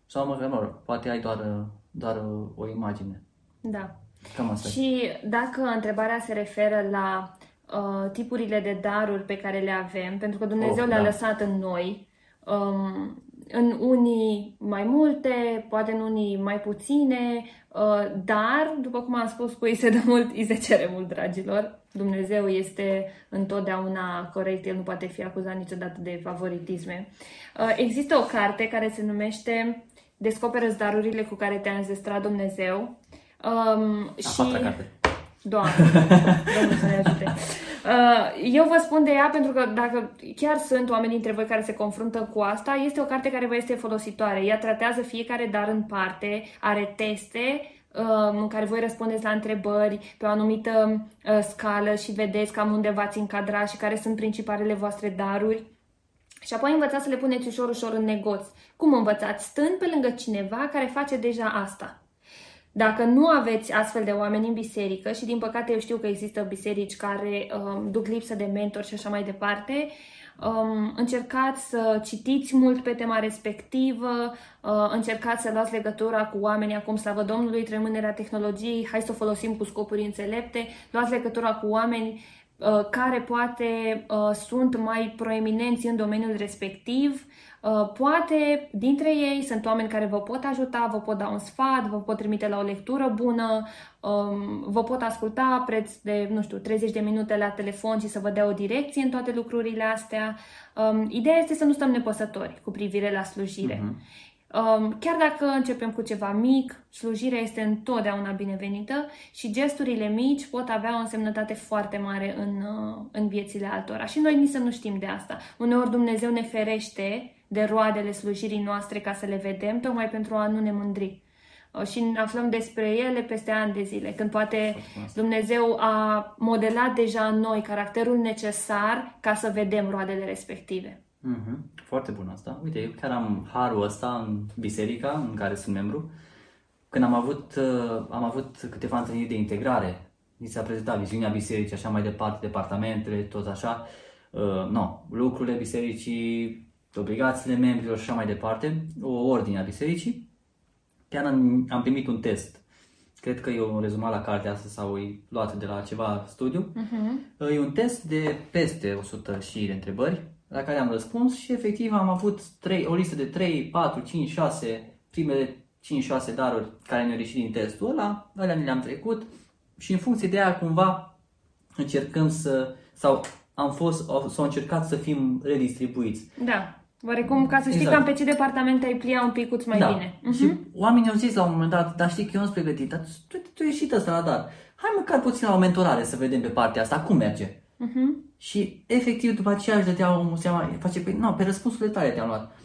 Sau măcar, mă rog, poate ai doar, doar o imagine. Da. Cam asta. Și dacă întrebarea se referă la uh, tipurile de daruri pe care le avem, pentru că Dumnezeu oh, le-a da. lăsat în noi, um, în unii mai multe, poate în unii mai puține, uh, dar, după cum am spus, cu ei se dă mult, îi se cere mult, dragilor. Dumnezeu este întotdeauna corect, El nu poate fi acuzat niciodată de favoritisme. Uh, există o carte care se numește Descoperă darurile cu care te-a înzestrat Dumnezeu Um, a și... carte. Doamne, Domnul să ne ajute. Uh, eu vă spun de ea pentru că dacă chiar sunt oameni dintre voi care se confruntă cu asta, este o carte care vă este folositoare. Ea tratează fiecare dar în parte, are teste um, în care voi răspundeți la întrebări pe o anumită uh, scală și vedeți cam unde v-ați încadra și care sunt principalele voastre daruri. Și apoi învățați să le puneți ușor, ușor în negoț. Cum învățați? Stând pe lângă cineva care face deja asta. Dacă nu aveți astfel de oameni în biserică și din păcate eu știu că există biserici care um, duc lipsă de mentor și așa mai departe, um, încercați să citiți mult pe tema respectivă, uh, încercați să luați legătura cu oamenii acum, slavă Domnului, trămânerea tehnologiei, hai să o folosim cu scopuri înțelepte, luați legătura cu oameni uh, care poate uh, sunt mai proeminenți în domeniul respectiv, Uh, poate dintre ei sunt oameni care vă pot ajuta, vă pot da un sfat, vă pot trimite la o lectură bună, um, vă pot asculta preț de, nu știu, 30 de minute la telefon și să vă dea o direcție în toate lucrurile astea. Um, ideea este să nu stăm nepăsători cu privire la slujire. Uh-huh. Um, chiar dacă începem cu ceva mic, slujirea este întotdeauna binevenită și gesturile mici pot avea o însemnătate foarte mare în, uh, în viețile altora. Și noi nici să nu știm de asta. Uneori Dumnezeu ne ferește de roadele slujirii noastre ca să le vedem, tocmai pentru a nu ne mândri. Uh, și ne aflăm despre ele peste ani de zile, când poate Dumnezeu a modelat deja în noi caracterul necesar ca să vedem roadele respective. Mm-hmm. Foarte bun asta. Uite, eu chiar am harul ăsta în biserica în care sunt membru. Când am avut, uh, am avut câteva întâlniri de integrare, mi s-a prezentat viziunea bisericii, așa mai departe, departamentele, tot așa. Uh, no, lucrurile bisericii, obligațiile membrilor și așa mai departe, o ordine a bisericii. Chiar am, am primit un test. Cred că eu rezumat la cartea asta sau e luat de la ceva studiu. Uh-huh. E un test de peste 100 și de întrebări la care am răspuns și efectiv am avut 3, o listă de 3, 4, 5, 6, primele 5-6 daruri care ne-au ieșit din testul ăla, alea ne le-am trecut și în funcție de aia cumva încercăm să, sau am fost, sau încercat să fim redistribuiți. Da. Oarecum, ca să știi exact. cam pe ce departament ai plia un pic mai da. bine. Uh-huh. Și mhm. oamenii au zis la un moment dat, dar știi că eu nu sunt pregătit, dar tu, tu ești și ăsta la dar. Hai măcar puțin la o mentorare să vedem pe partea asta, cum merge. Uh-huh. Și efectiv după aceea își dădea omul seama, face, pe, nu, pe răspunsurile tale te-am luat.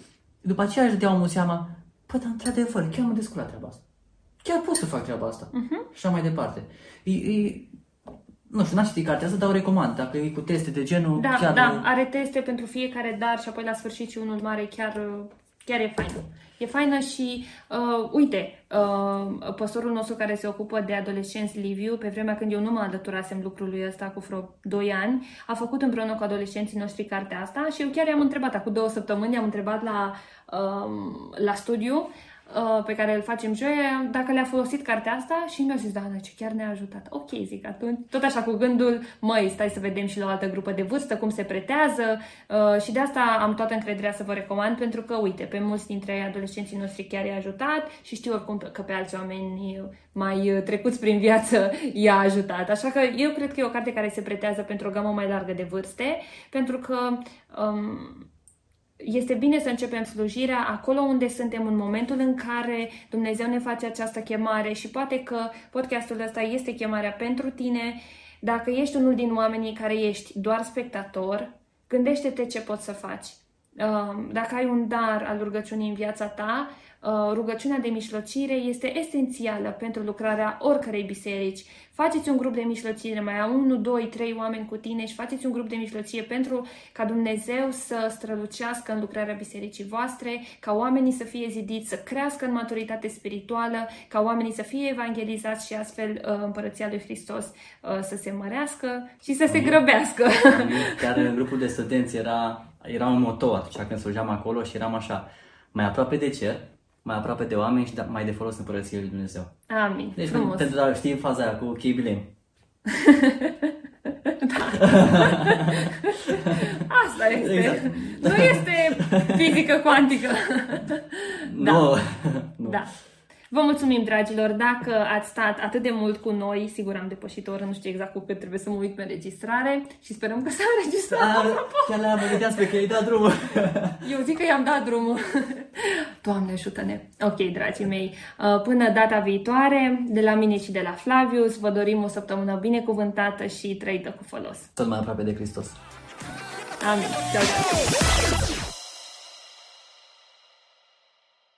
După aceea își dădea omul seama, păi, dar într-adevăr, chiar mă descurc treaba asta. Chiar pot să fac treaba asta. Uh-huh. Și așa mai departe. E, e, nu știu, n-am citit cartea asta, dar o recomand. Dacă e cu teste de genul, da, chiar... Da, are teste pentru fiecare dar și apoi la sfârșit și unul mare chiar, chiar e faină. E faină și, uh, uite, uh, păstorul nostru care se ocupă de adolescenți, Liviu, pe vremea când eu nu mă alăturasem lucrului ăsta cu vreo 2 ani, a făcut împreună cu adolescenții noștri cartea asta și eu chiar i-am întrebat, acum două săptămâni am întrebat la, uh, la studiu, uh, pe care îl facem joia, dacă le-a folosit cartea asta și mi-a zis, da, ce chiar ne-a ajutat. Ok, zic atunci. Tot așa cu gândul, măi, stai să vedem și la o altă grupă de vârstă cum se pretează uh, și de asta am toată încrederea să vă recomand pentru că, uite, pe mulți dintre adolescenții noștri chiar i-a ajutat și știu oricum că pe alți oameni mai trecuți prin viață i-a ajutat. Așa că eu cred că e o carte care se pretează pentru o gamă mai largă de vârste, pentru că um, este bine să începem slujirea acolo unde suntem în momentul în care Dumnezeu ne face această chemare și poate că podcastul ăsta este chemarea pentru tine. Dacă ești unul din oamenii care ești doar spectator, gândește-te ce poți să faci. Um, dacă ai un dar al rugăciunii în viața ta, uh, rugăciunea de mișlocire este esențială pentru lucrarea oricărei biserici. Faceți un grup de mișlocire, mai au 1, 2, 3 oameni cu tine și faceți un grup de mișlocire pentru ca Dumnezeu să strălucească în lucrarea bisericii voastre, ca oamenii să fie zidiți, să crească în maturitate spirituală, ca oamenii să fie evangelizați și astfel uh, împărăția lui Hristos uh, să se mărească și să se grăbească. Chiar în grupul de studenți era, era un moto atunci când slujeam acolo și eram așa, mai aproape de cer, mai aproape de oameni și da, mai de folos în Împărăției Lui Dumnezeu. Amin. Deci, Frumos. pentru a știi faza aia cu Chibilin. da. Asta este. Exact. Nu este fizică cuantică. da. Nu. nu. Da. Vă mulțumim, dragilor, dacă ați stat atât de mult cu noi, sigur am depășit o oră, nu știu exact cu cât trebuie să mă uit pe înregistrare și sperăm că s-a înregistrat. Da, chiar le-am pe că i-ai dat drumul. Eu zic că i-am dat drumul. Doamne, ajută-ne! Ok, dragii mei, uh, până data viitoare, de la mine și de la Flavius, vă dorim o săptămână binecuvântată și trăită cu folos. Tot mai aproape de Hristos. Amin. Ciao, ciao.